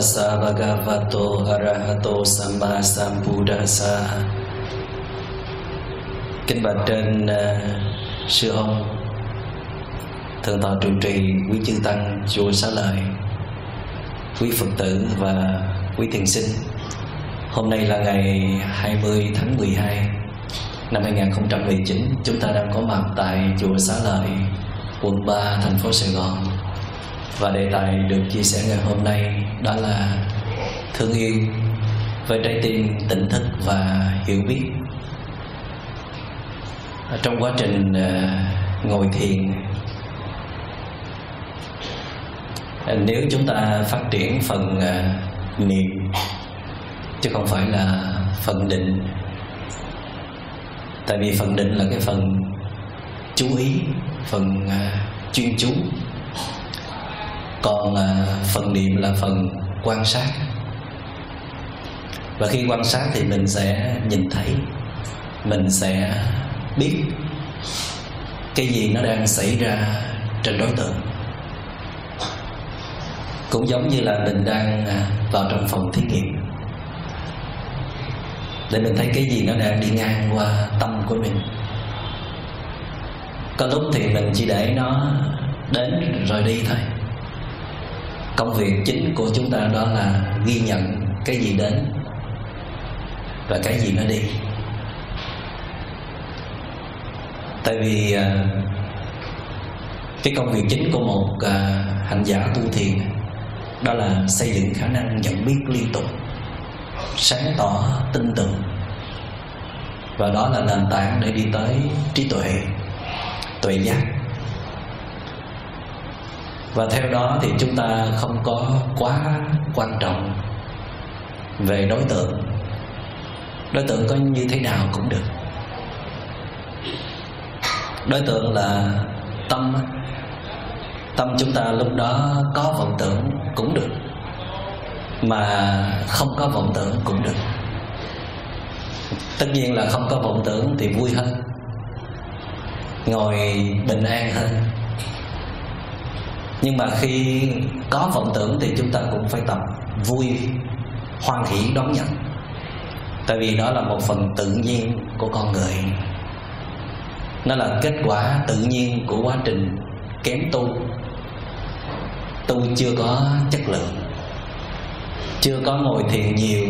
Tassa bhagavato arahato samma sambuddhasa. Kính bạch trên uh, sư ông Thượng tọa trụ trì quý chư tăng chùa Xá Lợi Quý Phật tử và quý thiền sinh. Hôm nay là ngày 20 tháng 12 năm 2019 Chúng ta đang có mặt tại chùa Xá Lợi quận 3 thành phố Sài Gòn và đề tài được chia sẻ ngày hôm nay đó là thương yêu với trái tim tỉnh thức và hiểu biết. Trong quá trình à, ngồi thiền à, nếu chúng ta phát triển phần à, niệm, chứ không phải là phần định, tại vì phần định là cái phần chú ý, phần chuyên chú còn phần niệm là phần quan sát. Và khi quan sát thì mình sẽ nhìn thấy. Mình sẽ biết cái gì nó đang xảy ra trên đối tượng. Cũng giống như là mình đang à, vào trong phòng thí nghiệm. Để mình thấy cái gì nó đang đi ngang qua tâm của mình. Có lúc thì mình chỉ để nó đến rồi đi thôi công việc chính của chúng ta đó là ghi nhận cái gì đến và cái gì nó đi. Tại vì à, cái công việc chính của một à, hành giả tu thiền đó là xây dựng khả năng nhận biết liên tục, sáng tỏ tin tưởng. Và đó là nền tảng để đi tới trí tuệ tuệ giác và theo đó thì chúng ta không có quá quan trọng về đối tượng. Đối tượng có như thế nào cũng được. Đối tượng là tâm tâm chúng ta lúc đó có vọng tưởng cũng được, mà không có vọng tưởng cũng được. Tất nhiên là không có vọng tưởng thì vui hơn, ngồi bình an hơn nhưng mà khi có vọng tưởng thì chúng ta cũng phải tập vui, hoan hỷ, đón nhận. Tại vì đó là một phần tự nhiên của con người. Nó là kết quả tự nhiên của quá trình kém tu. Tu chưa có chất lượng, chưa có ngồi thiền nhiều,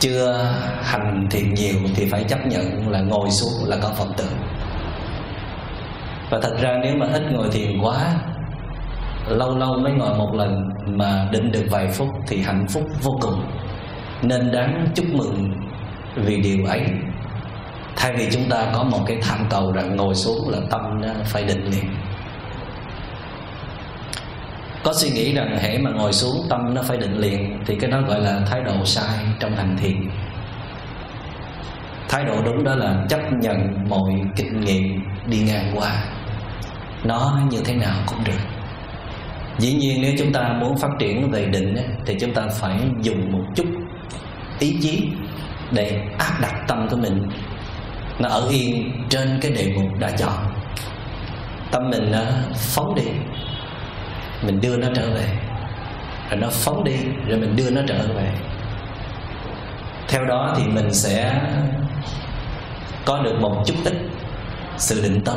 chưa hành thiền nhiều thì phải chấp nhận là ngồi xuống là có vọng tưởng và thật ra nếu mà ít ngồi thiền quá, lâu lâu mới ngồi một lần mà định được vài phút thì hạnh phúc vô cùng. Nên đáng chúc mừng vì điều ấy. Thay vì chúng ta có một cái tham cầu rằng ngồi xuống là tâm nó phải định liền. Có suy nghĩ rằng hễ mà ngồi xuống tâm nó phải định liền thì cái đó gọi là thái độ sai trong hành thiền. Thái độ đúng đó là chấp nhận mọi kinh nghiệm đi ngang qua nó như thế nào cũng được. Dĩ nhiên nếu chúng ta muốn phát triển về định thì chúng ta phải dùng một chút ý chí để áp đặt tâm của mình. Nó ở yên trên cái đề mục đã chọn. Tâm mình nó phóng đi, mình đưa nó trở về. Rồi nó phóng đi, rồi mình đưa nó trở về. Theo đó thì mình sẽ có được một chút ít sự định tâm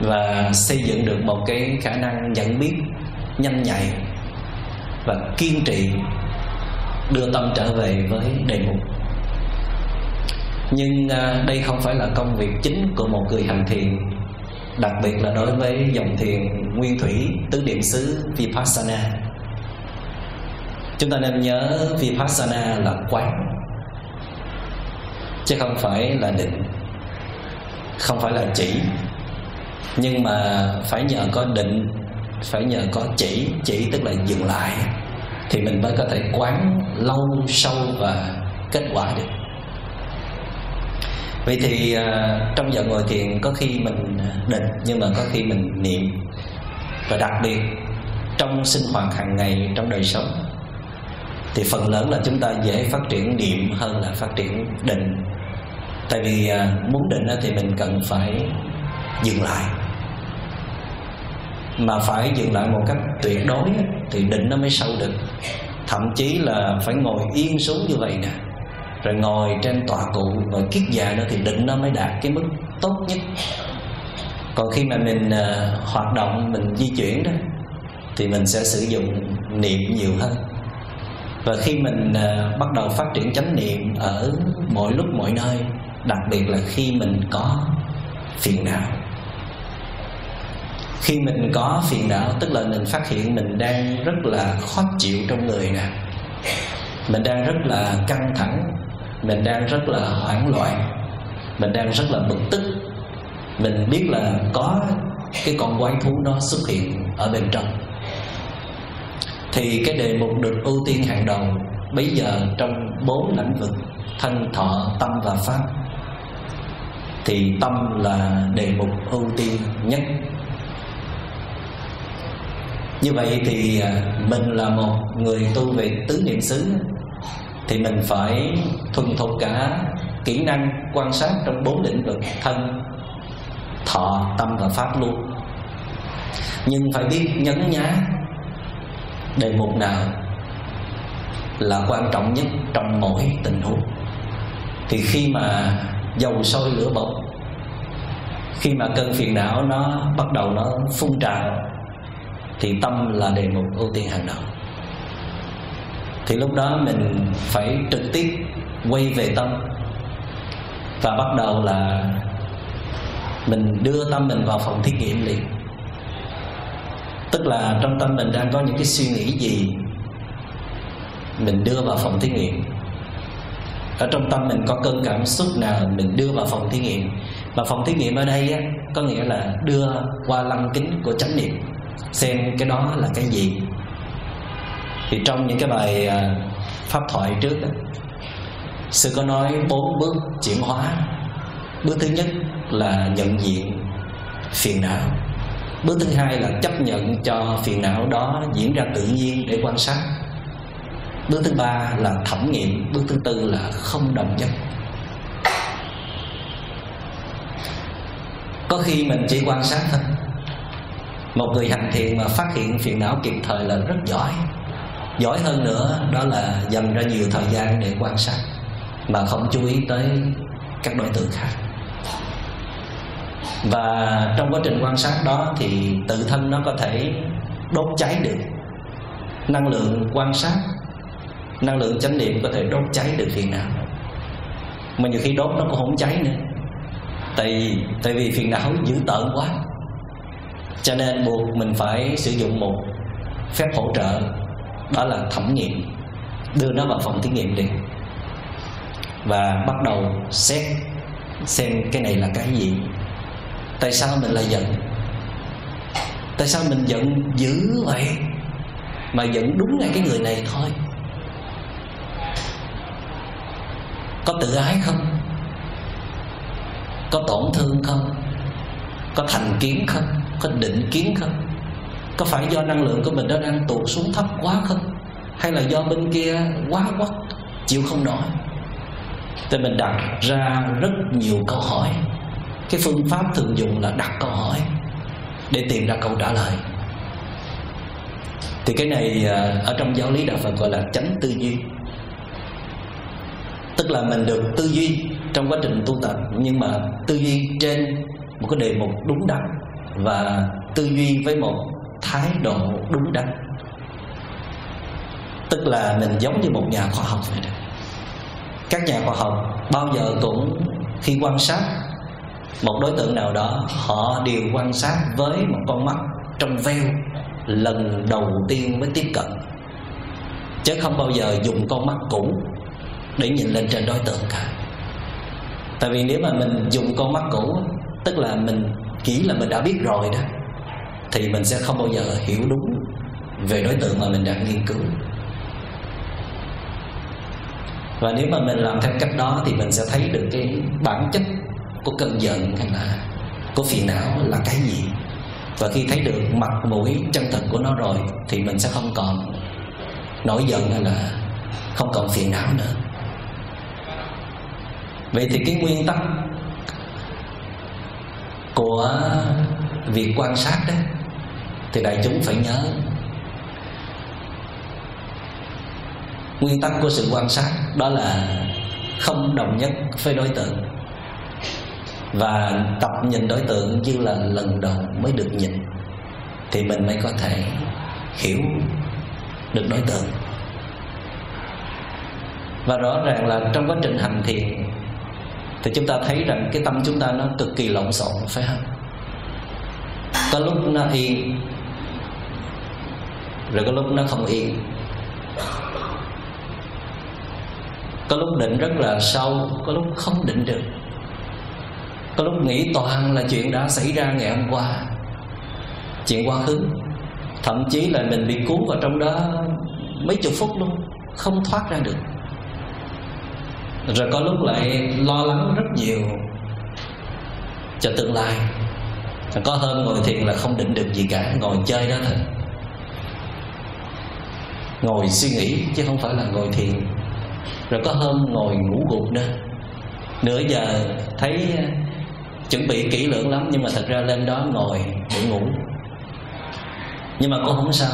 và xây dựng được một cái khả năng nhận biết nhanh nhạy và kiên trì đưa tâm trở về với đề mục. Nhưng à, đây không phải là công việc chính của một người hành thiền, đặc biệt là đối với dòng thiền nguyên thủy tứ niệm xứ vipassana. Chúng ta nên nhớ vipassana là quán, chứ không phải là định, không phải là chỉ nhưng mà phải nhờ có định, phải nhờ có chỉ chỉ tức là dừng lại, thì mình mới có thể quán lâu, sâu và kết quả được. Vậy thì à, trong giờ ngồi thiền có khi mình định, nhưng mà có khi mình niệm. Và đặc biệt, trong sinh hoạt hàng ngày, trong đời sống, thì phần lớn là chúng ta dễ phát triển niệm hơn là phát triển định. Tại vì à, muốn định thì mình cần phải dừng lại. Mà phải dừng lại một cách tuyệt đối thì định nó mới sâu được. Thậm chí là phải ngồi yên xuống như vậy nè. Rồi ngồi trên tòa cụ và kiết già nữa thì định nó mới đạt cái mức tốt nhất. Còn khi mà mình uh, hoạt động mình di chuyển đó thì mình sẽ sử dụng niệm nhiều hơn. Và khi mình uh, bắt đầu phát triển chánh niệm ở mọi lúc mọi nơi đặc biệt là khi mình có phiền não khi mình có phiền não, tức là mình phát hiện mình đang rất là khó chịu trong người nè. Mình đang rất là căng thẳng, mình đang rất là hoảng loạn, mình đang rất là bực tức. Mình biết là có cái con quái thú nó xuất hiện ở bên trong. Thì cái đề mục được ưu tiên hàng đầu bây giờ trong bốn lĩnh vực, thân, thọ, tâm và pháp, thì tâm là đề mục ưu tiên nhất như vậy thì à, mình là một người tu về tứ niệm xứ, thì mình phải thuần thục cả kỹ năng quan sát trong bốn lĩnh vực thân, thọ, tâm và pháp luôn nhưng phải biết nhấn nhá, đề mục nào là quan trọng nhất trong mỗi tình huống. Thì khi mà dầu sôi lửa bỏng khi mà cơn phiền não nó bắt đầu nó phun trào thì tâm là đề mục ưu tiên hàng đầu. Thì lúc đó mình phải trực tiếp quay về tâm và bắt đầu là mình đưa tâm mình vào phòng thí nghiệm liền. Tức là trong tâm mình đang có những cái suy nghĩ gì mình đưa vào phòng thí nghiệm. Ở trong tâm mình có cơn cảm xúc nào mình đưa vào phòng thí nghiệm. Và phòng thí nghiệm ở đây á, có nghĩa là đưa qua lăng kính của chánh niệm xem cái đó là cái gì. Thì trong những cái bài à, pháp thoại trước đó, sư có nói bốn bước chuyển hóa. Bước thứ nhất là nhận diện phiền não. Bước thứ hai là chấp nhận cho phiền não đó diễn ra tự nhiên để quan sát. Bước thứ ba là thẩm nghiệm. Bước thứ tư là không đồng nhất. Có khi mình chỉ quan sát thôi một người hành thiền mà phát hiện phiền não kịp thời là rất giỏi. Giỏi hơn nữa đó là dành ra nhiều thời gian để quan sát, mà không chú ý tới các đối tượng khác. Và trong quá trình quan sát đó thì tự thân nó có thể đốt cháy được năng lượng quan sát, năng lượng chánh niệm có thể đốt cháy được phiền não. Mà nhiều khi đốt nó cũng không cháy nữa. Tại tại vì phiền não dữ tợn quá cho nên buộc mình phải sử dụng một phép hỗ trợ, đó là thẩm nghiệm. Đưa nó vào phòng thí nghiệm đi. Và bắt đầu xét xem cái này là cái gì. Tại sao mình lại giận? Tại sao mình giận dữ vậy? Mà giận đúng ngay cái người này thôi. Có tự ái không? Có tổn thương không? Có thành kiến không? Có định kiến không? Có phải do năng lượng của mình nó đang tụt xuống thấp quá không? Hay là do bên kia quá quắt, chịu không nổi? Thì mình đặt ra rất nhiều câu hỏi. Cái phương pháp thường dùng là đặt câu hỏi để tìm ra câu trả lời. Thì cái này à, ở trong giáo lý đạo Phật gọi là chánh tư duy. Tức là mình được tư duy trong quá trình tu tập, nhưng mà tư duy trên một cái đề mục đúng đắn và tư duy với một thái độ đúng đắn. Tức là mình giống như một nhà khoa học vậy đó. Các nhà khoa học bao giờ cũng khi quan sát, một đối tượng nào đó, họ đều quan sát với một con mắt trong veo lần đầu tiên mới tiếp cận. Chứ không bao giờ dùng con mắt cũ để nhìn lên trên đối tượng cả. Tại vì nếu mà mình dùng con mắt cũ tức là mình chỉ là mình đã biết rồi đó, thì mình sẽ không bao giờ hiểu đúng về đối tượng mà mình đang nghiên cứu. Và nếu mà mình làm theo cách đó thì mình sẽ thấy được cái bản chất của cơn giận hay là của phiền não là cái gì. Và khi thấy được mặt mũi chân thật của nó rồi thì mình sẽ không còn nổi giận hay là không còn phiền não nữa. Vậy thì cái nguyên tắc của việc quan sát đó, thì đại chúng phải nhớ. Nguyên tắc của sự quan sát đó là không đồng nhất với đối tượng, và tập nhìn đối tượng như là lần đầu mới được nhìn, thì mình mới có thể hiểu được đối tượng. Và rõ ràng là trong quá trình hành thiền thì chúng ta thấy rằng cái tâm chúng ta nó cực kỳ lộn xộn, phải không? Có lúc nó yên rồi có lúc nó không yên có lúc định rất là sâu, có lúc không định được. Có lúc nghĩ toàn là chuyện đã xảy ra ngày hôm qua. Chuyện quá khứ. Thậm chí là mình bị cuốn vào trong đó mấy chục phút luôn, không thoát ra được rồi có lúc lại lo lắng rất nhiều cho tương lai. Có hôm ngồi thiền là không định được gì cả, ngồi chơi đó thôi. Ngồi suy nghĩ chứ không phải là ngồi thiền. Rồi có hôm ngồi ngủ gục nữa. Nửa giờ thấy à, chuẩn bị kỹ lưỡng lắm, nhưng mà thật ra lên đó ngồi để ngủ. Nhưng mà cũng không sao.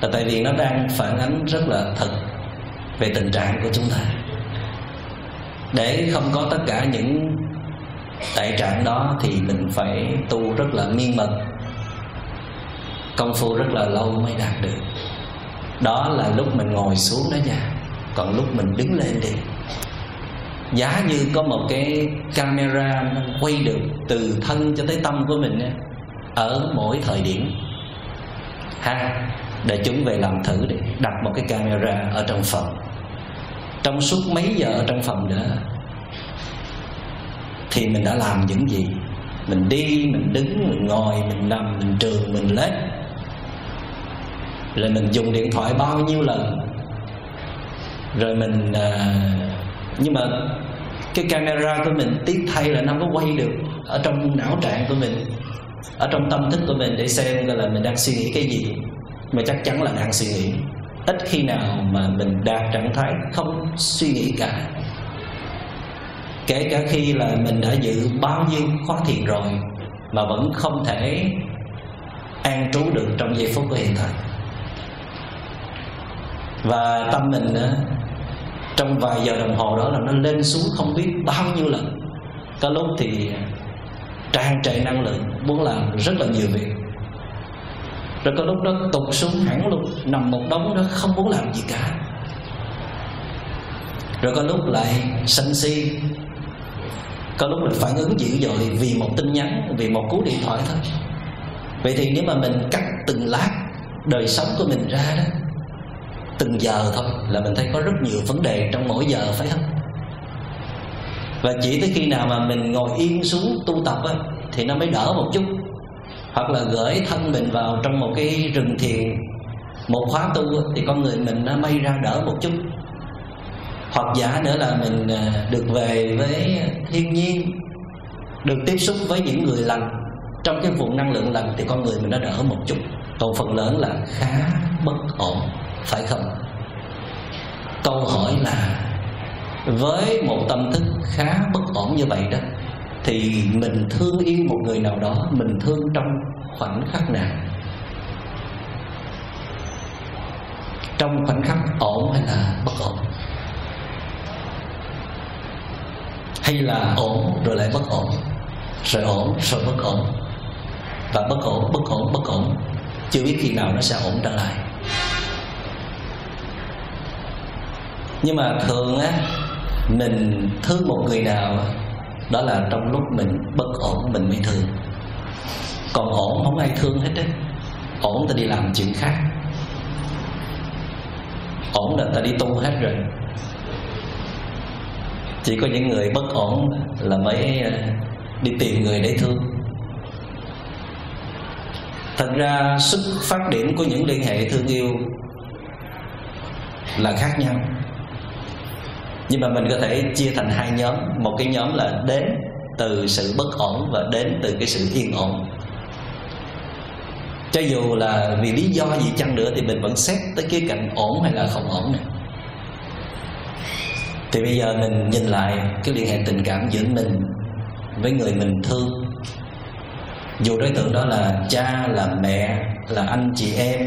Là tại vì nó đang phản ánh rất là thật về tình trạng của chúng ta để không có tất cả những tại trạng đó thì mình phải tu rất là miên mật công phu rất là lâu mới đạt được. Đó là lúc mình ngồi xuống đó nha. Còn lúc mình đứng lên đi. Giá như có một cái camera quay được từ thân cho tới tâm của mình ở mỗi thời điểm. Ha, để chúng về làm thử đi. Đặt một cái camera ở trong phòng trong suốt mấy giờ ở trong phòng đó thì mình đã làm những gì? Mình đi mình đứng mình ngồi mình nằm mình trường mình lết. Rồi mình dùng điện thoại bao nhiêu lần? Rồi mình à, nhưng mà cái camera của mình tiếc thay là nó có quay được ở trong não trạng của mình ở trong tâm thức của mình để xem là mình đang suy nghĩ cái gì. Mà chắc chắn là đang suy nghĩ ít khi nào mà mình đạt trạng thái không suy nghĩ cả. Kể cả khi là mình đã giữ bao nhiêu khóa thiền rồi mà vẫn không thể an trú được trong giây phút của hiện tại. Và tâm mình trong vài giờ đồng hồ đó là nó lên xuống không biết bao nhiêu lần. Có lúc thì tràn trề năng lượng, muốn làm rất là nhiều việc rồi có lúc đó tụt xuống hẳn luôn nằm một đống đó không muốn làm gì cả. Rồi có lúc lại sân si có lúc mình phản ứng dữ dội vì một tin nhắn vì một cú điện thoại thôi. Vậy thì nếu mà mình cắt từng lát đời sống của mình ra đó từng giờ thôi là mình thấy có rất nhiều vấn đề trong mỗi giờ phải không? Và chỉ tới khi nào mà mình ngồi yên xuống tu tập á, thì nó mới đỡ một chút hoặc là gửi thân mình vào trong một cái rừng thiền, một khóa tu thì con người mình nó may ra đỡ một chút. Hoặc giả nữa là mình à, được về với thiên nhiên, được tiếp xúc với những người lành. Trong cái vùng năng lượng lành thì con người mình nó đỡ một chút. Còn phần lớn là khá bất ổn, phải không? Câu hỏi là, với một tâm thức khá bất ổn như vậy đó thì mình thương yêu một người nào đó, mình thương trong khoảnh khắc nào? Trong khoảnh khắc ổn hay là bất ổn? Hay là ổn rồi lại bất ổn? Rồi ổn, rồi bất ổn. Và bất ổn bất ổn bất ổn, chưa biết khi nào nó sẽ ổn trở lại. Nhưng mà thường á, mình thương một người nào đó là trong lúc mình bất ổn, mình mới thương. Còn ổn không ai thương hết á ổn ta đi làm chuyện khác. Ổn là ta đi tu hết rồi. Chỉ có những người bất ổn là mới ờ, đi tìm người để thương. Thật ra xuất phát điểm của những liên hệ thương yêu là khác nhau nhưng mà mình có thể chia thành hai nhóm. Một cái nhóm là đến từ sự bất ổn và đến từ cái sự yên ổn. Cho dù là vì lý do gì chăng nữa thì mình vẫn xét tới cái cạnh ổn hay là không ổn này. Thì bây giờ mình nhìn lại cái liên hệ tình cảm giữa mình với người mình thương. Dù đối tượng đó là cha, là mẹ, là anh, chị em,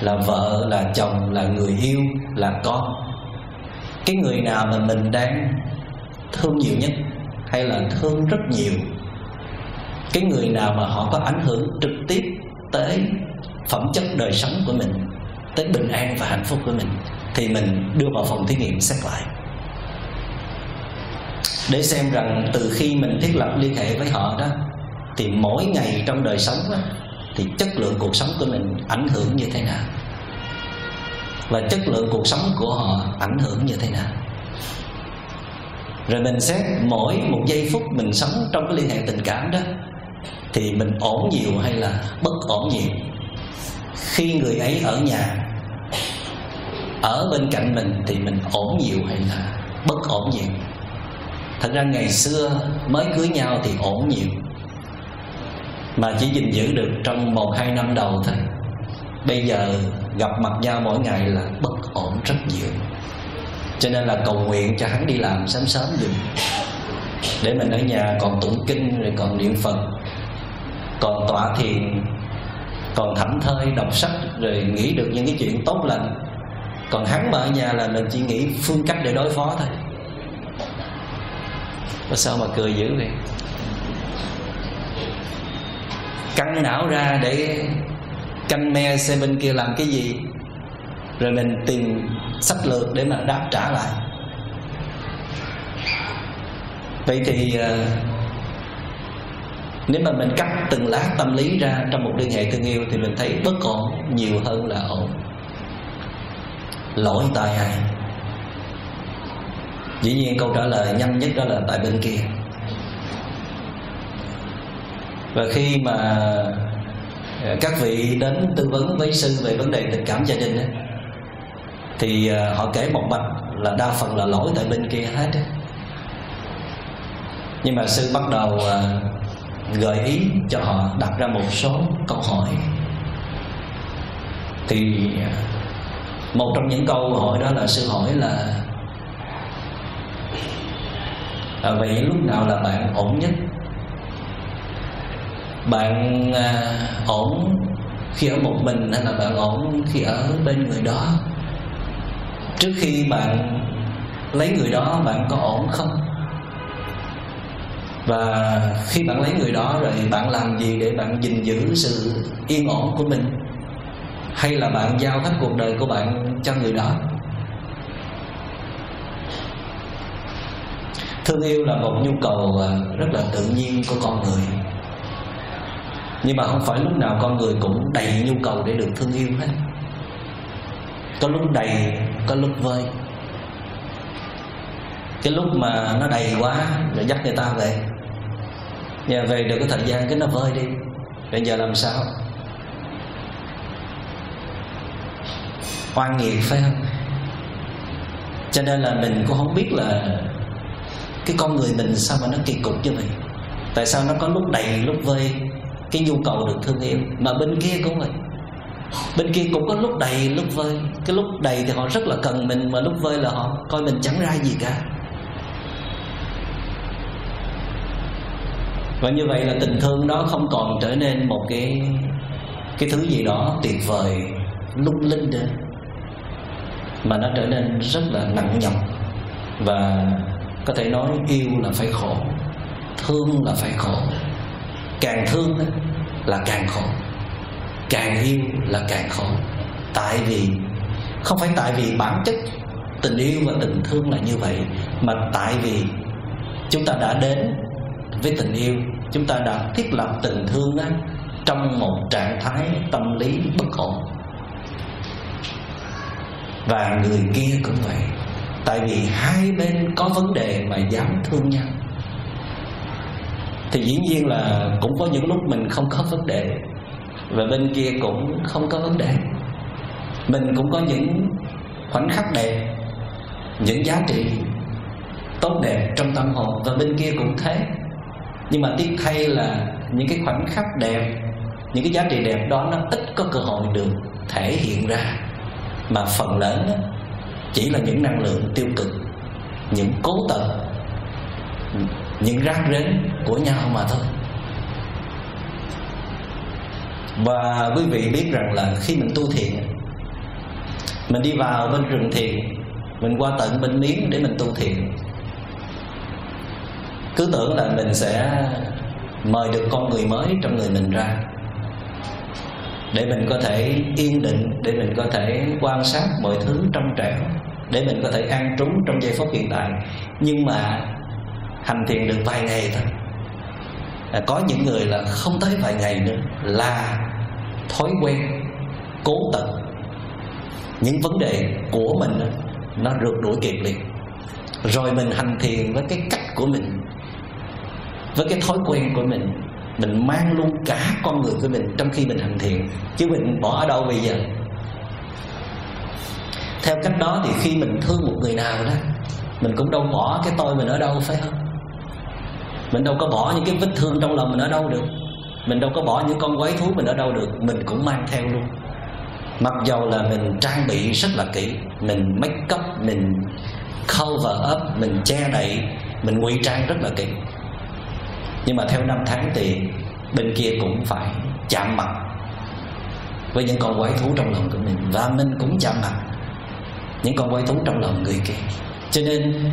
là vợ, là chồng, là người yêu, là con cái người nào mà mình đang thương nhiều nhất hay là thương rất nhiều cái người nào mà họ có ảnh hưởng trực tiếp tới phẩm chất đời sống của mình tới bình an và hạnh phúc của mình thì mình đưa vào phòng thí nghiệm xét lại. Để xem rằng từ khi mình thiết lập liên hệ với họ đó thì mỗi ngày trong đời sống đó, thì chất lượng cuộc sống của mình ảnh hưởng như thế nào và chất lượng cuộc sống của họ ảnh hưởng như thế nào? Rồi mình xét mỗi một giây phút mình sống trong cái liên hệ tình cảm đó, thì mình ổn nhiều hay là bất ổn nhiều? Khi người ấy ở nhà, ở bên cạnh mình thì mình ổn nhiều hay là bất ổn nhiều? Thật ra ngày xưa mới cưới nhau thì ổn nhiều, mà chỉ gìn giữ được trong một hai năm đầu thôi bây giờ gặp mặt nhau mỗi ngày là bất ổn rất nhiều. Cho nên là cầu nguyện cho hắn đi làm sớm sớm dùm để mình ở nhà còn tụng kinh rồi còn niệm phật, còn tọa thiền, còn thảnh thơi, đọc sách rồi nghĩ được những cái chuyện tốt lành. Còn hắn mà ở nhà là mình chỉ nghĩ phương cách để đối phó thôi. Có sao mà cười dữ vậy? Căng não ra để canh me xe bên kia làm cái gì? Rồi mình tìm sách lược để mà đáp trả lại. Vậy thì ờ, nếu mà mình cắt từng lá tâm lý ra trong một liên hệ thương yêu thì mình thấy bất ổn nhiều hơn là ổn. Lỗi tại ai? Dĩ nhiên câu trả lời nhanh nhất đó là tại bên kia. Và khi mà các vị đến tư vấn với sư về vấn đề tình cảm gia đình ấy, thì à, họ kể một mạch là đa phần là lỗi tại bên kia hết ấy. nhưng mà sư bắt đầu à, gợi ý cho họ đặt ra một số câu hỏi thì à, một trong những câu hỏi đó là sư hỏi là à, vậy lúc nào là bạn ổn nhất bạn à, ổn khi ở một mình hay là bạn ổn khi ở bên người đó? Trước khi bạn lấy người đó bạn có ổn không? Và khi bạn lấy người đó rồi bạn làm gì để bạn gìn giữ sự yên ổn của mình? Hay là bạn giao hết cuộc đời của bạn cho người đó? Thương yêu là một nhu cầu à, rất là tự nhiên của con người nhưng mà không phải lúc nào con người cũng đầy nhu cầu để được thương yêu hết. Có lúc đầy, có lúc vơi. Cái lúc mà nó đầy quá rồi dắt người ta về. Nhà về được cái thời gian cái nó vơi đi. Bây giờ làm sao? Oan nghiệt, phải không? Cho nên là mình cũng không biết là cái con người mình sao mà nó kỳ cục như vậy. Tại sao nó có lúc đầy, lúc vơi? Cái nhu cầu được thương yêu. Mà bên kia cũng vậy. Bên kia cũng có lúc đầy, lúc vơi. Cái lúc đầy thì họ rất là cần mình, mà lúc vơi là họ coi mình chẳng ra gì cả. Và như vậy là tình thương đó không còn trở nên một cái cái thứ gì đó tuyệt vời, lung linh nữa mà nó trở nên rất là nặng nhọc. Và có thể nói yêu là phải khổ, thương là phải khổ càng thương là càng khổ. Càng yêu là càng khổ. Tại vì, không phải tại vì bản chất tình yêu và tình thương là như vậy, mà tại vì chúng ta đã đến với tình yêu, chúng ta đã thiết lập tình thương đó trong một trạng thái tâm lý bất ổn. Và người kia cũng vậy. Tại vì hai bên có vấn đề mà dám thương nhau thì dĩ nhiên là cũng có những lúc mình không có vấn đề. Và bên kia cũng không có vấn đề. Mình cũng có những khoảnh khắc đẹp, những giá trị tốt đẹp trong tâm hồn, và bên kia cũng thế. Nhưng mà tiếc thay là những cái khoảnh khắc đẹp, những cái giá trị đẹp đó nó ít có cơ hội được thể hiện ra. Mà phần lớn chỉ là những năng lượng tiêu cực, những cố tật những rác rến của nhau mà thôi. Và quý vị biết rằng là khi mình tu thiền, mình đi vào bên rừng thiền, mình qua tận bên miếng để mình tu thiền, cứ tưởng là mình sẽ mời được con người mới trong người mình ra, để mình có thể yên định, để mình có thể quan sát mọi thứ trong trẻo, để mình có thể an trú trong giây phút hiện tại. Nhưng mà hành thiền được vài ngày thôi. À, có những người là không tới vài ngày nữa là thói quen cố tật những vấn đề của mình nó rượt đuổi kịp liền. Rồi mình hành thiền với cái cách của mình với cái thói quen của mình. Mình mang luôn cả con người của mình trong khi mình hành thiền. Chứ mình bỏ ở đâu bây giờ. Theo cách đó thì khi mình thương một người nào đó mình cũng đâu bỏ cái tôi mình ở đâu phải không? Mình đâu có bỏ những cái vết thương trong lòng mình ở đâu được. Mình đâu có bỏ những con quái thú mình ở đâu được. Mình cũng mang theo luôn. Mặc dầu là mình trang bị rất là kỹ, mình make up, mình cover up, mình che đậy, mình ngụy trang rất là kỹ. Nhưng mà theo năm tháng thì bên kia cũng phải chạm mặt với những con quái thú trong lòng của mình. Và mình cũng chạm mặt những con quái thú trong lòng người kia. Cho nên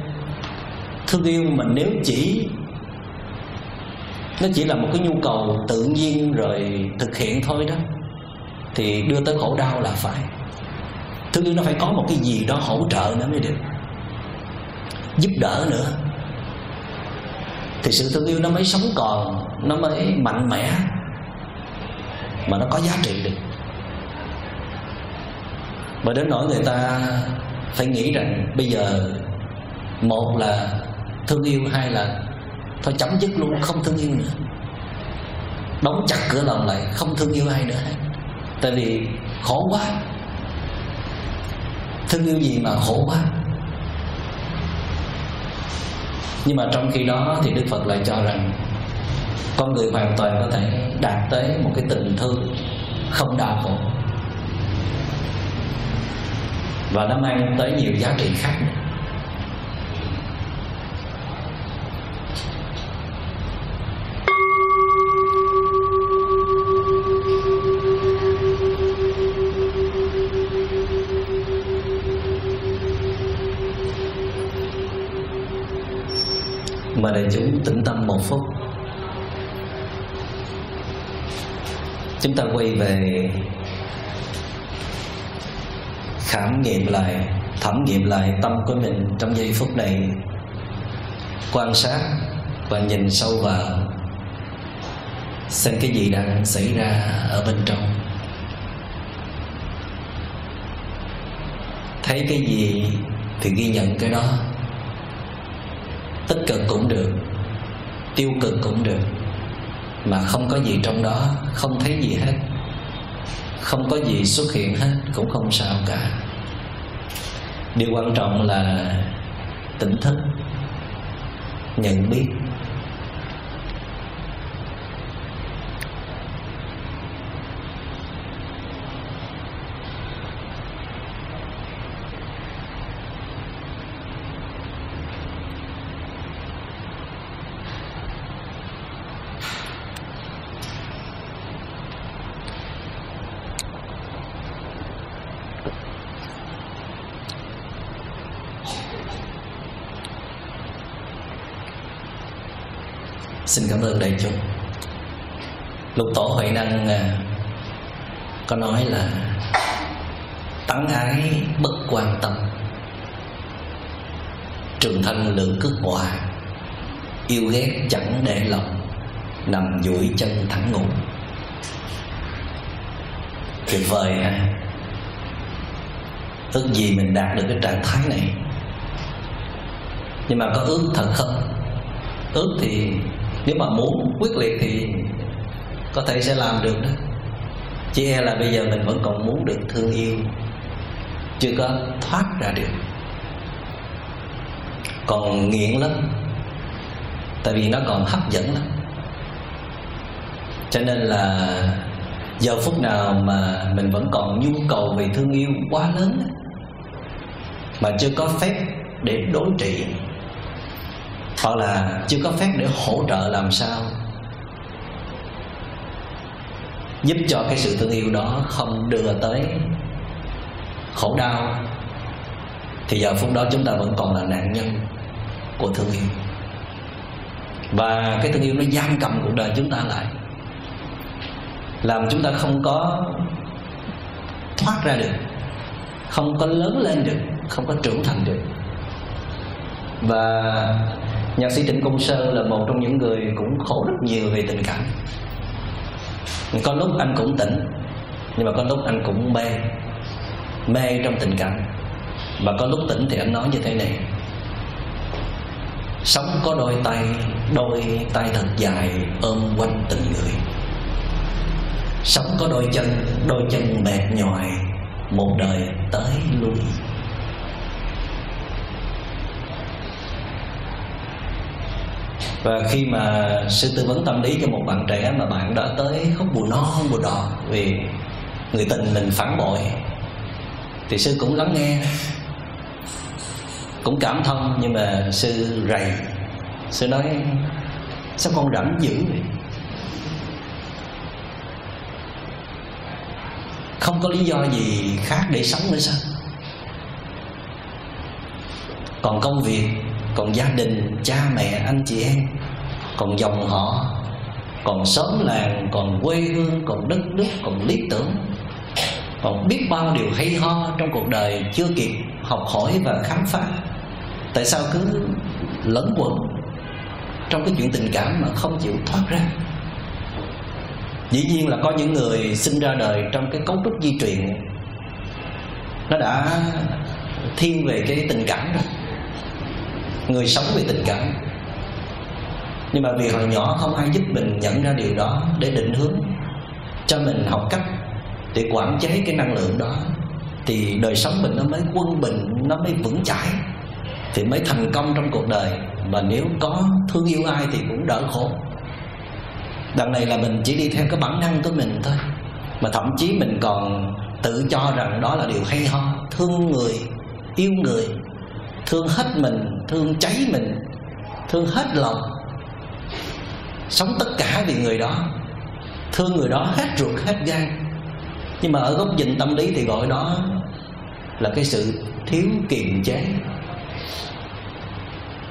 thương yêu mà nếu chỉ nó chỉ là một cái nhu cầu tự nhiên rồi thực hiện thôi đó. Thì đưa tới khổ đau là phải. Thương yêu nó phải có một cái gì đó hỗ trợ nữa mới được. Giúp đỡ nữa. Thì sự thương yêu nó mới sống còn, nó mới mạnh mẽ, mà nó có giá trị được. Mà đến nỗi người ta phải nghĩ rằng bây giờ, một là thương yêu, hai là thôi chấm dứt luôn, không thương yêu nữa. Đóng chặt cửa lòng lại, không thương yêu ai nữa. Tại vì khổ quá. Thương yêu gì mà khổ quá. Nhưng mà trong khi đó thì đức phật lại cho rằng con người hoàn toàn có thể đạt tới một cái tình thương không đau khổ. Và nó mang tới nhiều giá trị khác nữa. Mà đại chúng tĩnh tâm một phút. Chúng ta quay về khám nghiệm lại, thẩm nghiệm lại tâm của mình trong giây phút này. Quan sát và nhìn sâu vào, xem cái gì đang xảy ra ở bên trong. Thấy cái gì thì ghi nhận cái đó tích cực cũng được, tiêu cực cũng được. Mà không có gì trong đó, không thấy gì hết. Không có gì xuất hiện hết, cũng không sao cả. Điều quan trọng là tỉnh thức, nhận biết xin cảm ơn đại chúng lục tổ à, có nói là tấn ái bất quan tâm. Trường thân lượng cước hòa, yêu ghét chẳng để lòng, nằm duỗi chân thẳng ngủ. Tuyệt vời, ha. Ước gì mình đạt được cái trạng thái này. Nhưng mà có ước thật không? Ước thì, nếu mà muốn quyết liệt thì có thể sẽ làm được đó. Chỉ e là bây giờ mình vẫn còn muốn được thương yêu. Chưa có thoát ra được. Còn nghiện lắm. Tại vì nó còn hấp dẫn lắm. Cho nên là giờ phút nào mà mình vẫn còn nhu cầu về thương yêu quá lớn mà chưa có phép để đối trị, hoặc là chưa có phép để hỗ trợ làm sao giúp cho cái sự thương yêu đó không đưa tới khổ đau. Thì giờ phút đó chúng ta vẫn còn là nạn nhân của thương yêu. Và cái thương yêu nó giam cầm cuộc đời chúng ta lại, làm chúng ta không có thoát ra được, không có lớn lên được, không có trưởng thành được. Và nhạc sĩ trịnh công Sơn là một trong những người cũng khổ rất nhiều về tình cảm có lúc anh cũng tỉnh, nhưng mà có lúc anh cũng mê mê trong tình cảm. Và có lúc tỉnh thì anh nói như thế này. Sống có đôi tay đôi tay thật dài, ôm quanh tình người. Sống có đôi chân đôi chân mệt nhòi một đời tới lui. Và khi mà sư tư vấn tâm lý cho một bạn trẻ mà bạn đã tới khúc bù non bù đỏ vì người tình mình phản bội, thì sư cũng lắng nghe, cũng cảm thông. Nhưng mà sư rầy, sư nói, sao con rảnh dữ vậy? Không có lý do gì khác để sống nữa sao? Còn công việc còn gia đình, cha mẹ, anh chị em, còn dòng họ, còn xóm làng, còn quê hương, còn đất nước, còn lý tưởng. Còn biết bao điều hay ho trong cuộc đời chưa kịp học hỏi và khám phá. Tại sao cứ lẫn quẩn trong cái chuyện tình cảm mà không chịu thoát ra? Dĩ nhiên là có những người sinh ra đời trong cái cấu trúc di truyền, nó đã thiên về cái tình cảm rồi người sống vì tình cảm. Nhưng mà vì hồi nhỏ không ai giúp mình nhận ra điều đó để định hướng cho mình học cách để quản chế cái năng lượng đó, thì đời sống mình nó mới quân bình, nó mới vững chãi, thì mới thành công trong cuộc đời. Mà nếu có thương yêu ai thì cũng đỡ khổ. Đằng này là mình chỉ đi theo cái bản năng của mình thôi. Mà thậm chí mình còn tự cho rằng đó là điều hay ho, thương người, yêu người, thương hết mình thương cháy mình, thương hết lòng, sống tất cả vì người đó, thương người đó hết ruột, hết gan. Nhưng mà ở góc nhìn tâm lý thì gọi đó là cái sự thiếu kiềm chế.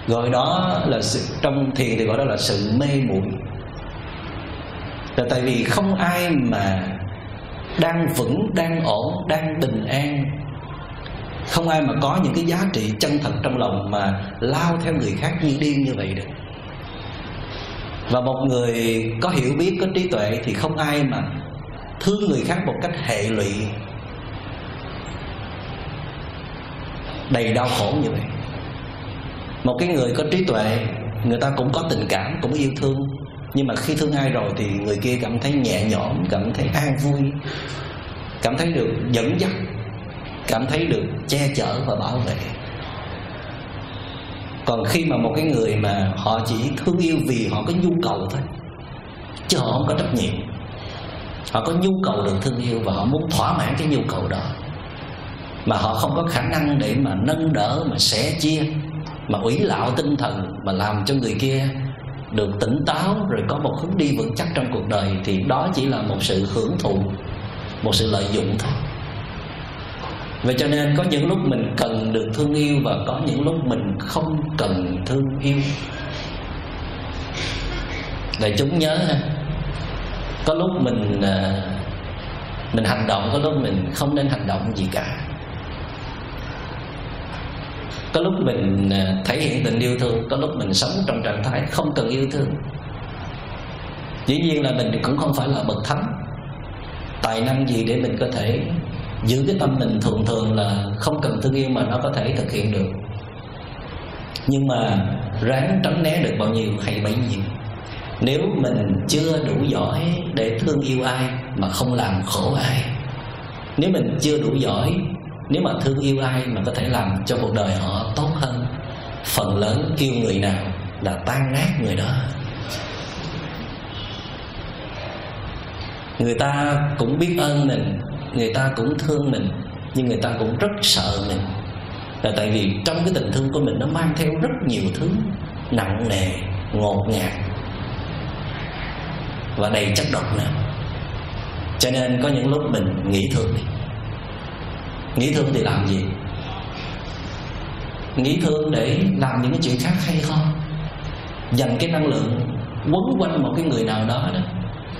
Gọi đó là sự, trong thiền thì gọi đó là sự mê muội. Là tại vì không ai mà đang vững, đang ổn, đang bình an không ai mà có những cái giá trị chân thật trong lòng mà lao theo người khác như điên như vậy được. Và một người có hiểu biết, có trí tuệ thì không ai mà thương người khác một cách hệ lụy, đầy đau khổ như vậy. Một cái người có trí tuệ, người ta cũng có tình cảm, cũng yêu thương. Nhưng mà khi thương ai rồi thì người kia cảm thấy nhẹ nhõm, cảm thấy an vui, cảm thấy được dẫn dắt cảm thấy được che chở và bảo vệ. Còn khi mà một cái người mà họ chỉ thương yêu vì họ có nhu cầu thôi, chứ họ không có trách nhiệm. Họ có nhu cầu được thương yêu và họ muốn thỏa mãn cái nhu cầu đó. Mà họ không có khả năng để mà nâng đỡ, mà sẻ chia, mà ủy lạo tinh thần, mà làm cho người kia được tỉnh táo rồi có một hướng đi vững chắc trong cuộc đời, thì đó chỉ là một sự hưởng thụ, một sự lợi dụng thôi. Vậy cho nên có những lúc mình cần được thương yêu Và có những lúc mình không cần thương yêu. Để chúng nhớ ha, Có lúc mình à, Mình hành động, Có lúc mình không nên hành động gì cả. Có lúc mình à, thể hiện tình yêu thương, Có lúc mình sống trong trạng thái không cần yêu thương. Dĩ nhiên là mình cũng không phải là bậc thánh, Tài năng gì để mình có thể giữ cái tâm mình thường thường là không cần thương yêu mà nó có thể thực hiện được. Nhưng mà ráng tránh né được bao nhiêu hay bấy nhiêu. Nếu mình chưa đủ giỏi để thương yêu ai mà không làm khổ ai, nếu mình chưa đủ giỏi, nếu mà thương yêu ai mà có thể làm cho cuộc đời họ tốt hơn, phần lớn yêu người nào là tan nát người đó. Người ta cũng biết ơn mình người ta cũng thương mình, nhưng người ta cũng rất sợ mình. Là tại vì trong cái tình thương của mình nó mang theo rất nhiều thứ nặng nề, ngột ngạt và đầy chất độc nữa. Cho nên có những lúc mình nghĩ thương đi. Nghĩ thương thì làm gì? Nghĩ thương để làm những cái chuyện khác hay không? Dành cái năng lượng quấn quanh một cái người nào đó đó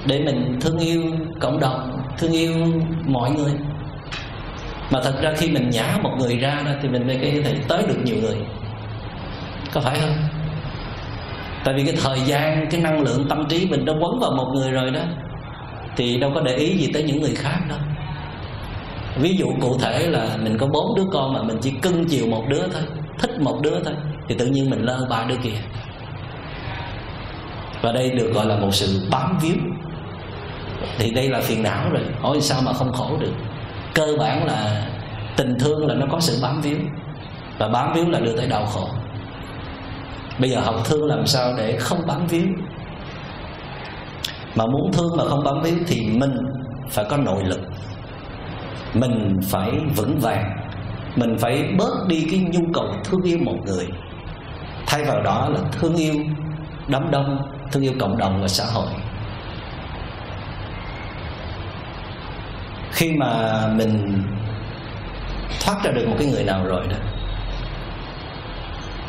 để mình thương yêu cộng đồng thương yêu mọi người. Mà thật ra khi mình nhả một người ra đó, thì mình mới có thể tới được nhiều người. Có phải không? Tại vì cái thời gian, cái năng lượng tâm trí mình đã quấn vào một người rồi đó, thì đâu có để ý gì tới những người khác đâu. Ví dụ cụ thể là mình có bốn đứa con mà mình chỉ cưng chiều một đứa thôi, thích một đứa thôi, thì tự nhiên mình lơ ba đứa kia và đây được gọi là một sự bám víu thì đây là phiền não rồi. Hỏi sao mà không khổ được? Cơ bản là tình thương là nó có sự bám víu. Và bám víu là đưa tới đau khổ. Bây giờ học thương làm sao để không bám víu? Mà muốn thương mà không bám víu thì mình phải có nội lực. Mình phải vững vàng. Mình phải bớt đi cái nhu cầu thương yêu một người. Thay vào đó là thương yêu đám đông, thương yêu cộng đồng và xã hội. Khi mà mình thoát ra được một cái người nào rồi đó,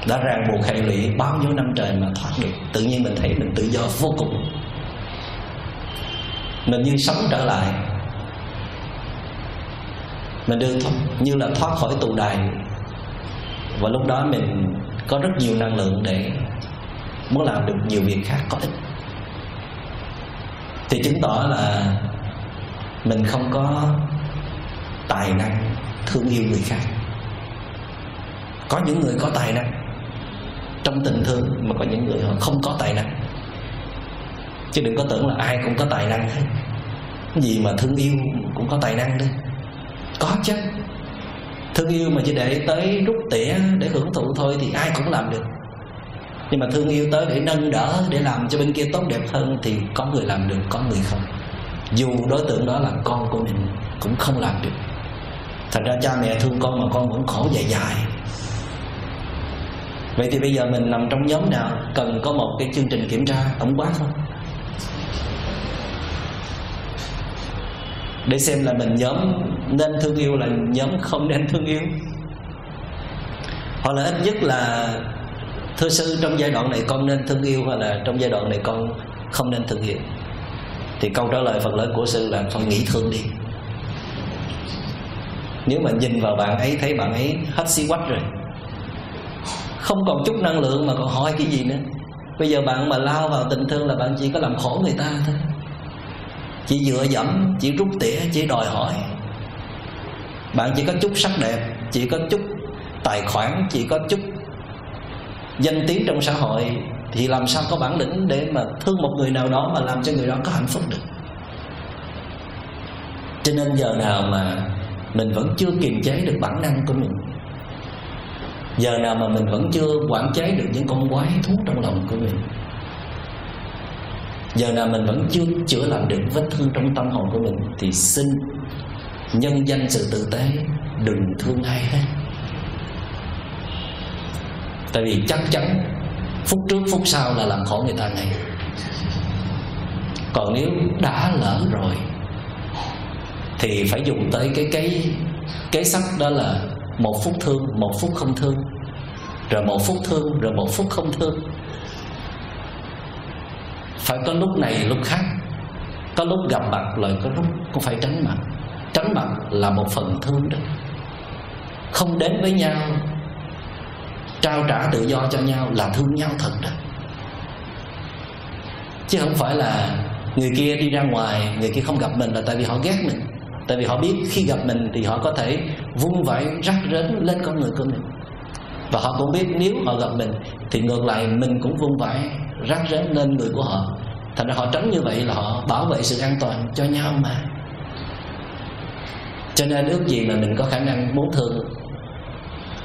đã ràng buộc hệ lụy bao nhiêu năm trời mà thoát được, tự nhiên mình thấy mình tự do vô cùng. Mình như sống trở lại. Mình được như là thoát khỏi tù đài. Và lúc đó mình có rất nhiều năng lượng để muốn làm được nhiều việc khác có ích. Thì chứng tỏ là mình không có tài năng thương yêu người khác. Có những người có tài năng trong tình thương, mà có những người họ không có tài năng. Chứ đừng có tưởng là ai cũng có tài năng hết. Gì mà thương yêu cũng có tài năng đấy có chứ. Thương yêu mà chỉ để tới rút tỉa để hưởng thụ thôi thì ai cũng làm được. Nhưng mà thương yêu tới để nâng đỡ, để làm cho bên kia tốt đẹp hơn thì có người làm được, có người không dù đối tượng đó là con của mình, cũng không làm được. Thành ra cha mẹ thương con mà con vẫn khổ dài dài vậy thì bây giờ mình nằm trong nhóm nào cần có một cái chương trình kiểm tra, tổng quát không? Để xem là mình nhóm nên thương yêu là nhóm không nên thương yêu. Hoặc là ít nhất là, thưa sư, trong giai đoạn này con nên thương yêu, hoặc là trong giai đoạn này con không nên thương yêu? Thì câu trả lời phần lớn của sư là con nghĩ thương đi. Nếu mà nhìn vào bạn ấy, thấy bạn ấy hết xí quách rồi, không còn chút năng lượng mà còn hỏi cái gì nữa. Bây giờ bạn mà lao vào tình thương là bạn chỉ có làm khổ người ta thôi. Chỉ dựa dẫm, chỉ rút tỉa, chỉ đòi hỏi. Bạn chỉ có chút sắc đẹp, chỉ có chút tài khoản, chỉ có chút danh tiếng trong xã hội thì làm sao có bản lĩnh để mà thương một người nào đó mà làm cho người đó có hạnh phúc được? Cho nên giờ nào mà mình vẫn chưa kiềm chế được bản năng của mình, giờ nào mà mình vẫn chưa quản chế được những con quái thú trong lòng của mình, giờ nào mình vẫn chưa chữa lành được vết thương trong tâm hồn của mình, thì xin nhân danh sự tử tế, đừng thương ai hết. Tại vì chắc chắn phút trước, phút sau là làm khổ người ta ngay. Còn nếu đã lỡ rồi, thì phải dùng tới cái cái cái sắc đó là một phút thương, một phút không thương, rồi một phút thương, rồi một phút không thương. Phải có lúc này, lúc khác. Có lúc gặp mặt lại có lúc cũng phải tránh mặt. Tránh mặt là một phần thương đó. Không đến với nhau trao trả tự do cho nhau là thương nhau thật đó. Chứ không phải là người kia đi ra ngoài, người kia không gặp mình là tại vì họ ghét mình. Tại vì họ biết khi gặp mình thì họ có thể vung vãi rắc rến lên con người của mình. Và họ cũng biết nếu họ gặp mình thì ngược lại mình cũng vung vãi rắc rến lên người của họ. Thành ra họ tránh như vậy là họ bảo vệ sự an toàn cho nhau mà. Cho nên ước gì mà mình có khả năng muốn thương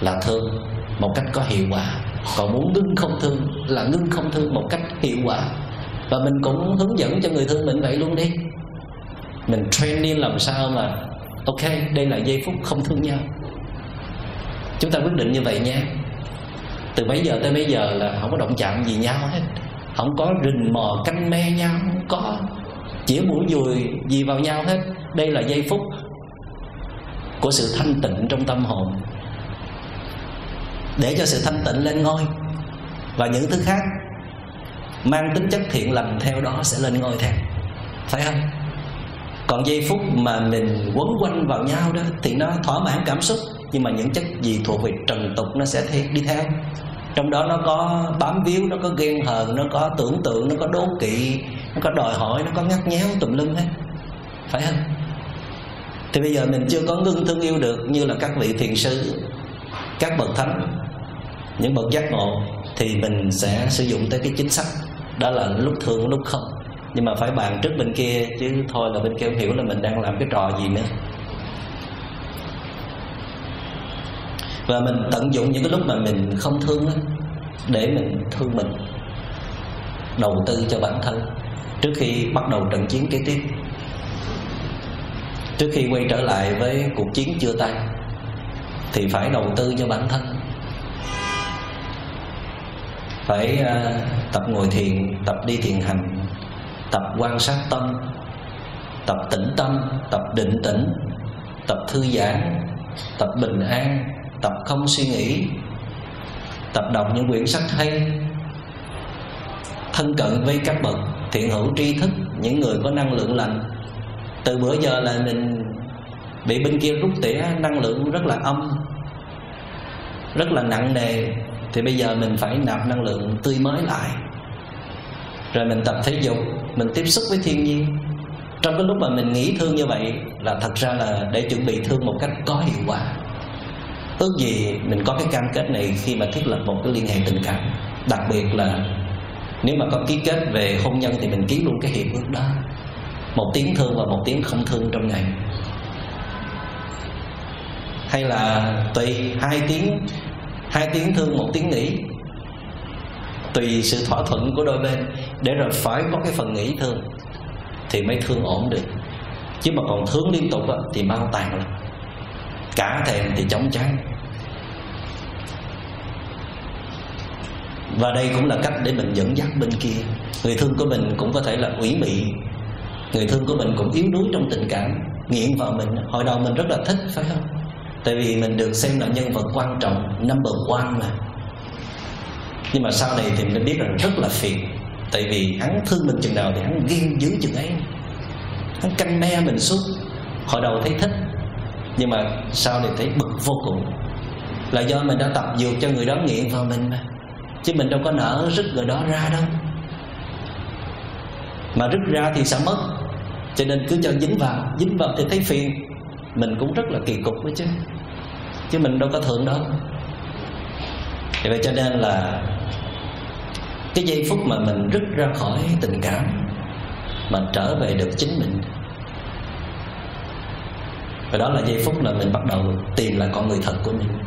là thương một cách có hiệu quả. Còn muốn ngưng không thương là ngưng không thương một cách hiệu quả. Và mình cũng hướng dẫn cho người thương mình vậy luôn đi. Mình training làm sao mà, ok, đây là giây phút không thương nhau. Chúng ta quyết định như vậy nha. Từ mấy giờ tới mấy giờ là không có động chạm gì nhau hết. Không có rình mò, canh me nhau, không có chỉ mũi dùi gì vào nhau hết. Đây là giây phút của sự thanh tịnh trong tâm hồn để cho sự thanh tịnh lên ngôi. Và những thứ khác mang tính chất thiện lành theo đó sẽ lên ngôi theo phải không? Còn giây phút mà mình quấn quanh vào nhau đó, thì nó thỏa mãn cảm xúc, nhưng mà những chất gì thuộc về trần tục nó sẽ đi theo. Trong đó nó có bám víu, nó có ghen hờn, nó có tưởng tượng, nó có đố kỵ, nó có đòi hỏi, nó có ngắt nhéo tùm lum hết. Phải không? Thì bây giờ mình chưa có ngưng thương yêu được như là các vị thiền sư, các bậc thánh những bậc giác ngộ thì mình sẽ sử dụng tới cái chính sách. Đó là lúc thương lúc không nhưng mà phải bàn trước bên kia chứ thôi là bên kia không hiểu là mình đang làm cái trò gì nữa. Và mình tận dụng những cái lúc mà mình không thương đó, để mình thương mình đầu tư cho bản thân. Trước khi bắt đầu trận chiến kế tiếp trước khi quay trở lại với cuộc chiến chưa tan thì phải đầu tư cho bản thân phải uh, tập ngồi thiền tập đi thiền hành tập quan sát tâm tập tĩnh tâm tập định tĩnh tập thư giãn tập bình an tập không suy nghĩ tập đọc những quyển sách hay thân cận với các bậc thiện hữu tri thức những người có năng lượng lành. Từ bữa giờ là mình bị bên kia rút tỉa năng lượng rất là âm rất là nặng nề thì bây giờ mình phải nạp năng lượng tươi mới lại. Rồi mình tập thể dục, mình tiếp xúc với thiên nhiên. Trong cái lúc mà mình nghĩ thương như vậy là thật ra là để chuẩn bị thương một cách có hiệu quả. Ước gì mình có cái cam kết này khi mà thiết lập một cái liên hệ tình cảm. Đặc biệt là nếu mà có ký kết về hôn nhân thì mình ký luôn cái hiệp ước đó. Một tiếng thương và một tiếng không thương trong ngày. Hay là tùy hai tiếng hai tiếng thương, một tiếng nghỉ. Tùy sự thỏa thuận của đôi bên, để rồi phải có cái phần nghỉ thương, thì mới thương ổn được. Chứ mà còn thương liên tục thì mau tàn lắm. Cả thèm thì chóng chán. Và đây cũng là cách để mình dẫn dắt bên kia. Người thương của mình cũng có thể là ủy mị. Người thương của mình cũng yếu đuối trong tình cảm. Nghiện vào mình, hồi đầu mình rất là thích, phải không? Tại vì mình được xem là nhân vật quan trọng, number one mà. Nhưng mà sau này thì mình biết rằng rất là phiền. Tại vì hắn thương mình chừng nào thì hắn ghen dữ chừng ấy. Hắn canh me mình suốt. Hồi đầu thấy thích, nhưng mà sau này thấy bực vô cùng. Là do mình đã tập dược cho người đó nghiện vào mình mà. Chứ mình đâu có nở rứt người đó ra đâu. Mà rứt ra thì sẽ mất. Cho nên cứ cho dính vào. Dính vào thì thấy phiền mình cũng rất là kỳ cục đấy chứ. Chứ mình đâu có thượng đâu. Thì vậy cho nên là cái giây phút mà mình rứt ra khỏi tình cảm, mà trở về được chính mình. Và đó là giây phút là mình bắt đầu tìm lại con người thật của mình.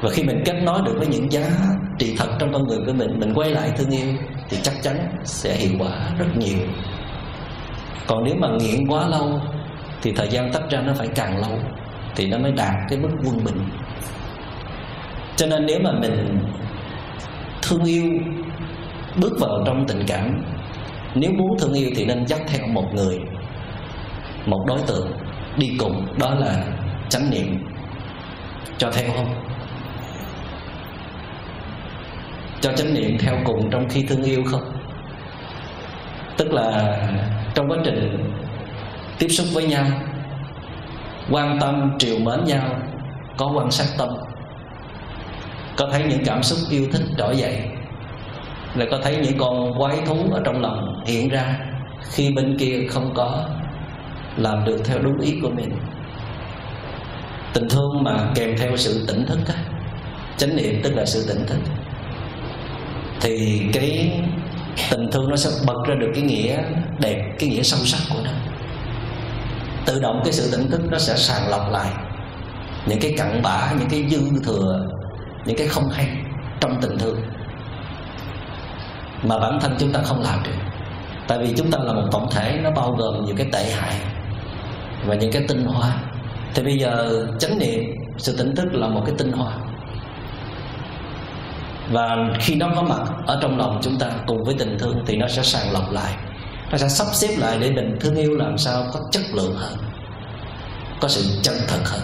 Và khi mình kết nối được với những giá trị thật trong con người của mình mình quay lại thương yêu, thì chắc chắn sẽ hiệu quả rất nhiều. Còn nếu mà nghiện quá lâu thì thời gian tách ra nó phải càng lâu thì nó mới đạt cái mức quân bình. Cho nên nếu mà mình thương yêu, bước vào trong tình cảm nếu muốn thương yêu thì nên dắt theo một người, một đối tượng đi cùng, đó là chánh niệm. Cho theo không? Cho chánh niệm theo cùng trong khi thương yêu không? Tức là trong quá trình tiếp xúc với nhau, quan tâm, triều mến nhau, có quan sát tâm, có thấy những cảm xúc yêu thích trỗi dậy là có thấy những con quái thú ở trong lòng hiện ra khi bên kia không có làm được theo đúng ý của mình. Tình thương mà kèm theo sự tỉnh thức á, chánh niệm tức là sự tỉnh thức, thì cái tình thương nó sẽ bật ra được cái nghĩa đẹp, cái nghĩa sâu sắc của nó tự động cái sự tỉnh thức nó sẽ sàng lọc lại. Những cái cặn bã, những cái dư thừa, những cái không hay trong tình thương. Mà bản thân chúng ta không làm được. Tại vì chúng ta là một tổng thể, nó bao gồm nhiều cái tệ hại và những cái tinh hoa. Thì bây giờ chánh niệm, sự tỉnh thức là một cái tinh hoa. Và khi nó có mặt ở trong lòng chúng ta cùng với tình thương thì nó sẽ sàng lọc lại nó sẽ sắp xếp lại để mình thương yêu làm sao có chất lượng hơn, có sự chân thật hơn.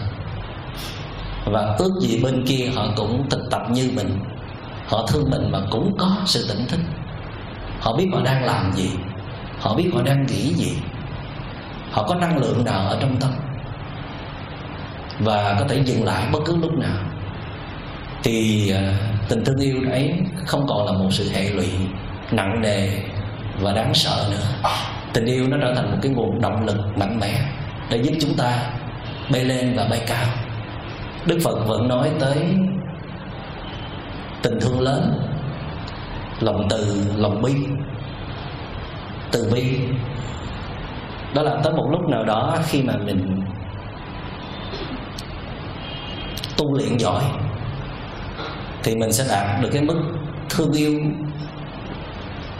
Và ước gì bên kia họ cũng thực tập như mình. Họ thương mình mà cũng có sự tỉnh thức. Họ biết họ đang làm gì. Họ biết họ đang nghĩ gì. Họ có năng lượng nào ở trong tâm. Và có thể dừng lại bất cứ lúc nào. Thì à, tình thương yêu ấy không còn là một sự hệ lụy nặng nề và đáng sợ nữa, tình yêu nó trở thành một cái nguồn động lực mạnh mẽ để giúp chúng ta bay lên và bay cao. Đức phật vẫn nói tới tình thương lớn, lòng từ, lòng bi, từ bi. Đó là tới một lúc nào đó khi mà mình tu luyện giỏi, thì mình sẽ đạt được cái mức thương yêu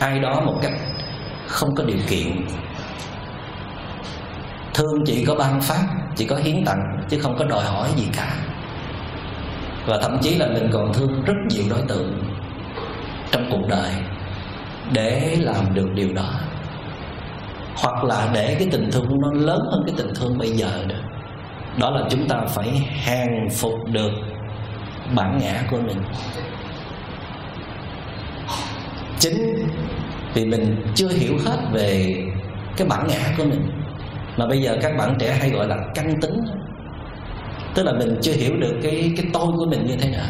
ai đó một cách không có điều kiện. Thương chỉ có ban phát, chỉ có hiến tặng, chứ không có đòi hỏi gì cả. Và thậm chí là mình còn thương rất nhiều đối tượng trong cuộc đời để làm được điều đó. Hoặc là để cái tình thương nó lớn hơn cái tình thương bây giờ đó. Đó là chúng ta phải hàng phục được bản ngã của mình chính. Vì mình chưa hiểu hết về cái bản ngã của mình. Mà bây giờ các bạn trẻ hay gọi là căn tính. Tức là mình chưa hiểu được cái cái tôi của mình như thế nào.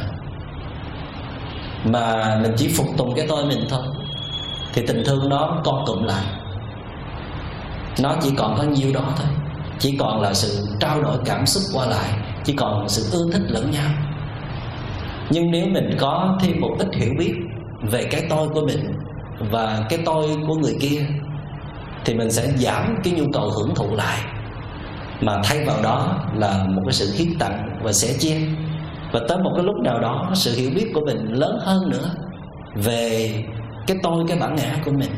Mà mình chỉ phục tùng cái tôi mình thôi. Thì tình thương nó còn cụm lại. Nó chỉ còn có nhiêu đó thôi. Chỉ còn là sự trao đổi cảm xúc qua lại. Chỉ còn sự ưa thích lẫn nhau. Nhưng nếu mình có thêm một ít hiểu biết về cái tôi của mình và cái tôi của người kia, thì mình sẽ giảm cái nhu cầu hưởng thụ lại. Mà thay vào đó là một cái sự hiến tặng và sẻ chia và tới một cái lúc nào đó, sự hiểu biết của mình lớn hơn nữa về cái tôi, cái bản ngã của mình,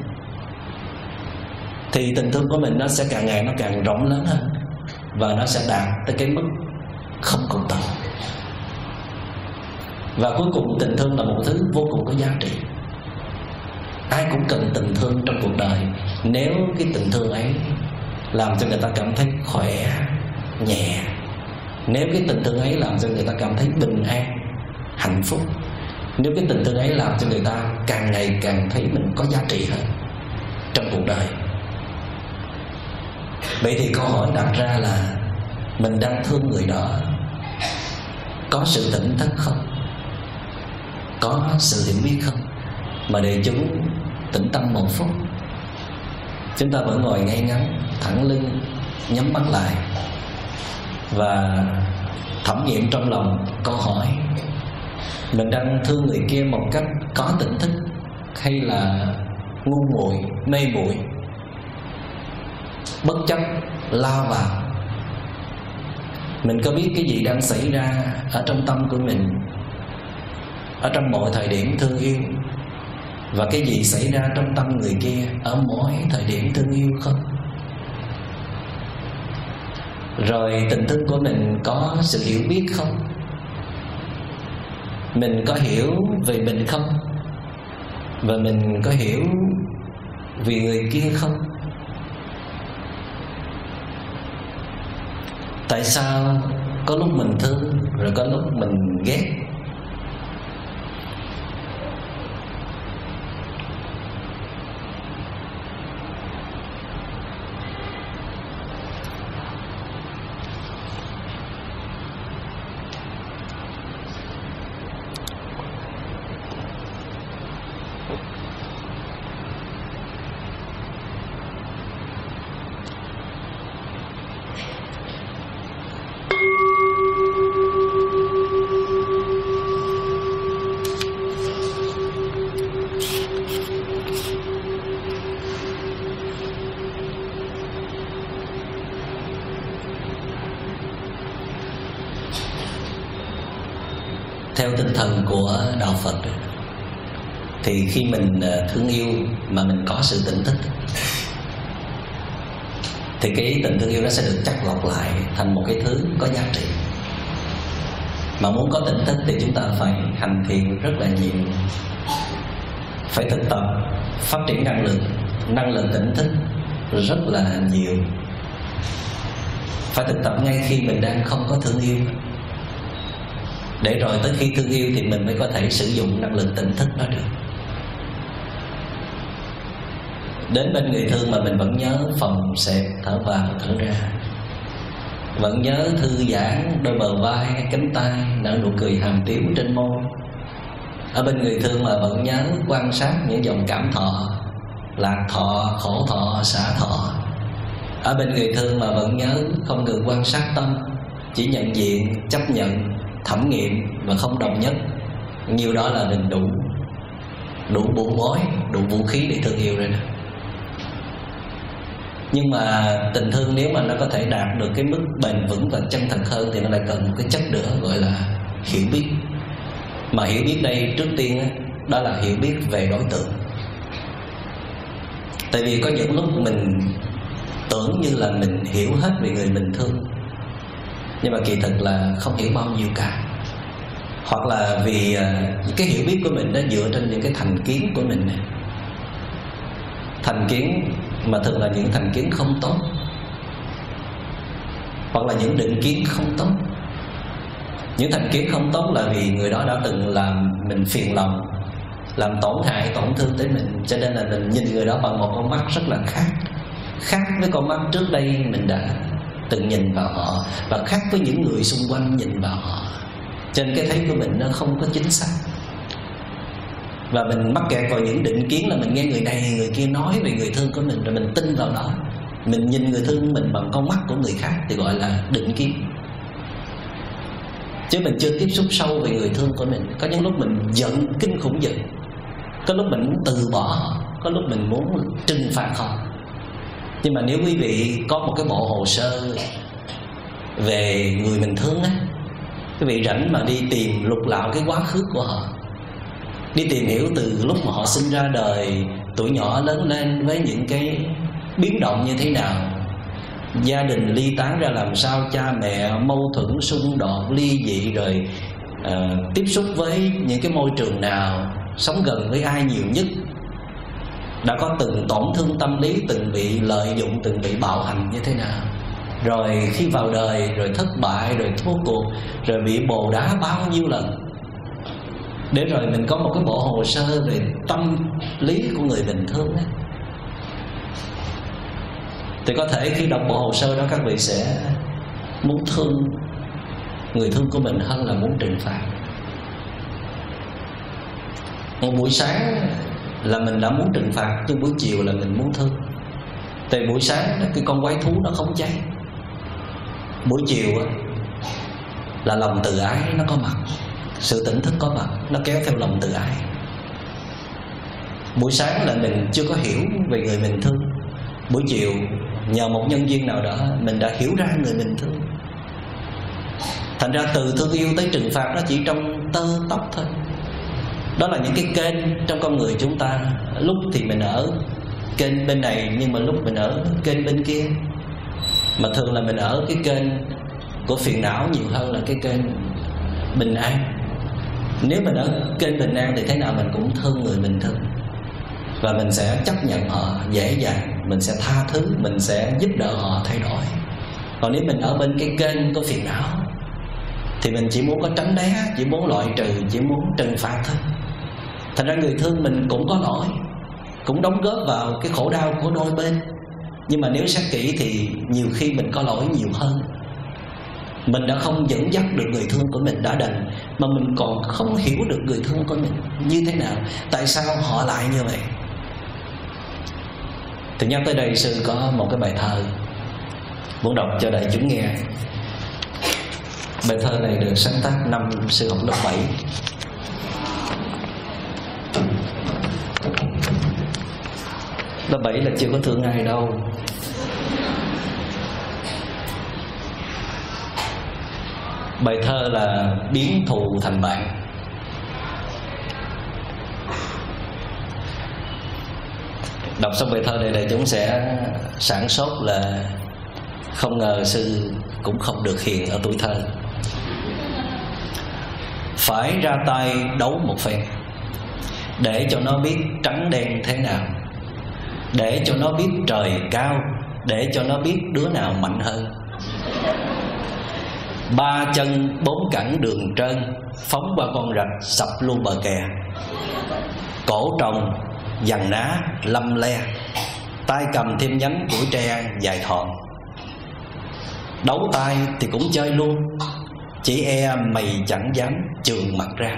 thì tình thương của mình nó sẽ càng ngày nó càng rộng lớn hơn và nó sẽ đạt tới cái mức không còn tội và cuối cùng, tình thương là một thứ vô cùng có giá trị. Ai cũng cần tình thương trong cuộc đời. Nếu cái tình thương ấy làm cho người ta cảm thấy khỏe, nhẹ, nếu cái tình thương ấy làm cho người ta cảm thấy bình an, hạnh phúc, nếu cái tình thương ấy làm cho người ta càng ngày càng thấy mình có giá trị hơn trong cuộc đời. Vậy thì câu hỏi đặt ra là mình đang thương người đó có sự tỉnh thức không? Có sự hiểu biết không? Mà để chú tĩnh tâm một phút, chúng ta vẫn ngồi ngay ngắn, thẳng lưng, nhắm mắt lại và thẩm nghiệm trong lòng câu hỏi, mình đang thương người kia một cách có tỉnh thức hay là ngu muội, mê muội? Bất chấp lao vào, mình có biết cái gì đang xảy ra ở trong tâm của mình? Ở trong mọi thời điểm thương yêu. Và cái gì xảy ra trong tâm người kia ở mỗi thời điểm thương yêu không? Rồi tình thương của mình có sự hiểu biết không? Mình có hiểu về mình không? Và mình có hiểu vì người kia không? Tại sao có lúc mình thương, rồi có lúc mình ghét theo tinh thần của đạo phật thì khi mình ờ, thương yêu mà mình có sự tỉnh thức. Thì cái tình thương yêu nó sẽ được chắc lọc lại thành một cái thứ có giá trị. Mà muốn có tỉnh thức thì chúng ta phải hành thiện rất là nhiều. Phải thực tập, phát triển năng lực năng lực tỉnh thức rất là nhiều. Phải thực tập ngay khi mình đang không có thương yêu. Để rồi tới khi thương yêu thì mình mới có thể sử dụng năng lực tỉnh thức đó được. Đến bên người thương mà mình vẫn nhớ, phòng xẹp, thở vào, thở ra. Vẫn nhớ thư giãn, đôi bờ vai, cánh tay, nở nụ cười hàm tiếu trên môi. Ở bên người thương mà vẫn nhớ, quan sát những dòng cảm thọ, lạc thọ, khổ thọ, xả thọ. Ở bên người thương mà vẫn nhớ, không ngừng quan sát tâm, chỉ nhận diện, chấp nhận, thẩm nghiệm và không đồng nhất. Nhiều đó là mình đủ đủ bộ mối đủ vũ khí để thương yêu rồi nè nhưng mà tình thương nếu mà nó có thể đạt được cái mức bền vững và chân thật hơn thì nó lại cần một cái chất nữa, gọi là hiểu biết. Mà hiểu biết đây trước tiên đó là hiểu biết về đối tượng. Tại vì có những lúc mình tưởng như là mình hiểu hết về người mình thương, nhưng mà kỳ thực là không hiểu bao nhiêu cả. Hoặc là vì à, cái hiểu biết của mình nó dựa trên những cái thành kiến của mình này thành kiến mà thường là những thành kiến không tốt. Hoặc là những định kiến không tốt. Những thành kiến không tốt là vì người đó đã từng làm mình phiền lòng, làm tổn hại, tổn thương tới mình. Cho nên là mình nhìn người đó bằng một con mắt rất là khác. Khác với con mắt trước đây mình đã từng nhìn vào họ. Và khác với những người xung quanh nhìn vào họ. Cho nên cái thấy của mình nó không có chính xác và mình mắc kẹt vào những định kiến là mình nghe người này, người kia nói về người thương của mình, rồi mình tin vào đó. Mình nhìn người thương mình bằng con mắt của người khác thì gọi là định kiến. Chứ mình chưa tiếp xúc sâu về người thương của mình. Có những lúc mình giận, kinh khủng giận. Có lúc mình muốn từ bỏ. Họ có lúc mình muốn trừng phạt họ. Nhưng mà nếu quý vị có một cái bộ hồ sơ về người mình thương á, quý vị rảnh mà đi tìm lục lạo cái quá khứ của họ đi tìm hiểu từ lúc mà họ sinh ra đời tuổi nhỏ lớn lên với những cái biến động như thế nào. Gia đình ly tán ra làm sao cha mẹ mâu thuẫn xung đột ly dị rồi uh, tiếp xúc với những cái môi trường nào sống gần với ai nhiều nhất. Đã có từng tổn thương tâm lý từng bị lợi dụng từng bị bạo hành như thế nào. Rồi khi vào đời rồi thất bại rồi thua cuộc rồi bị bồ đá bao nhiêu lần để rồi mình có một cái bộ hồ sơ về tâm lý của người bình thường ấy. thì có thể khi đọc bộ hồ sơ đó, các vị sẽ muốn thương người thương của mình hơn là muốn trừng phạt. Một buổi sáng là mình đã muốn trừng phạt, nhưng buổi chiều là mình muốn thương. Tại buổi sáng cái con quái thú nó không cháy. Buổi chiều là lòng từ ái nó có mặt sự tỉnh thức có mặt, nó kéo theo lòng tự ái. Buổi sáng là mình chưa có hiểu về người mình thương. Buổi chiều, nhờ một nhân viên nào đó, mình đã hiểu ra người mình thương. Thành ra từ thương yêu tới trừng phạt nó chỉ trong tơ tóc thôi. Đó là những cái kênh trong con người chúng ta. Lúc thì mình ở kênh bên này, nhưng mà lúc mình ở kênh bên kia. Mà thường là mình ở cái kênh của phiền não nhiều hơn là cái kênh bình an nếu mình ở kênh bình an thì thế nào mình cũng thương người mình thương. Và mình sẽ chấp nhận họ dễ dàng, mình sẽ tha thứ, mình sẽ giúp đỡ họ thay đổi. Còn nếu mình ở bên cái kênh có phiền não, thì mình chỉ muốn có tránh né chỉ muốn loại trừ, chỉ muốn trừng phạt thôi. Thành ra người thương mình cũng có lỗi, cũng đóng góp vào cái khổ đau của đôi bên. Nhưng mà nếu xét kỹ thì nhiều khi mình có lỗi nhiều hơn mình đã không dẫn dắt được người thương của mình đã đành, mà mình còn không hiểu được người thương của mình như thế nào. Tại sao họ lại như vậy? Thì nhắc tới đây, sư có một cái bài thơ muốn đọc cho đại chúng nghe. Bài thơ này được sáng tác năm sư học lớp 7 lớp 7 là chưa có thương ai đâu. Bài thơ là biến thù thành bạn. Đọc xong bài thơ này đại chúng sẽ sản sốt là không ngờ sư cũng không được hiền ở tuổi thơ. Phải ra tay đấu một phen, để cho nó biết trắng đen thế nào, để cho nó biết trời cao, để cho nó biết đứa nào mạnh hơn ba chân, bốn cẳng đường trơn, phóng qua con rạch sập luôn bờ kè. Cổ trồng dằn ná, lâm le. Tay cầm thêm nhánh củi tre dài thọn đấu tay thì cũng chơi luôn. Chỉ e mày chẳng dám trường mặt ra.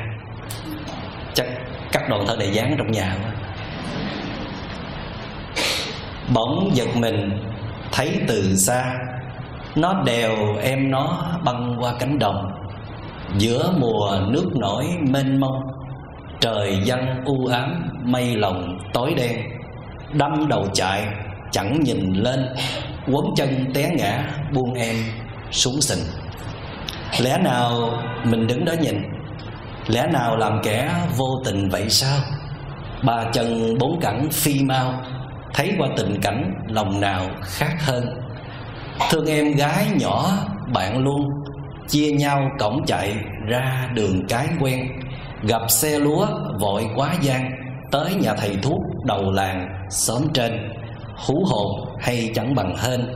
Chắc cắt đoàn thơ này dán trong nhà quá bỗng giật mình, thấy từ xa nó đều em nó băng qua cánh đồng. Giữa mùa nước nổi mênh mông, trời dân u ám, mây lồng tối đen. Đâm đầu chạy, chẳng nhìn lên. Quấn chân té ngã, buông em xuống sình. Lẽ nào mình đứng đó nhìn? Lẽ nào làm kẻ vô tình vậy sao? Ba chân bốn cẳng phi mau, thấy qua tình cảnh lòng nào khác hơn? Thương em gái nhỏ, bạn luôn. Chia nhau cổng chạy, ra đường cái quen. Gặp xe lúa, vội quá gian. Tới nhà thầy thuốc, đầu làng, xóm trên. Hú hồn hay chẳng bằng hên.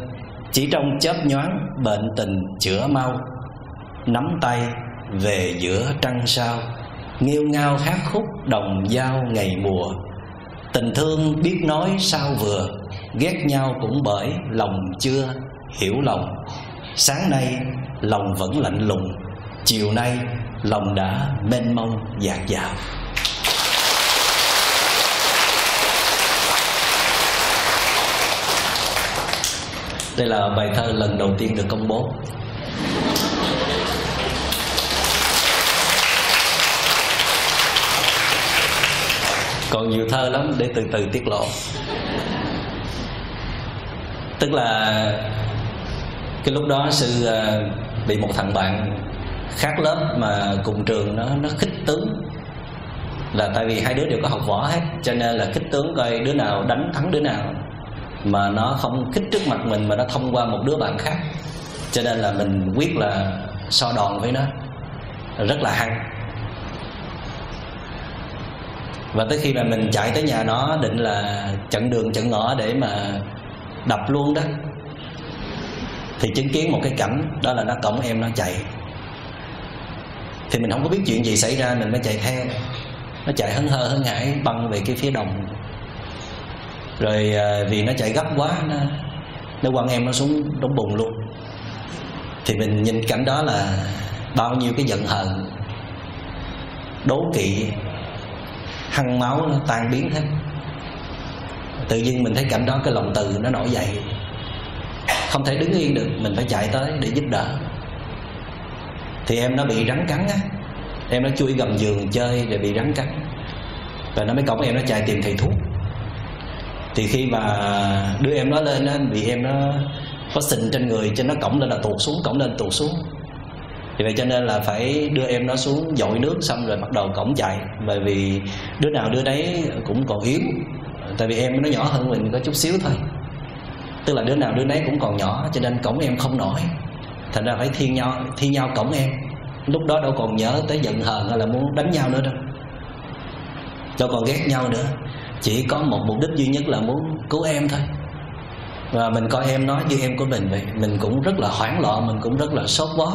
Chỉ trong chớp nhoáng, bệnh tình chữa mau. Nắm tay, về giữa trăng sao. Nghiêu ngao hát khúc đồng dao ngày mùa. Tình thương biết nói sao vừa. Ghét nhau cũng bởi lòng chưa hiểu lòng. Sáng nay, lòng vẫn lạnh lùng. Chiều nay, lòng đã mênh mông, dạt dào. Đây là bài thơ lần đầu tiên được công bố. Còn nhiều thơ lắm, để từ từ tiết lộ. Tức là cái lúc đó sư ờ, bị một thằng bạn khác lớp mà cùng trường nó nó khích tướng. Là tại vì hai đứa đều có học võ hết, cho nên là khích tướng coi đứa nào đánh thắng đứa nào. Mà nó không khích trước mặt mình mà nó thông qua một đứa bạn khác. Cho nên là mình quyết là so đòn với nó. Rất là hăng và tới khi mà mình chạy tới nhà nó, định là chặn đường chặn ngõ để mà đập luôn đó thì chứng kiến một cái cảnh đó là nó cổng em nó chạy. Thì mình không có biết chuyện gì xảy ra, mình mới chạy theo. Nó chạy hấn hơ hấn hải, băng về cái phía đồng. Rồi à, vì nó chạy gấp quá, nó nó quăng em nó xuống đống bùn luôn. Thì mình nhìn cảnh đó là bao nhiêu cái giận hờn, đố kỵ, hăng máu nó tan biến hết. Tự nhiên mình thấy cảnh đó, cái lòng từ nó nổi dậy không thể đứng yên được, mình phải chạy tới để giúp đỡ. Thì em nó bị rắn cắn á. Em nó chui gầm giường chơi để bị rắn cắn. Và nó mới cổng em nó chạy tìm thầy thuốc. Thì khi mà đưa em nó lên á vì em nó có sình trên người, cho nó cổng lên là tuột xuống, cổng lên tuột xuống. Thì vậy cho nên là phải đưa em nó xuống dội nước, xong rồi bắt đầu cổng chạy. Bởi vì đứa nào đứa đấy cũng còn yếu. Tại vì em nó nhỏ hơn mình có chút xíu thôi tức là đứa nào đứa nấy cũng còn nhỏ, cho nên cổng em không nổi. Thành ra phải thi nhau thi nhau cổng em. Lúc đó đâu còn nhớ tới giận hờn hay là muốn đánh nhau nữa đâu. Đâu còn ghét nhau nữa. Chỉ có một mục đích duy nhất là muốn cứu em thôi. Và mình coi em nói như em của mình vậy, mình cũng rất là hoảng loạn, mình cũng rất là sốt bó.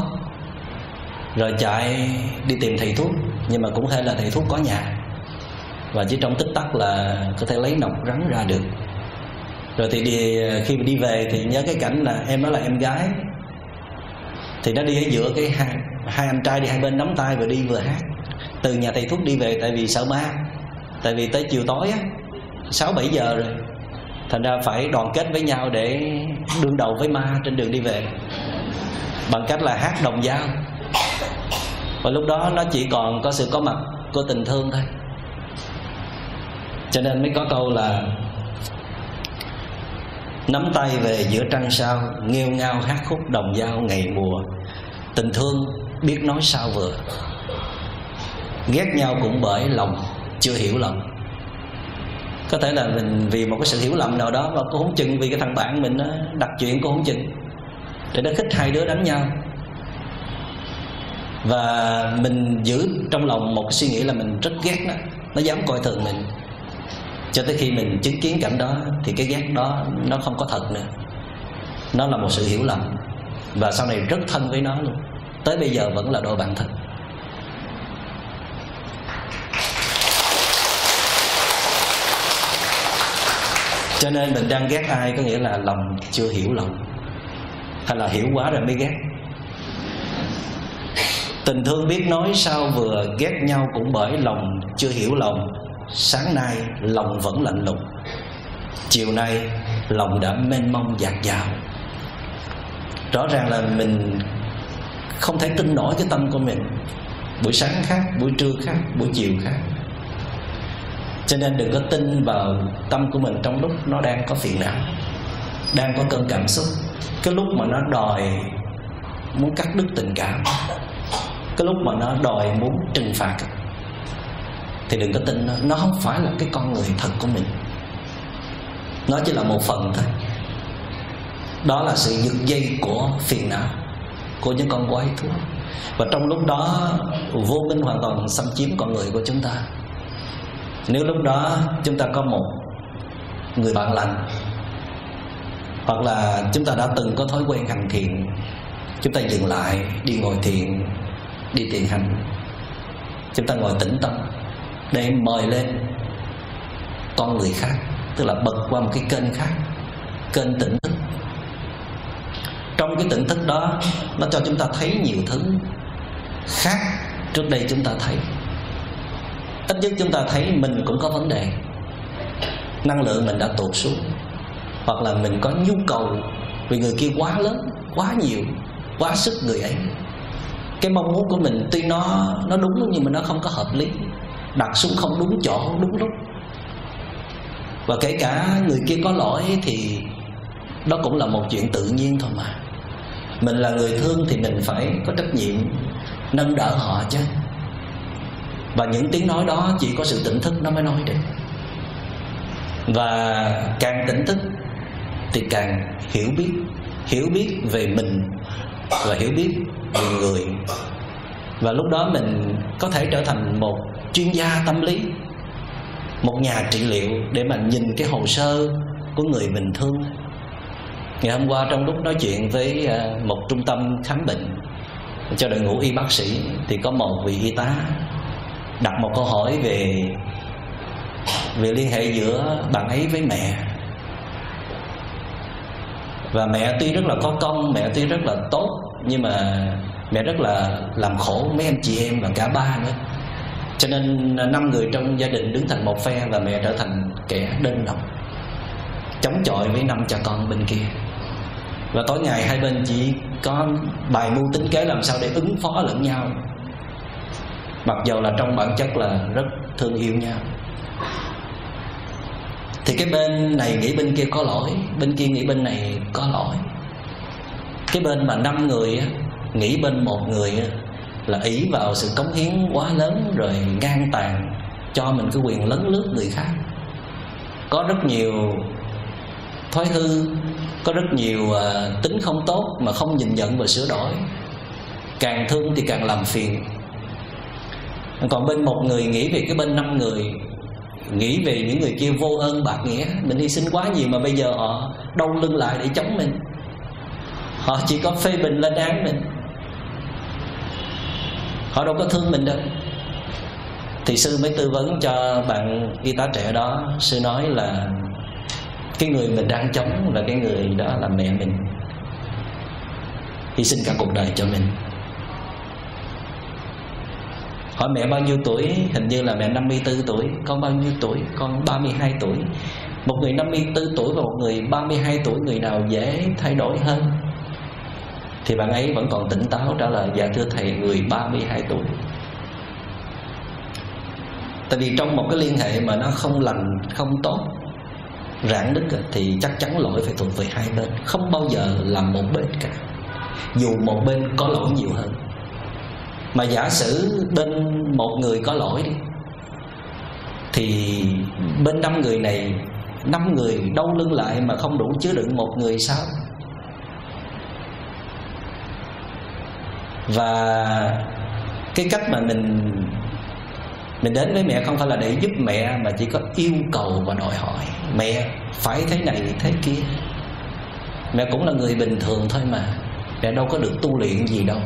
Rồi chạy đi tìm thầy thuốc, nhưng mà cũng hay là thầy thuốc có nhà. Và chỉ trong tích tắc là có thể lấy nọc rắn ra được rồi thì đi, khi mà đi về thì nhớ cái cảnh là em đó là em gái. Thì nó đi ở giữa cái hai, hai anh trai đi hai bên nắm tay vừa đi vừa hát. Từ nhà thầy thuốc đi về tại vì sợ ma tại vì tới chiều tối á sáu bảy giờ rồi. Thành ra phải đoàn kết với nhau để đương đầu với ma trên đường đi về. Bằng cách là hát đồng dao. Và lúc đó nó chỉ còn có sự có mặt của tình thương thôi. Cho nên mới có câu là nắm tay về giữa trăng sao, nghêu ngao hát khúc đồng dao ngày mùa. Tình thương biết nói sao vừa. Ghét nhau cũng bởi lòng chưa hiểu lòng có thể là mình vì một cái sự hiểu lầm nào đó và cô không chừng vì cái thằng bạn mình nó đặt chuyện cô không chừng. Để nó khích hai đứa đánh nhau. Và mình giữ trong lòng một suy nghĩ là mình rất ghét nó. Nó dám coi thường mình cho tới khi mình chứng kiến cảnh đó, thì cái ghét đó nó không có thật nữa. Nó là một sự hiểu lầm. Và sau này rất thân với nó luôn. Tới bây giờ vẫn là đôi bạn thân. Cho nên mình đang ghét ai có nghĩa là lòng chưa hiểu lòng hay là hiểu quá rồi mới ghét. Tình thương biết nói sao vừa ghét nhau cũng bởi lòng chưa hiểu lòng sáng nay, lòng vẫn lạnh lùng. Chiều nay, lòng đã mênh mông dạt dào. Rõ ràng là mình không thể tin nổi cái tâm của mình. Buổi sáng khác, buổi trưa khác, buổi chiều khác. Cho nên đừng có tin vào tâm của mình trong lúc nó đang có phiền não, đang có cơn cảm xúc. Cái lúc mà nó đòi muốn cắt đứt tình cảm, cái lúc mà nó đòi muốn trừng phạt thì đừng có tin nó. Nó không phải là cái con người thật của mình. Nó chỉ là một phần thôi. Đó là sự giật dây của phiền não của những con quái thú. Và trong lúc đó, vô minh hoàn toàn xâm chiếm con người của chúng ta. Nếu lúc đó chúng ta có một người bạn lành, hoặc là chúng ta đã từng có thói quen hành thiện chúng ta dừng lại, đi ngồi thiền, đi thiền hành. Chúng ta ngồi tĩnh tâm để mời lên con người khác, tức là bật qua một cái kênh khác, kênh tỉnh thức. Trong cái tỉnh thức đó, nó cho chúng ta thấy nhiều thứ khác trước đây chúng ta thấy. Ít nhất chúng ta thấy mình cũng có vấn đề. Năng lượng mình đã tụt xuống, hoặc là mình có nhu cầu vì người kia quá lớn, quá nhiều, quá sức người ấy. Cái mong muốn của mình tuy nó nó đúng nhưng mà nó không có hợp lý đặt xuống không đúng chỗ, không đúng lúc. Và kể cả người kia có lỗi thì đó cũng là một chuyện tự nhiên thôi mà. Mình là người thương thì mình phải có trách nhiệm nâng đỡ họ chứ. Và những tiếng nói đó chỉ có sự tỉnh thức nó mới nói được. Và càng tỉnh thức thì càng hiểu biết hiểu biết về mình và hiểu biết về người. Và lúc đó mình có thể trở thành một chuyên gia tâm lý. Một nhà trị liệu để mà nhìn cái hồ sơ của người bình thương. Ngày hôm qua trong lúc nói chuyện với à, một trung tâm khám bệnh cho đội ngũ y bác sĩ thì có một vị y tá đặt một câu hỏi về về liên hệ giữa bạn ấy với mẹ. Và mẹ tuy rất là có công, mẹ tuy rất là tốt, nhưng mà mẹ rất là làm khổ mấy em chị em và cả ba nữa cho nên năm người trong gia đình đứng thành một phe và mẹ trở thành kẻ đơn độc, chống chọi với năm cha con bên kia. Và tối ngày hai bên chỉ có bài mưu tính kế làm sao để ứng phó lẫn nhau. Mặc dù là trong bản chất là rất thương yêu nhau. Thì cái bên này nghĩ bên kia có lỗi, bên kia nghĩ bên này có lỗi. Cái bên mà năm người nghĩ bên một người là ý vào sự cống hiến quá lớn rồi ngang tàn cho mình cái quyền lấn lướt người khác. Có rất nhiều thói hư có rất nhiều uh, tính không tốt mà không nhìn nhận và sửa đổi. Càng thương thì càng làm phiền. Còn bên một người nghĩ về cái bên năm người nghĩ về những người kia vô ơn bạc nghĩa mình hy sinh quá nhiều mà bây giờ họ đau lưng lại để chống mình. Họ chỉ có phê bình lên án mình họ đâu có thương mình đâu. Thì sư mới tư vấn cho bạn y tá trẻ đó. Sư nói là cái người mình đang chống là cái người đó là mẹ mình. Hy sinh cả cuộc đời cho mình. Hỏi mẹ bao nhiêu tuổi? Hình như là mẹ 54 tuổi. Con bao nhiêu tuổi? Con 32 tuổi. Một người 54 tuổi và một người 32 tuổi, người nào dễ thay đổi hơn? Thì bạn ấy vẫn còn tỉnh táo trả lời dạ thưa thầy, người 32 tuổi. Tại vì trong một cái liên hệ mà nó không lành, không tốt, rạn nứt thì chắc chắn lỗi phải thuộc về hai bên, không bao giờ làm một bên cả, dù một bên có lỗi nhiều hơn. Mà giả sử bên một người có lỗi đi, thì bên năm người này, năm người đau lưng lại mà không đủ chứa đựng một người sao? Và cái cách mà mình mình đến với mẹ không phải là để giúp mẹ, mà chỉ có yêu cầu và đòi hỏi. Mẹ phải thế này, thế kia. Mẹ cũng là người bình thường thôi mà. Mẹ đâu có được tu luyện gì đâu.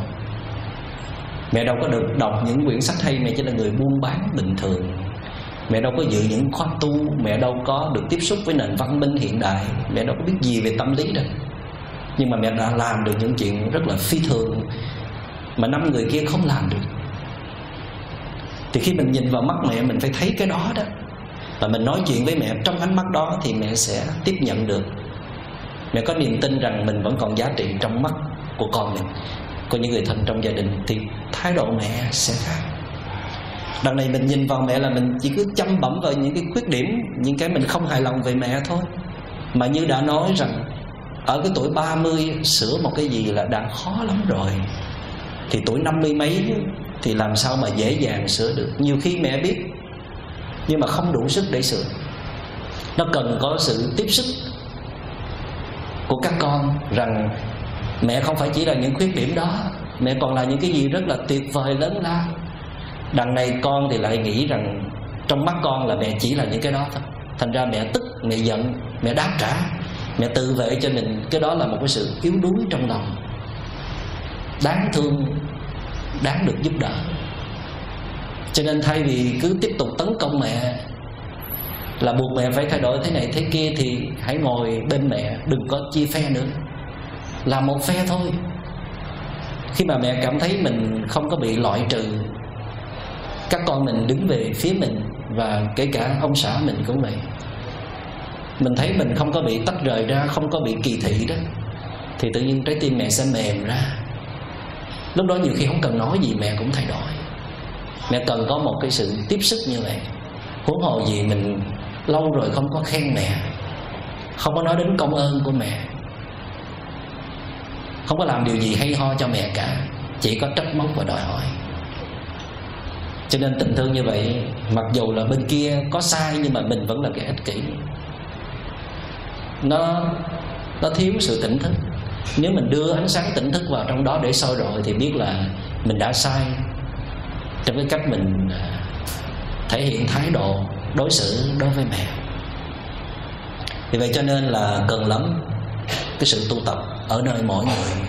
Mẹ đâu có được đọc những quyển sách hay, mẹ chỉ là người buôn bán bình thường. Mẹ đâu có dự những khóa tu, mẹ đâu có được tiếp xúc với nền văn minh hiện đại. Mẹ đâu có biết gì về tâm lý đâu. Nhưng mà mẹ đã làm được những chuyện rất là phi thường mà năm người kia không làm được. Thì khi mình nhìn vào mắt mẹ, mình phải thấy cái đó đó. Và mình nói chuyện với mẹ, trong ánh mắt đó thì mẹ sẽ tiếp nhận được. Mẹ có niềm tin rằng mình vẫn còn giá trị trong mắt của con mình, của những người thân trong gia đình. Thì thái độ mẹ sẽ khác. Đằng này mình nhìn vào mẹ là mình chỉ cứ chăm bẩm vào những cái khuyết điểm, những cái mình không hài lòng về mẹ thôi. Mà như đã nói rằng, ở cái tuổi 30 sửa một cái gì là đã khó lắm rồi thì tuổi năm mươi mấy thì làm sao mà dễ dàng sửa được? Nhiều khi mẹ biết, nhưng mà không đủ sức để sửa. Nó cần có sự tiếp sức của các con rằng mẹ không phải chỉ là những khuyết điểm đó. Mẹ còn là những cái gì rất là tuyệt vời lớn lao. Đằng này con thì lại nghĩ rằng trong mắt con là mẹ chỉ là những cái đó thôi. Thành ra mẹ tức, mẹ giận, mẹ đáp trả, mẹ tự vệ cho mình. Cái đó là một cái sự yếu đuối trong lòng đáng thương, đáng được giúp đỡ. Cho nên thay vì cứ tiếp tục tấn công mẹ, là buộc mẹ phải thay đổi thế này thế kia, thì hãy ngồi bên mẹ, đừng có chia phe nữa. Là một phe thôi. Khi mà mẹ cảm thấy mình không có bị loại trừ, các con mình đứng về phía mình, và kể cả ông xã mình cũng vậy. Mình thấy mình không có bị tách rời ra, không có bị kỳ thị đó, thì tự nhiên trái tim mẹ sẽ mềm ra lúc đó nhiều khi không cần nói gì, mẹ cũng thay đổi. Mẹ cần có một cái sự tiếp sức như vậy. Huống hồ gì mình lâu rồi không có khen mẹ, không có nói đến công ơn của mẹ. Không có làm điều gì hay ho cho mẹ cả, chỉ có trách móc và đòi hỏi. Cho nên tình thương như vậy, mặc dù là bên kia có sai nhưng mà mình vẫn là cái ích kỷ. Nó nó thiếu sự tỉnh thức nếu mình đưa ánh sáng tỉnh thức vào trong đó để soi rọi thì biết là mình đã sai. Trong cái cách mình à, thể hiện thái độ đối xử đối với mẹ. Vì vậy cho nên là cần lắm cái sự tu tập ở nơi mỗi người.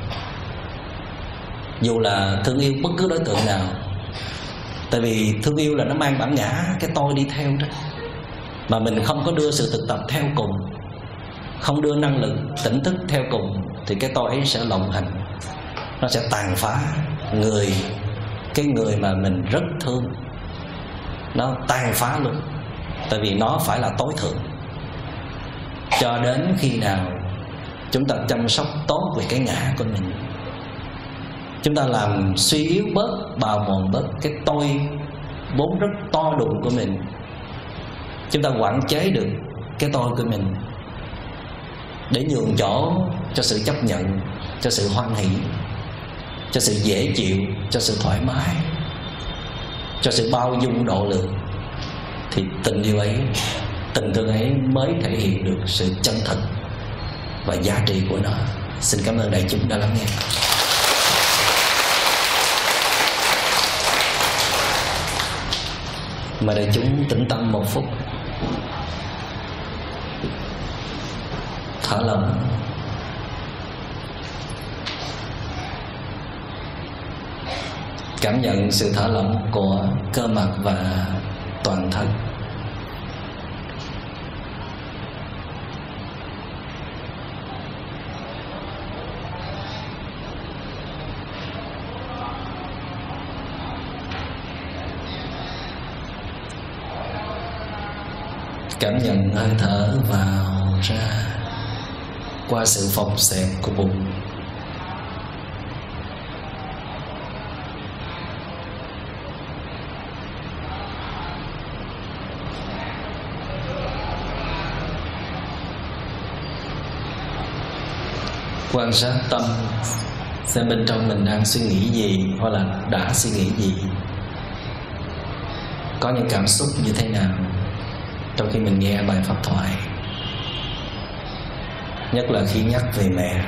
Dù là thương yêu bất cứ đối tượng nào, tại vì thương yêu là nó mang bản ngã, cái tôi đi theo đó. Mà mình không có đưa sự thực tập theo cùng không đưa năng lực tỉnh thức theo cùng, thì cái tôi ấy sẽ lộng hành. Nó sẽ tàn phá người, cái người mà mình rất thương. Nó tàn phá luôn, tại vì nó phải là tối thượng. Cho đến khi nào chúng ta chăm sóc tốt về cái ngã của mình, chúng ta làm suy yếu bớt, bào mòn bớt cái tôi vốn rất to đùng của mình, chúng ta quản chế được cái tôi của mình để nhường chỗ cho sự chấp nhận, cho sự hoan hỷ, cho sự dễ chịu, cho sự thoải mái, cho sự bao dung độ lượng. Thì tình yêu ấy tình thương ấy mới thể hiện được sự chân thật và giá trị của nó. Xin cảm ơn đại chúng đã lắng nghe. Mà đại chúng tĩnh tâm một phút thở lỏng cảm nhận sự thở lỏng của cơ mặt và toàn thân. Cảm nhận hơi thở vào ra qua sự phòng xẹp của bụng. Quan sát tâm, xem bên trong mình đang suy nghĩ gì hoặc là đã suy nghĩ gì. Có những cảm xúc như thế nào trong khi mình nghe bài pháp thoại? nhất là khi nhắc về mẹ.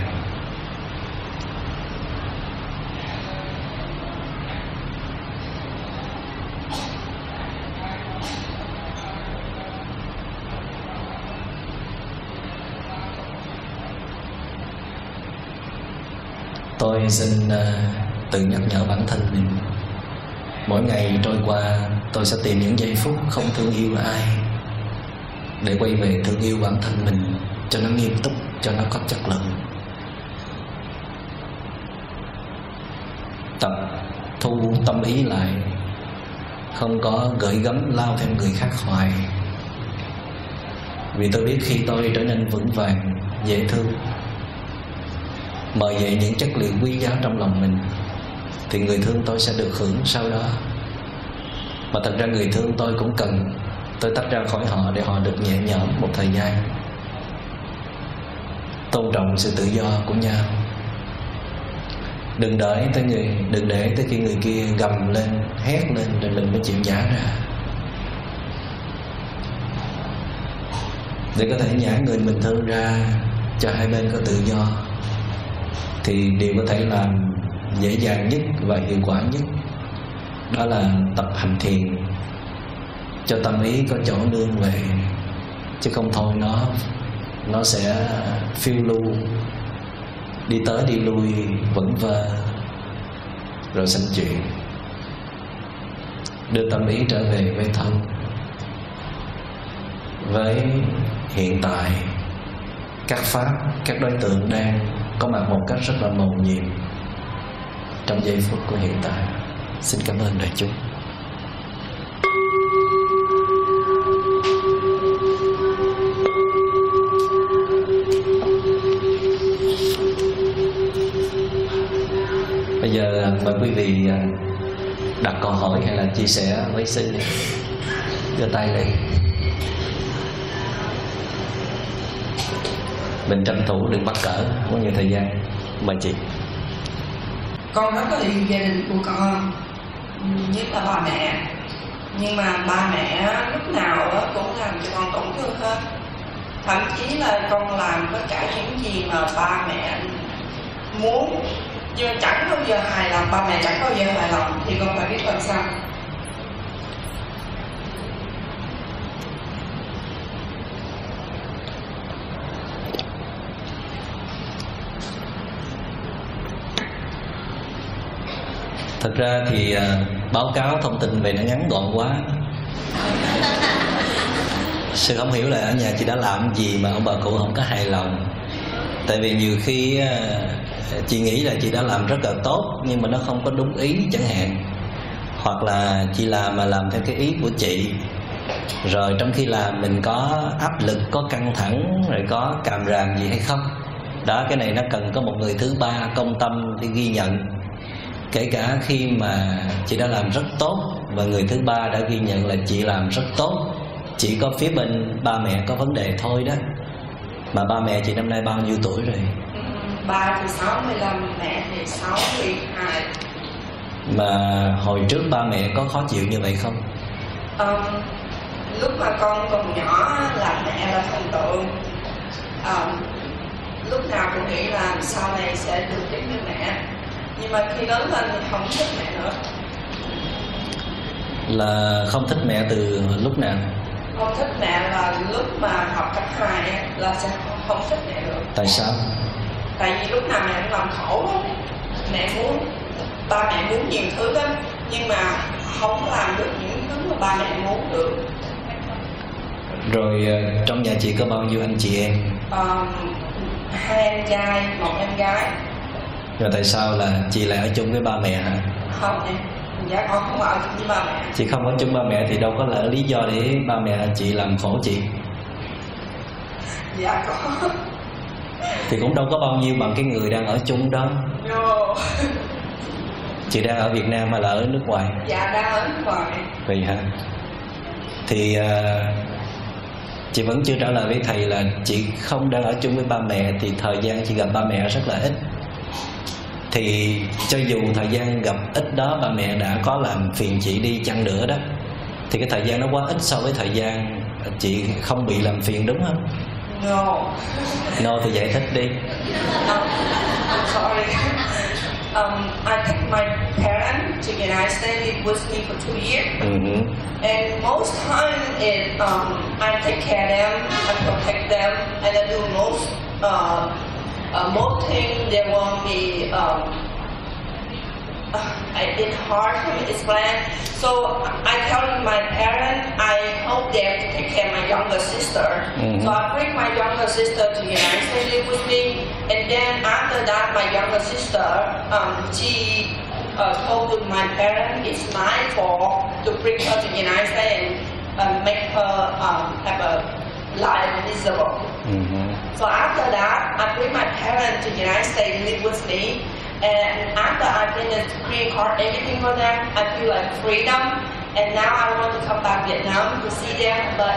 Tôi xin ờ, tự nhắc nhở bản thân mình. Mỗi ngày trôi qua, tôi sẽ tìm những giây phút không thương yêu ai để quay về thương yêu bản thân mình cho nó nghiêm túc, cho nó có chất lượng. Tập thu tâm ý lại, không có gửi gắm lao theo người khác hoài. Vì tôi biết khi tôi trở nên vững vàng, dễ thương, mời dậy những chất liệu quý giá trong lòng mình, thì người thương tôi sẽ được hưởng sau đó. Mà thật ra người thương tôi cũng cần tôi tách ra khỏi họ để họ được nhẹ nhõm một thời gian tôn trọng sự tự do của nhau. Đừng đợi tới người, đừng để tới khi người kia gầm lên, hét lên rồi mình mới chịu nhả ra. Để có thể nhả người mình thương ra cho hai bên có tự do, thì điều có thể làm dễ dàng nhất và hiệu quả nhất đó là tập hành thiền. Cho tâm ý có chỗ nương về, chứ không thôi nó nó sẽ phiêu lưu, đi tới đi lui, vẩn vơ, rồi sinh chuyện đưa tâm ý trở về với thân. Với hiện tại, các pháp, các đối tượng đang có mặt một cách rất là mầu nhiệm trong giây phút của hiện tại. Xin cảm ơn đại chúng. Vâng, mời quý vị à, đặt câu hỏi hay là chia sẻ với sinh giơ tay đây mình tranh thủ đừng bắt cỡ, có nhiều thời gian. Mời chị. Con rất có yêu gia đình của con, nhất là ba mẹ. Nhưng mà ba mẹ lúc nào cũng làm cho con tổn thương hết. Thậm chí là con làm tất cả những gì mà ba mẹ muốn mà chẳng bao giờ hài lòng ba mẹ chẳng bao giờ hài lòng thì con phải biết làm sao. Thật ra thì à, báo cáo thông tin về nó ngắn gọn quá. Sư không hiểu là ở nhà chị đã làm gì mà ông bà cụ không có hài lòng. Tại vì nhiều khi à, chị nghĩ là chị đã làm rất là tốt, nhưng mà nó không có đúng ý chẳng hạn. Hoặc là chị làm mà làm theo cái ý của chị. Rồi trong khi làm mình có áp lực, có căng thẳng, rồi có càm ràm gì hay không? Đó, cái này nó cần có một người thứ ba công tâm đi ghi nhận. Kể cả khi mà chị đã làm rất tốt và người thứ ba đã ghi nhận là chị làm rất tốt. Chỉ có phía bên ba mẹ có vấn đề thôi đó. Mà ba mẹ chị năm nay bao nhiêu tuổi rồi? Ba thì 65 mẹ thì 62 mà hồi trước ba mẹ có khó chịu như vậy không? Um, lúc mà con còn nhỏ là mẹ là thần tượng um, lúc nào cũng nghĩ là sau này sẽ được giống như mẹ. Nhưng mà khi lớn lên thì không thích mẹ nữa. Là không thích mẹ từ lúc nào? Không thích mẹ là lúc mà học cấp hai là sẽ không thích mẹ nữa tại sao tại vì lúc nào mẹ cũng làm khổ mẹ muốn ba mẹ muốn nhiều thứ lắm nhưng mà không làm được những thứ mà ba mẹ muốn được. Rồi ờ, trong nhà chị có bao nhiêu anh chị em? Um, hai em trai một em gái. Rồi tại sao là chị lại ở chung với ba mẹ hả? Không em dạ con không ở chung với ba mẹ. Chị không ở chung ba mẹ thì đâu có lẽ lý do để ba mẹ chị làm khổ chị. Dạ có thì cũng đâu có bao nhiêu bằng cái người đang ở chung đó. No. chị đang ở việt nam hay là ở nước ngoài? Dạ đang ở nước ngoài. Vậy hả? Thì uh, chị vẫn chưa trả lời với thầy là chị không đang ở chung với ba mẹ thì thời gian chị gặp ba mẹ rất là ít. Thì cho dù thời gian gặp ít đó ba mẹ đã có làm phiền chị đi chăng nữa đó thì cái thời gian nó quá ít so với thời gian chị không bị làm phiền đúng không no. No thì giải thích đi. Um, I'm sorry. Um, I take my parents to the United States with me for two years. Ừ. and most time it um, I take care of them I protect them and I do most uh, uh, most thing there won't be um, uh, it's hard to explain. So I tell my parents I hope them to take care of my younger sister. Mhm. So I bring my younger sister to United States live with me, and then after that, my younger sister um, she uh, told my parents it's my fault to bring her to United States and uh, make her um, have a life miserable. Ừ. So after that, I bring my parents to United States live with me. And after I finish green card, everything for them, I feel like freedom. And now I want to come back Vietnam to see them. But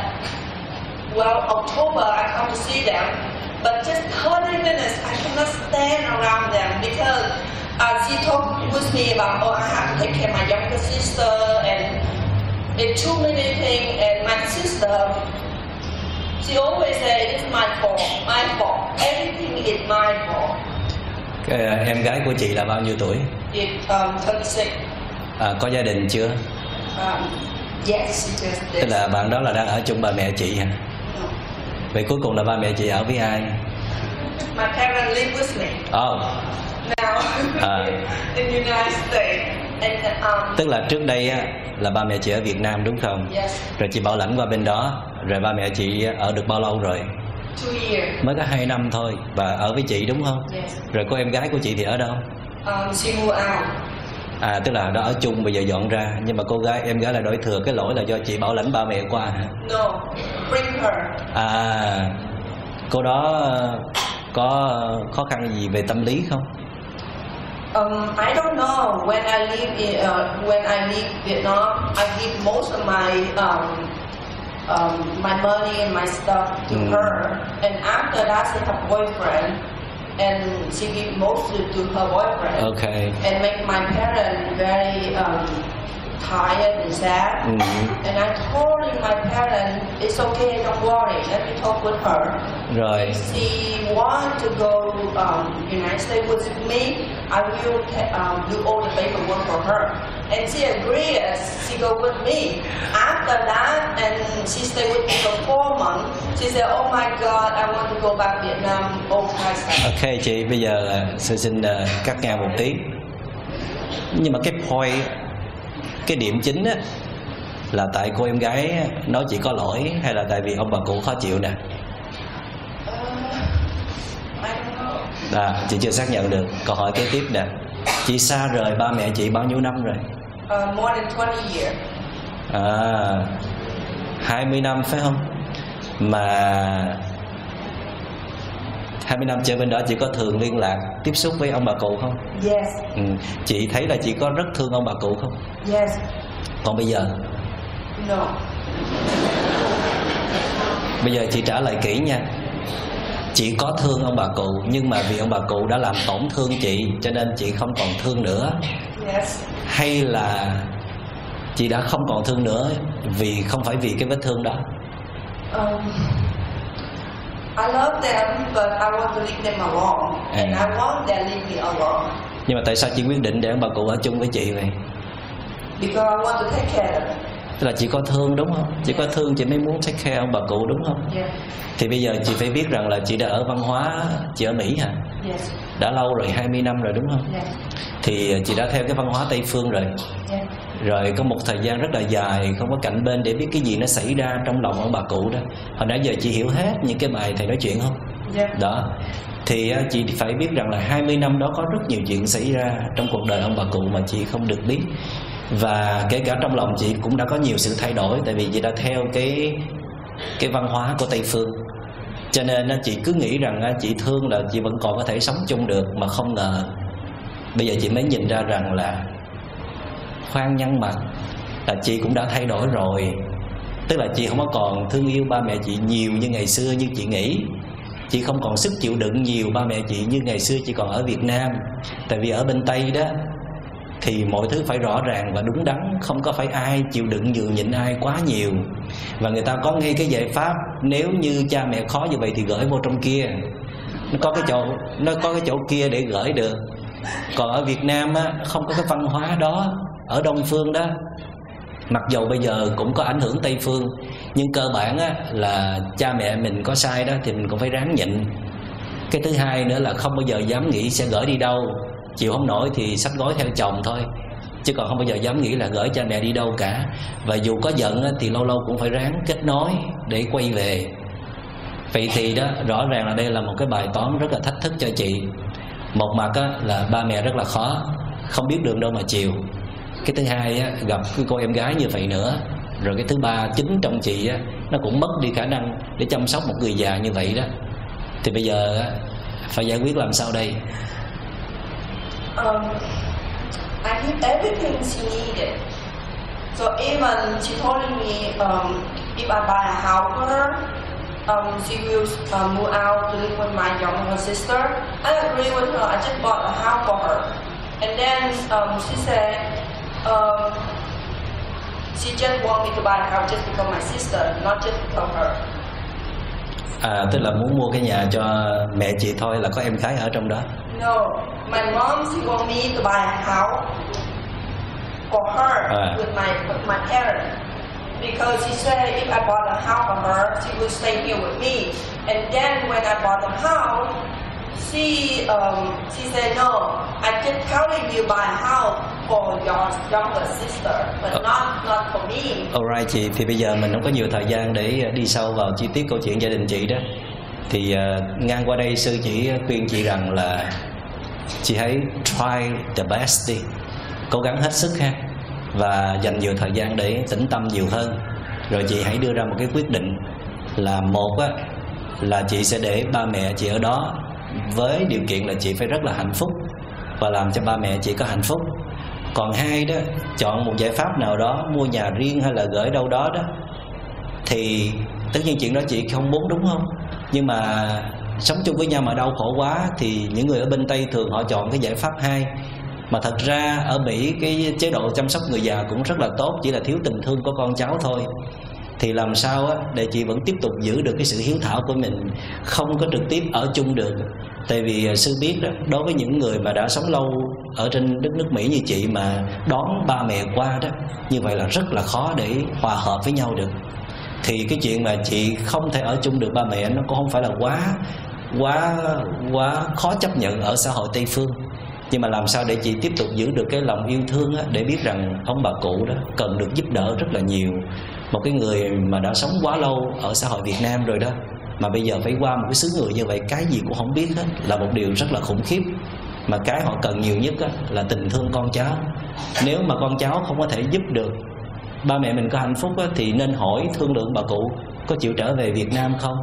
well, October I come to see them. But just 30 minutes, I cannot stand around them because uh, she talked with me about, oh, I have to take care of my younger sister and it's too many things. And my sister, she always say it's my fault, my fault. Everything is my fault. Cái, à, em gái của chị là bao nhiêu tuổi It's um, 36. à, có gia đình chưa Um, yes, just tức là bạn đó là đang ở chung ba mẹ chị hả No. vậy cuối cùng là ba mẹ chị ở với ai My parents live with me oh, now À. in United States. And um, tức là trước đây á, là ba mẹ chị ở Việt Nam đúng không yes, rồi chị bảo lãnh qua bên đó rồi ba mẹ chị ở được bao lâu rồi. Mới có hai năm thôi và ở với chị đúng không Yes. rồi cô em gái của chị thì ở đâu Um, she moved out. à tức là đó ở chung bây giờ dọn ra nhưng mà cô gái em gái là đổi thừa cái lỗi là do chị bảo lãnh ba mẹ qua hả No, bring her. à cô đó có khó khăn gì về tâm lý không Um, I don't know. When I live in, uh, when I leave Vietnam, I give most of my um, um, my money and my stuff to Mm. her. And after that, she have boyfriend, and she give most to, her boyfriend. ok And make my parents very um, tired and sad. ừ. And I told my parents, it's okay, don't worry. Let me talk with her. rồi she want to go um, United States with me, I will um, do all the paperwork for her. And she agreed. She go with me. After that, and she stayed with me for four months. She said, "Oh my God, I want to go back Vietnam all time." ok chị bây giờ sư xin ờ, cắt ngang một tí nhưng mà cái point cái điểm chính á là tại cô em gái nói chị có lỗi hay là tại vì ông bà cụ khó chịu nè? À, chị chưa xác nhận được. Câu hỏi kế tiếp nè. Chị xa rời ba mẹ chị bao nhiêu năm rồi? Uh, more than 20 years. à 20 năm phải không? Mà 20 năm chơi bên đó chị có thường liên lạc tiếp xúc với ông bà cụ không? Yes, ừ. chị thấy là chị có rất thương ông bà cụ không? Yes, còn bây giờ? No. bây giờ chị trả lời kỹ nha. Chị có thương ông bà cụ nhưng mà vì ông bà cụ đã làm tổn thương chị cho nên chị không còn thương nữa. Yes. hay là chị đã không còn thương nữa vì không phải vì cái vết thương đó? Um, I love them, but I want to leave them alone, and À. I want them to leave me alone nhưng mà tại sao chị quyết định để ông bà cụ ở chung với chị vậy because I want to take care of them. Tức là chị có thương đúng không chị có thương chị mới muốn take care ông bà cụ đúng không Yeah. thì bây giờ chị phải biết rằng là chị đã ở văn hóa chị ở mỹ hả Yes. đã lâu rồi 20 năm rồi đúng không Yes. thì chị đã theo cái văn hóa tây phương rồi Yeah. rồi có một thời gian rất là dài không có cạnh bên để biết cái gì nó xảy ra trong lòng ông bà cụ đó hồi nãy giờ chị hiểu hết những cái bài thầy nói chuyện không Yeah. đó thì á, chị phải biết rằng là 20 năm đó có rất nhiều chuyện xảy ra trong cuộc đời ông bà cụ mà chị không được biết và kể cả trong lòng chị cũng đã có nhiều sự thay đổi, tại vì chị đã theo cái cái văn hóa của tây phương. Cho nên chị cứ nghĩ rằng chị thương là chị vẫn còn có thể sống chung được mà không ngờ. Bây giờ chị mới nhìn ra rằng là khoan nhăn mặt là chị cũng đã thay đổi rồi. Tức là chị không có còn thương yêu ba mẹ chị nhiều như ngày xưa như chị nghĩ. Chị không còn sức chịu đựng nhiều ba mẹ chị như ngày xưa chị còn ở Việt Nam. Tại vì ở bên Tây đó thì mọi thứ phải rõ ràng và đúng đắn, không có phải ai chịu đựng nhường nhịn ai quá nhiều. Và người ta có ngay cái giải pháp, nếu như cha mẹ khó như vậy thì gửi vô trong kia. Nó có cái chỗ, nó có cái chỗ kia để gửi được. Còn ở Việt Nam á, không có cái văn hóa đó, ở Đông phương đó. Mặc dù bây giờ cũng có ảnh hưởng Tây phương, nhưng cơ bản á, là cha mẹ mình có sai đó thì mình cũng phải ráng nhịn. Cái thứ hai nữa là không bao giờ dám nghĩ sẽ gửi đi đâu chịu không nổi thì sách gói theo chồng thôi. Chứ còn không bao giờ dám nghĩ là gửi cha mẹ đi đâu cả. Và dù có giận thì lâu lâu cũng phải ráng kết nối để quay về. Vậy thì đó rõ ràng là đây là một cái bài toán rất là thách thức cho chị. Một mặt á, là ba mẹ rất là khó không biết đường đâu mà chiều cái thứ hai á, gặp cái cô em gái như vậy nữa rồi cái thứ ba chính trong chị á, nó cũng mất đi khả năng để chăm sóc một người già như vậy đó. Thì bây giờ á, phải giải quyết làm sao đây? Um, I everything she needed. So even she told me um, if I buy a house for her, um, she will uh, move out to live with my younger sister. I agree with her. I just bought a house for her. And then um, she said um, she just want me to buy a house just because my sister, not just because her. À tức là muốn mua cái nhà cho mẹ chị thôi là có em gái ở trong đó No, my mom she want me to buy a house for her Ah. with my with my parents because she said if I bought a house for her, she would stay here with me. And then when I bought the house, she um, she said no, I just helping you buy a house for your younger sister, but not not for me. Alright chị. Thì bây giờ mình không có nhiều thời gian để ờ, đi sâu vào chi tiết câu chuyện gia đình chị đó. Thì ờ, ngang qua đây sư chỉ khuyên chị rằng là chị hãy try the best đi. Cố gắng hết sức ha và dành nhiều thời gian để tĩnh tâm nhiều hơn. Rồi chị hãy đưa ra một cái quyết định là một á là chị sẽ để ba mẹ chị ở đó với điều kiện là chị phải rất là hạnh phúc và làm cho ba mẹ chị có hạnh phúc còn hai đó, chọn một giải pháp nào đó, mua nhà riêng hay là gửi đâu đó đó, thì tất nhiên chuyện đó chị không muốn, đúng không? Nhưng mà sống chung với nhau mà đau khổ quá thì những người ở bên tây thường họ chọn cái giải pháp hai. Mà thật ra ở mỹ cái chế độ chăm sóc người già cũng rất là tốt, chỉ là thiếu tình thương của con cháu thôi thì làm sao á để chị vẫn tiếp tục giữ được cái sự hiếu thảo của mình không có trực tiếp ở chung được. Tại vì à, sư biết đó đối với những người mà đã sống lâu ở trên đất nước mỹ như chị mà đón ba mẹ qua đó như vậy là rất là khó để hòa hợp với nhau được. Thì cái chuyện mà chị không thể ở chung được ba mẹ nó cũng không phải là quá quá quá khó chấp nhận ở xã hội tây phương. Nhưng mà làm sao để chị tiếp tục giữ được cái lòng yêu thương á, để biết rằng ông bà cụ đó cần được giúp đỡ rất là nhiều một cái người mà đã sống quá lâu ở xã hội Việt Nam rồi đó mà bây giờ phải qua một cái xứ người như vậy cái gì cũng không biết hết là một điều rất là khủng khiếp. Mà cái họ cần nhiều nhất á, là tình thương con cháu. Nếu mà con cháu không có thể giúp được ba mẹ mình có hạnh phúc á, thì nên hỏi thương lượng bà cụ có chịu trở về Việt Nam không?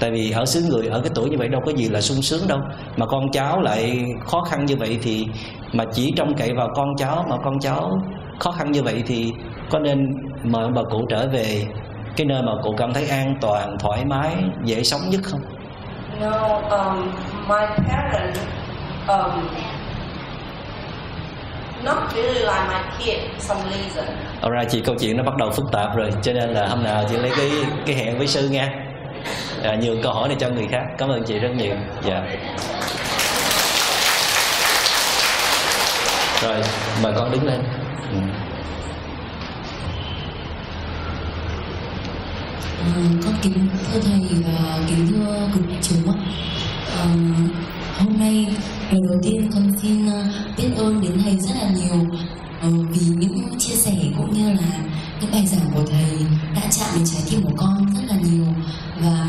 Tại vì ở xứ người ở cái tuổi như vậy đâu có gì là sung sướng đâu. Mà con cháu lại khó khăn như vậy thì mà chỉ trông cậy vào con cháu mà con cháu khó khăn như vậy thì có nên mời ông bà cụ trở về cái nơi mà cụ cảm thấy an toàn thoải mái dễ sống nhất không? No, um, my parents, um, not really like my kid, some reason. Alright chị câu chuyện nó bắt đầu phức tạp rồi cho nên là hôm nào chị lấy cái cái hẹn với sư nha. À, nhường câu hỏi này cho người khác. Cảm ơn chị rất nhiều. Dạ. Rồi mời con đứng lên ừ. Con kính thưa thầy và kính thưa cục trưởng ạ. À, hôm nay lần đầu tiên con xin ờ, biết ơn đến thầy rất là nhiều à, vì những chia sẻ cũng như là những bài giảng của thầy đã chạm đến trái tim của con rất là nhiều và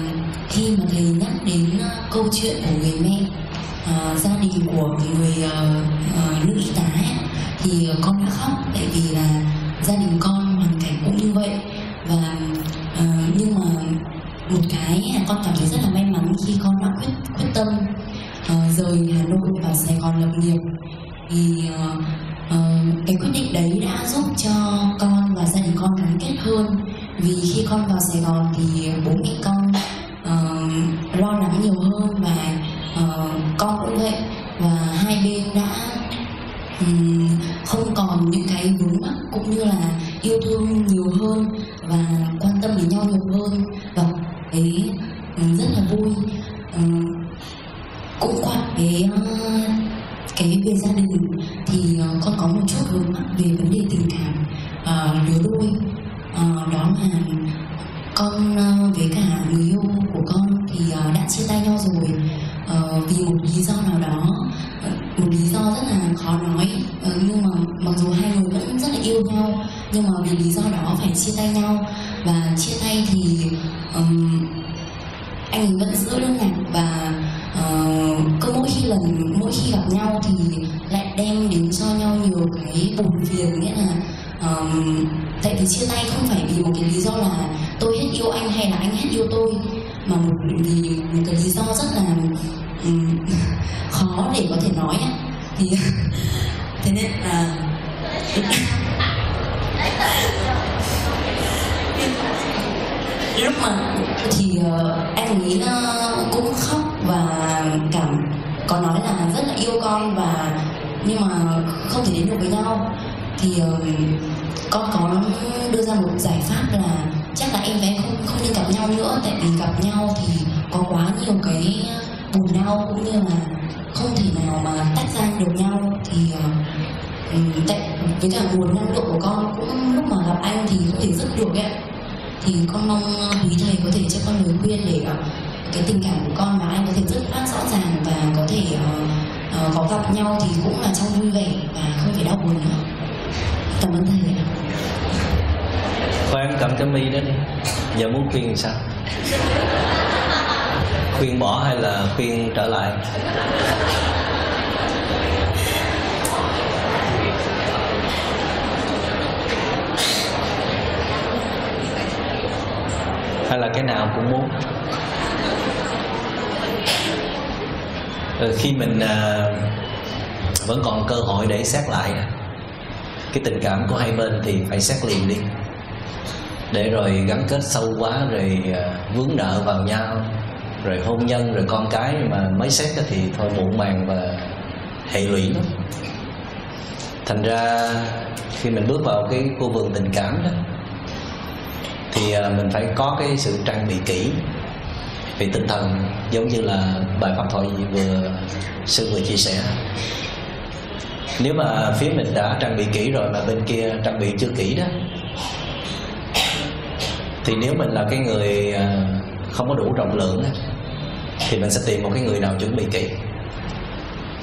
khi mà thầy nhắc đến ờ, câu chuyện của người mẹ à, gia đình của người nữ y tá ấy, thì con đã khóc tại vì là gia đình con hoàn cảnh cũng như vậy. Và uh, nhưng mà một cái là con cảm thấy rất là may mắn khi con đã quyết quyết tâm uh, rời Hà Nội vào Sài Gòn lập nghiệp. Thì uh, uh, cái quyết định đấy đã giúp cho con và gia đình con gắn kết hơn. Vì khi con vào Sài Gòn thì bố mẹ con uh, lo lắng nhiều hơn và uh, con cũng vậy. Và hai bên đã um, không còn những cái vướng mắc cũng như là yêu thương nhiều hơn và quan tâm đến nhau nhiều hơn. Và ấy ừ, rất là vui. Ừ, cũng qua cái ờ, cái về gia đình thì ờ, con có một chút vướng mắc về vấn đề tình cảm ờ, lứa đôi. Đó là con với cả người yêu của con thì đã chia tay nhau rồi. Vì một lý do nào đó một lý do rất là khó nói nhưng mà vì lý do đó phải chia tay nhau. Và chia tay thì um, giờ khuyên sao? Khuyên bỏ hay là khuyên trở lại? Hay là cái nào cũng muốn? Ừ, khi mình à, vẫn còn cơ hội để xét lại cái tình cảm của hai bên thì phải xét liền đi để rồi gắn kết sâu quá, rồi à, vướng nợ vào nhau, rồi hôn nhân, rồi con cái. Mà mới xét thì thôi muộn màng và hệ lụy lắm. Thành ra khi mình bước vào cái khu vườn tình cảm đó, thì à, mình phải có cái sự trang bị kỹ. Về tinh thần giống như là bài pháp thoại vừa sư vừa chia sẻ. Nếu mà phía mình đã trang bị kỹ rồi mà bên kia trang bị chưa kỹ đó thì nếu mình là cái người à, không có đủ rộng lượng thì mình sẽ tìm một cái người nào chuẩn bị kỹ.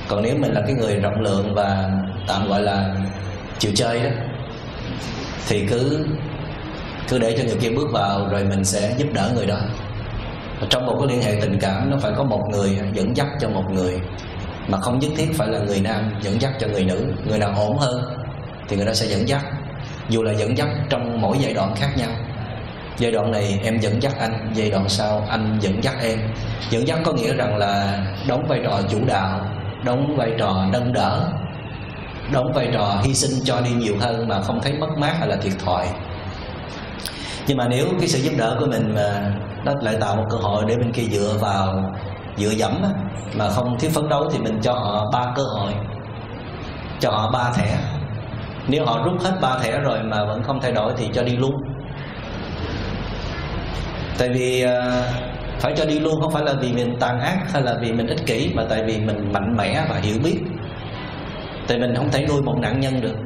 Còn nếu mình là cái người rộng lượng và tạm gọi là chịu chơi đó thì cứ cứ để cho người kia bước vào rồi mình sẽ giúp đỡ người đó. Trong một cái liên hệ tình cảm, nó phải có một người dẫn dắt cho một người, mà không nhất thiết phải là người nam dẫn dắt cho người nữ. Người nào ổn hơn thì người đó sẽ dẫn dắt. Dù là dẫn dắt trong mỗi giai đoạn khác nhau giai đoạn này em dẫn dắt anh, giai đoạn sau anh dẫn dắt em. Dẫn dắt có nghĩa rằng là đóng vai trò chủ đạo, đóng vai trò nâng đỡ, đóng vai trò hy sinh cho đi nhiều hơn mà không thấy mất mát hay là thiệt thòi. Nhưng mà nếu cái sự giúp đỡ của mình mà nó lại tạo một cơ hội để bên kia dựa vào, dựa dẫm mà không thiếu phấn đấu thì mình cho họ ba cơ hội, cho họ ba thẻ. Nếu họ rút hết ba thẻ rồi mà vẫn không thay đổi thì cho đi luôn tại vì ờ, phải cho đi luôn, không phải là vì mình tàn ác hay là vì mình ích kỷ, mà tại vì mình mạnh mẽ và hiểu biết. Tại mình không thể nuôi một nạn nhân được.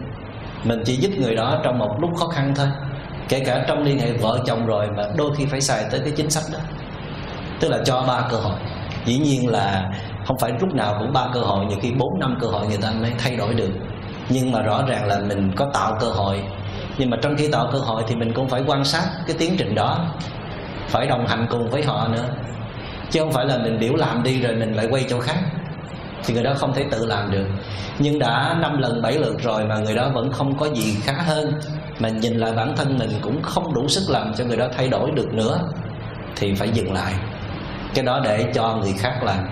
Mình chỉ giúp người đó trong một lúc khó khăn thôi. Kể cả trong liên hệ vợ chồng rồi, mà đôi khi phải xài tới cái chính sách đó. Tức là cho ba cơ hội. Dĩ nhiên là không phải lúc nào cũng ba cơ hội, nhiều khi bốn, năm cơ hội người ta mới thay đổi được. Nhưng mà rõ ràng là mình có tạo cơ hội. Nhưng mà trong khi tạo cơ hội thì mình cũng phải quan sát cái tiến trình đó phải đồng hành cùng với họ nữa. Chứ không phải là mình biểu làm đi rồi mình lại quay chỗ khác. Thì người đó không thể tự làm được. Nhưng đã năm lần, bảy lượt rồi mà người đó vẫn không có gì khá hơn, mà nhìn lại bản thân mình cũng không đủ sức làm cho người đó thay đổi được nữa, thì phải dừng lại. Cái đó để cho người khác làm.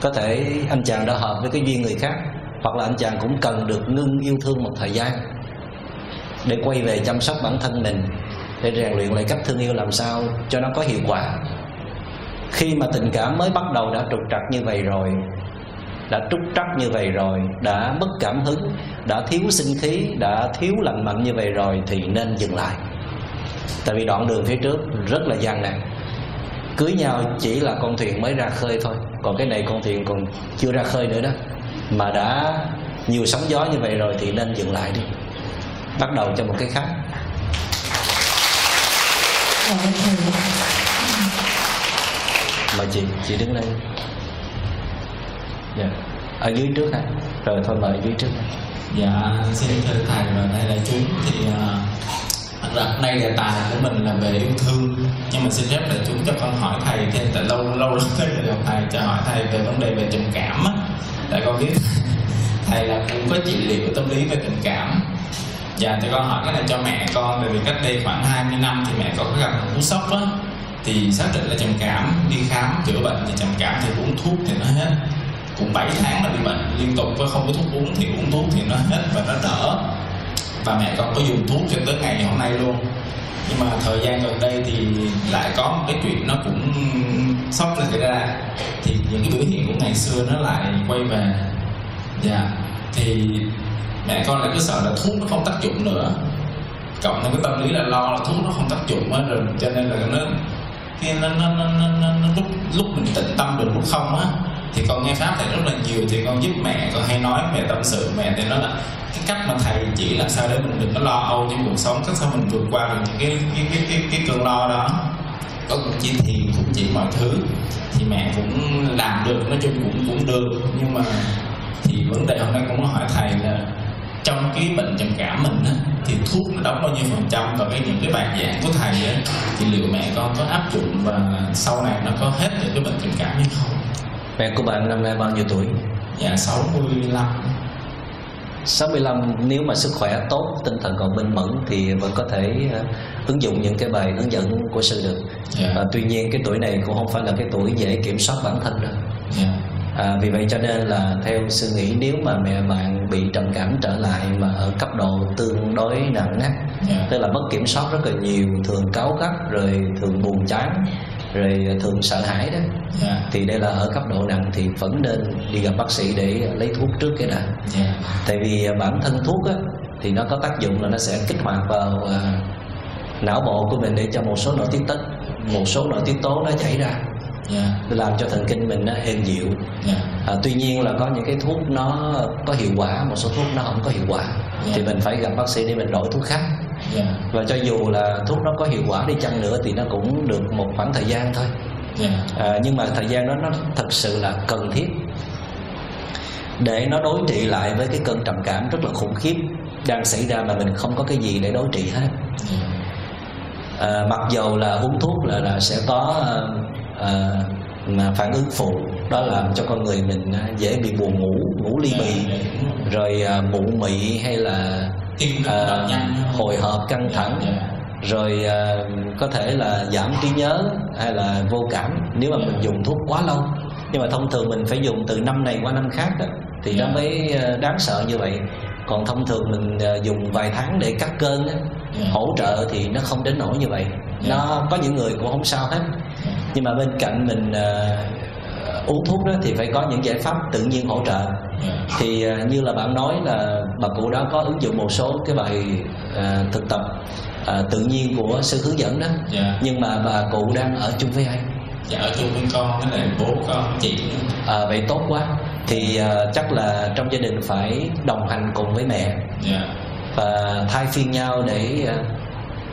Có thể anh chàng đã hợp với cái duyên người khác, hoặc là anh chàng cũng cần được ngưng yêu thương một thời gian để quay về chăm sóc bản thân mình để rèn luyện lại cách thương yêu làm sao cho nó có hiệu quả. Khi mà tình cảm mới bắt đầu đã trục trặc như vậy rồi, đã trúc trắc như vậy rồi, đã mất cảm hứng, đã thiếu sinh khí, đã thiếu lạnh mạnh như vậy rồi thì nên dừng lại. Tại vì đoạn đường phía trước rất là gian nan. Cưới nhau chỉ là con thuyền mới ra khơi thôi. Còn cái này con thuyền còn chưa ra khơi nữa đó. Mà đã nhiều sóng gió như vậy rồi thì nên dừng lại đi. Bắt đầu cho một cái khác mời chị chị đứng lên. Dạ. Ở dưới trước hả? Rồi thôi mời dưới trước. Dạ, xin thưa thầy và đây là chúng thì uh, đặt đây đề tài của mình là về yêu thương. Nhưng mà xin phép là chúng cho con hỏi thầy thêm tại lâu lâu lắm tới gặp thầy cho hỏi thầy về vấn đề về trầm cảm á. Tại con biết thầy là cũng có trị liệu tâm lý về tình cảm dạ thì con hỏi cái này cho mẹ con, bởi vì cách đây khoảng 20 năm thì mẹ con có gặp một cú sốc á. Thì xác định là trầm cảm, đi khám, chữa bệnh thì trầm cảm thì uống thuốc thì nó hết. Cũng 7 tháng là bị bệnh liên tục với không có thuốc uống thì uống thuốc thì nó hết và nó đỡ. Và mẹ con có dùng thuốc cho tới ngày hôm nay luôn. Nhưng mà thời gian gần đây thì lại có một cái chuyện nó cũng sốc là xảy ra. Thì những cái biểu hiện của ngày xưa nó lại quay về. Dạ thì mẹ con lại cứ sợ là thuốc nó không tác dụng nữa. Cộng thêm cái tâm lý là lo là thuốc nó không tác dụng á rồi cho nên là nó khi nó, nó, nó, nó, nó, nó lúc lúc mình tĩnh tâm được lúc không á thì con nghe pháp thầy rất là nhiều thì con giúp mẹ con hay nói mẹ tâm sự mẹ thì nó là cái cách mà thầy chỉ làm sao để mình đừng có lo âu trong cuộc sống cách sao mình vượt qua được những cái cái cái cái, cái cơn lo đó. Có cũng chỉ thì cũng chỉ mọi thứ thì mẹ cũng làm được nói chung cũng cũng được nhưng mà thì vấn đề hôm nay cũng hỏi thầy là trong cái bệnh trầm cảm mình á, thì thuốc nó đóng bao nhiêu phần trăm và cái những cái bài giảng của thầy á, thì liệu mẹ con có áp dụng và sau này nó có hết được cái bệnh trầm cảm hay không? Mẹ của bạn năm nay bao nhiêu tuổi? dạ 65 65 nếu mà sức khỏe tốt tinh thần còn minh mẫn thì vẫn có thể uh, ứng dụng những cái bài hướng dẫn của sư được. Dạ. À, tuy nhiên cái tuổi này cũng không phải là cái tuổi dễ kiểm soát bản thân đâu. Dạ à, vì vậy cho nên là theo sư nghĩ nếu mà mẹ bạn bị trầm cảm trở lại mà ở cấp độ tương đối nặng á dạ. tức là mất kiểm soát rất là nhiều thường cáu gắt rồi thường buồn chán rồi thường sợ hãi đó dạ. thì đây là ở cấp độ nặng thì vẫn nên đi gặp bác sĩ để lấy thuốc trước cái đã. Dạ. Tại vì bản thân thuốc á, thì nó có tác dụng là nó sẽ kích hoạt vào à, não bộ của mình để cho một số nội tiết tố một số nội tiết tố nó chảy ra dạ. Làm cho thần kinh mình nó êm dịu. Dạ. À, tuy nhiên là có những cái thuốc nó có hiệu quả một số thuốc nó không có hiệu quả. Thì mình phải gặp bác sĩ để mình đổi thuốc khác. Dạ. Và cho dù là thuốc nó có hiệu quả đi chăng nữa thì nó cũng được một khoảng thời gian thôi. Dạ. À, nhưng mà thời gian đó nó thật sự là cần thiết. Để nó đối trị lại với cái cơn trầm cảm rất là khủng khiếp đang xảy ra mà mình không có cái gì để đối trị hết. Dạ. À, mặc dầu là uống thuốc là là sẽ có à, mà phản ứng phụ đó làm cho con người mình à, dễ bị buồn ngủ ngủ ly bì. Rồi. À, mụ mị hay là à, hồi hộp căng thẳng. Dạ. Rồi à, có thể là giảm trí nhớ hay là vô cảm nếu mà mình dùng thuốc quá lâu. Nhưng mà thông thường mình phải dùng từ năm này qua năm khác đó thì nó Dạ. mới đáng sợ như vậy. Còn thông thường mình dùng vài tháng để cắt cơn á, Dạ. hỗ trợ thì nó không đến nỗi như vậy. Dạ. nó có những người cũng không sao hết. Dạ. Nhưng mà bên cạnh mình à, uống thuốc đó thì phải có những giải pháp tự nhiên hỗ trợ. Thì à, như là bạn nói là bà cụ đó có ứng dụng một số cái bài à, thực tập à, tự nhiên của sư hướng dẫn đó. Dạ. Nhưng mà bà cụ đang ở chung với ai? Dạ ở chung với con với lại bố con chị. À, vậy tốt quá. Thì à, chắc là trong gia đình phải đồng hành cùng với mẹ. Dạ. Và thay phiên nhau để à,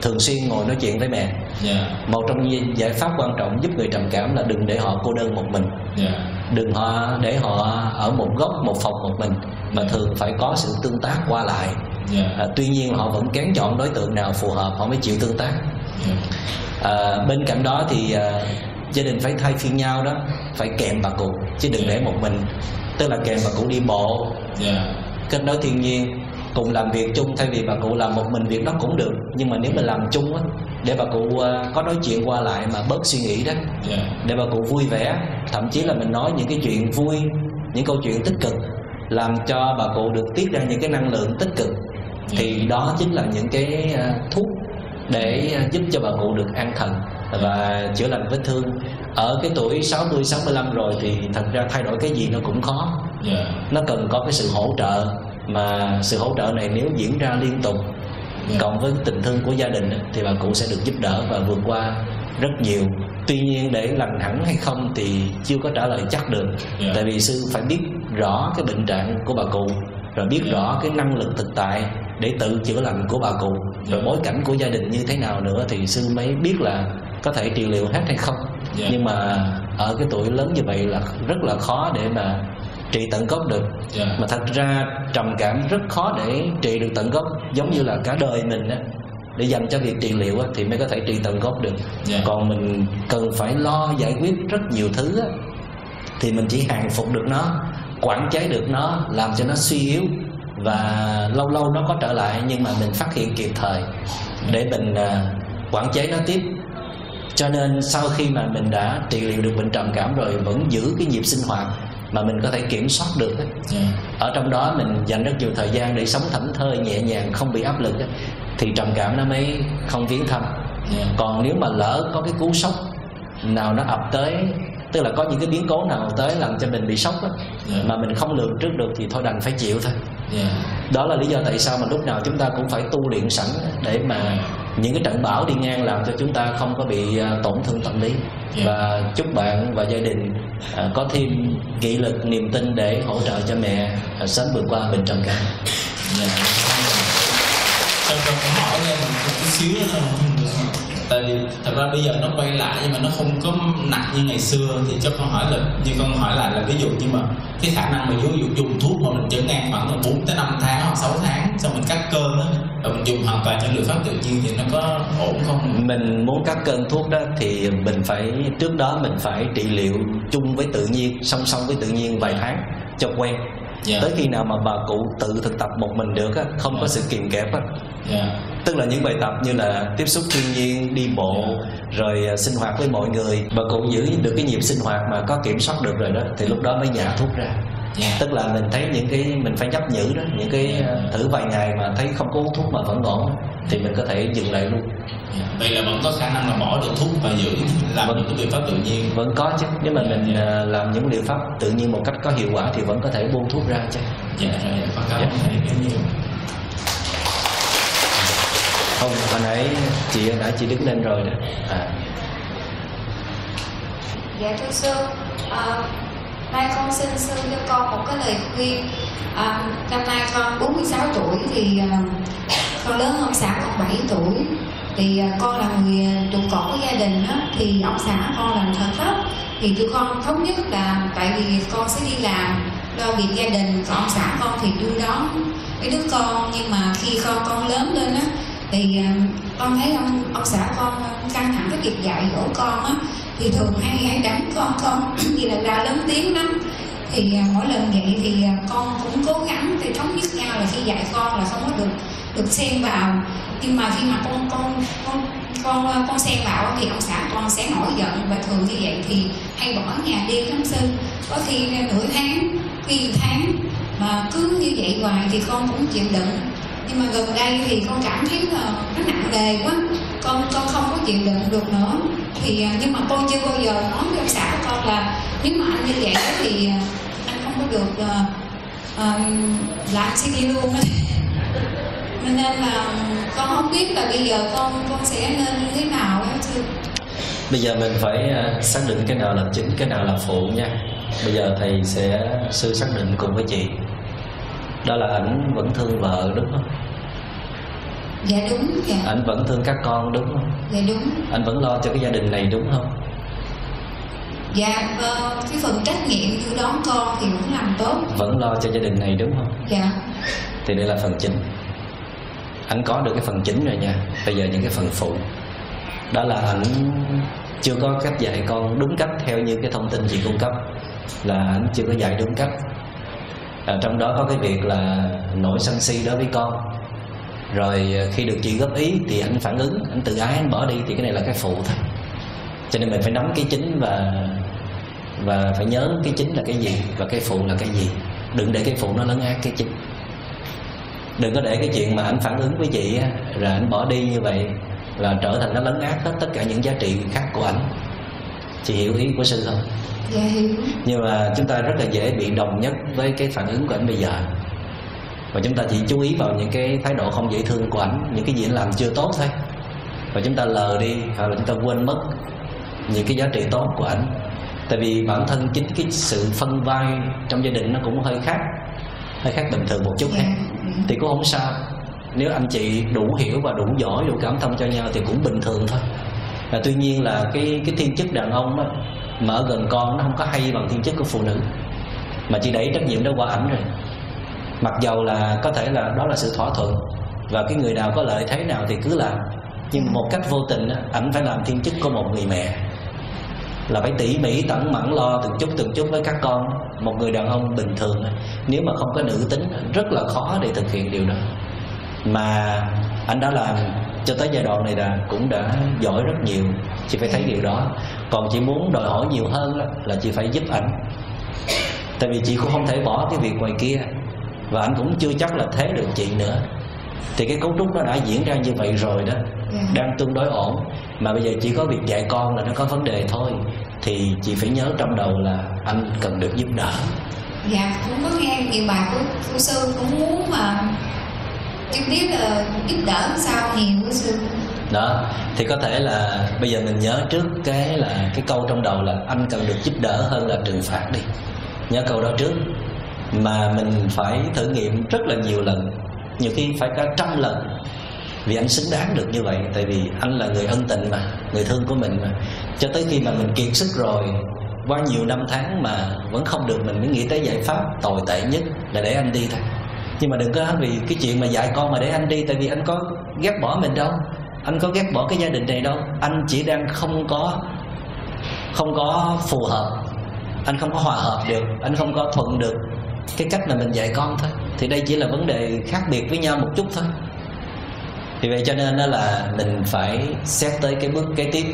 thường xuyên ngồi nói chuyện với mẹ. Dạ. Một trong những giải pháp quan trọng giúp người trầm cảm là đừng để họ cô đơn một mình. Dạ. Đừng họ để họ ở một góc một phòng một mình mà thường phải có sự tương tác qua lại. Dạ. À, tuy nhiên họ vẫn kén chọn đối tượng nào phù hợp họ mới chịu tương tác. Dạ. À, bên cạnh đó thì à, gia đình phải thay phiên nhau đó phải kèm bà cụ chứ đừng để một mình. Tức là kèm bà cụ đi bộ. Dạ. Kết nối thiên nhiên cùng làm việc chung thay vì bà cụ làm một mình việc đó cũng được. Nhưng mà nếu mình làm chung á để bà cụ à, có nói chuyện qua lại mà bớt suy nghĩ đó dạ. để bà cụ vui vẻ thậm chí là mình nói những cái chuyện vui những câu chuyện tích cực làm cho bà cụ được tiết ra những cái năng lượng tích cực thì đó chính là những cái à, thuốc để à, giúp cho bà cụ được an thần và chữa lành vết thương. Ở cái tuổi 60 65 rồi thì thật ra thay đổi cái gì nó cũng khó. Dạ. Nó cần có cái sự hỗ trợ mà sự hỗ trợ này nếu diễn ra liên tục cộng với tình thương của gia đình thì bà cụ sẽ được giúp đỡ và vượt qua rất nhiều tuy nhiên để lành hẳn hay không thì chưa có trả lời chắc được Dạ. tại vì sư phải biết rõ cái bệnh trạng của bà cụ rồi biết Dạ. rõ cái năng lực thực tại để tự chữa lành của bà cụ rồi Dạ. bối cảnh của gia đình như thế nào nữa thì sư mới biết là có thể trị liệu hết hay không Dạ. nhưng mà ở cái tuổi lớn như vậy là rất là khó để mà trị tận gốc được Dạ. mà thật ra trầm cảm rất khó để trị được tận gốc giống như là cả đời mình á để dành cho việc trị liệu á, thì mới có thể trị tận gốc được Dạ. còn mình cần phải lo giải quyết rất nhiều thứ á, thì mình chỉ hàng phục được nó quản chế được nó làm cho nó suy yếu và lâu lâu nó có trở lại nhưng mà mình phát hiện kịp thời để mình à, quản chế nó tiếp cho nên sau khi mà mình đã trị liệu được bệnh trầm cảm rồi vẫn giữ cái nhịp sinh hoạt mà mình có thể kiểm soát được ấy. Dạ. ở trong đó mình dành rất nhiều thời gian để sống thảnh thơi nhẹ nhàng không bị áp lực ấy, thì trầm cảm nó mới không viếng thăm Dạ. còn nếu mà lỡ có cái cú sốc nào nó ập tới tức là có những cái biến cố nào tới làm cho mình bị sốc á, Dạ. mà mình không lường trước được thì thôi đành phải chịu thôi đó là lý do tại sao mà lúc nào chúng ta cũng phải tu luyện sẵn để mà những cái trận bão đi ngang làm cho chúng ta không có bị à, tổn thương tâm lý Dạ. và chúc bạn và gia đình à, có thêm nghị lực niềm tin để hỗ trợ cho mẹ à, sớm vượt qua bệnh trầm cảm. Cho con cũng hỏi lên một chút xíu vì thật ra bây giờ nó quay lại nhưng mà nó không có nặng như ngày xưa thì cho con hỏi là như con hỏi lại là ví dụ như mà cái khả năng mà ví dụ dùng thuốc mà mình chấn ngang khoảng là 4 tới 5 tháng hoặc 6 tháng, xong mình cắt cơn á và mình dùng hoàn toàn những liệu pháp tự nhiên thì nó có ổn không? mình muốn cắt cơn thuốc đó thì mình phải trước đó mình phải trị liệu chung với tự nhiên, song song với tự nhiên vài tháng cho quen Dạ. tới khi nào mà bà cụ tự thực tập một mình được á, không có sự kìm kẹp á Dạ. tức là những bài tập như là tiếp xúc thiên nhiên đi bộ rồi à, sinh hoạt với mọi người bà cụ giữ được cái nhịp sinh hoạt mà có kiểm soát được rồi đó thì lúc đó mới nhả thuốc ra Dạ. tức là mình thấy những cái mình phải nhấp nhử đó những cái à, thử vài ngày mà thấy không có uống thuốc mà vẫn ổn thì mình có thể dừng lại luôn Dạ. Vậy là vẫn có khả năng là bỏ được thuốc và giữ làm Vâng. những cái biện pháp tự nhiên. vẫn có chứ nếu mà mình Dạ. à, làm những liệu pháp tự nhiên một cách có hiệu quả thì vẫn có thể buông thuốc ra chứ Dạ rồi, con cảm ơn thầy rất nhiều. không hồi nãy chị đã chị đứng lên rồi đó à, Dạ thưa sư, à, nay con xin sư cho con một cái lời khuyên. À, năm nay con 46 tuổi thì à, con lớn hơn xã con 7 tuổi. Thì à, con là người trụ cột của gia đình đó thì ông xã con làm thợ thấp. Thì tụi con thống nhất là tại vì con sẽ đi làm lo việc gia đình, còn ông xã con thì đưa đón cái đứa con. Nhưng mà khi con con lớn lên á, thì à, con thấy ông ông xã con căng thẳng cái việc dạy dỗ con á thì thường hay hay đánh con con vì là la lớn tiếng lắm. Thì à, mỗi lần vậy thì à, con cũng cố gắng thì thống nhất nhau là khi dạy con là không có được được xen vào. Nhưng mà khi mà con con con con à, con xen vào thì ông xã con sẽ nổi giận và thường như vậy thì hay bỏ nhà đi khám sinh có khi nửa tháng khi tháng mà cứ như vậy hoài thì con cũng chịu đựng nhưng mà gần đây thì con cảm thấy là nó nặng nề quá. Con con không có chịu đựng được nữa. Thì à, nhưng mà con chưa bao giờ nói với ông xã của con là nếu mà anh như vậy thì à, anh không có được uh, là làm sẽ đi luôn đó nên là ừ, con không biết là bây giờ con con sẽ nên như thế nào á thưa bây giờ mình phải xác định cái nào là chính cái nào là phụ nha. Bây giờ thầy sẽ sư xác định cùng với chị đó là ảnh vẫn thương vợ đúng không? Dạ đúng dạ. Ảnh vẫn thương các con đúng không? Dạ đúng. Anh vẫn lo cho cái gia đình này đúng không? Dạ ờ, cái phần trách nhiệm đưa đón con thì cũng làm tốt. Vẫn lo cho gia đình này đúng không? Dạ. Thì đây là phần chính. Anh có được cái phần chính rồi nha. Bây giờ những cái phần phụ. Đó là ảnh chưa có cách dạy con đúng cách theo như cái thông tin chị cung cấp. Là ảnh chưa có dạy đúng cách à, trong đó có cái việc là nổi sân si đối với con. Rồi ờ, khi được chị góp ý thì anh phản ứng anh tự ái anh bỏ đi thì cái này là cái phụ thôi. Cho nên mình phải nắm cái chính và và phải nhớ cái chính là cái gì và cái phụ là cái gì. Đừng để cái phụ nó lấn át cái chính. Đừng có để cái chuyện mà anh phản ứng với chị á, rồi anh bỏ đi như vậy là trở thành nó lấn át hết tất cả những giá trị khác của ảnh chị hiểu ý của sư không? Dạ hiểu. Nhưng mà chúng ta rất là dễ bị đồng nhất với cái phản ứng của ảnh bây giờ. Và chúng ta chỉ chú ý vào những cái thái độ không dễ thương của ảnh những cái gì anh làm chưa tốt thôi. Và chúng ta lờ đi hoặc là chúng ta quên mất những cái giá trị tốt của ảnh. Tại vì bản thân chính cái sự phân vai trong gia đình nó cũng hơi khác hơi khác bình thường một chút dạ, ha dạ. thì cũng không sao. Nếu anh chị đủ hiểu và đủ giỏi đủ cảm thông cho nhau thì cũng bình thường thôi à, tuy nhiên là cái cái thiên chức đàn ông á, mà ở gần con nó không có hay bằng thiên chức của phụ nữ. Mà chỉ đẩy trách nhiệm đó qua ảnh rồi. Mặc dầu là có thể là đó là sự thỏa thuận và cái người nào có lợi thế nào thì cứ làm. Nhưng một cách vô tình á, ảnh phải làm thiên chức của một người mẹ. Là phải tỉ mỉ tẩn mẫn lo từng chút từng chút với các con. Một người đàn ông bình thường nếu mà không có nữ tính rất là khó để thực hiện điều đó. Mà anh đã làm cho tới giai đoạn này là cũng đã giỏi rất nhiều. Chị phải thấy điều đó. Còn chị muốn đòi hỏi nhiều hơn là chị phải giúp ảnh. Tại vì chị cũng không thể bỏ cái việc ngoài kia. Và anh cũng chưa chắc là thế được chị nữa. Thì cái cấu trúc nó đã diễn ra như vậy rồi đó. Dạ. đang tương đối ổn. Mà bây giờ chỉ có việc dạy con là nó có vấn đề thôi. Thì chị phải nhớ trong đầu là anh cần được giúp đỡ. Dạ cũng có nghe nhiều bài của của sư cũng muốn mà trực tiếp là giúp đỡ sao thì của sư? Đó, thì có thể là bây giờ mình nhớ trước cái là, cái câu trong đầu là anh cần được giúp đỡ hơn là trừng phạt đi. Nhớ câu đó trước. Mà mình phải thử nghiệm rất là nhiều lần, nhiều khi phải cả trăm lần. Vì anh xứng đáng được như vậy, tại vì anh là người ân tình mà, người thương của mình mà. Cho tới khi mà mình kiệt sức rồi, qua nhiều năm tháng mà vẫn không được, mình mới nghĩ tới giải pháp tồi tệ nhất là để anh đi thôi nhưng mà đừng có vì cái chuyện mà dạy con mà để anh đi tại vì anh có ghét bỏ mình đâu. Anh có ghét bỏ cái gia đình này đâu. Anh chỉ đang không có không có phù hợp. Anh không có hòa hợp được. Anh không có thuận được cái cách mà mình dạy con thôi. Thì đây chỉ là vấn đề khác biệt với nhau một chút thôi. Vì vậy cho nên đó là mình phải xét tới cái bước kế tiếp.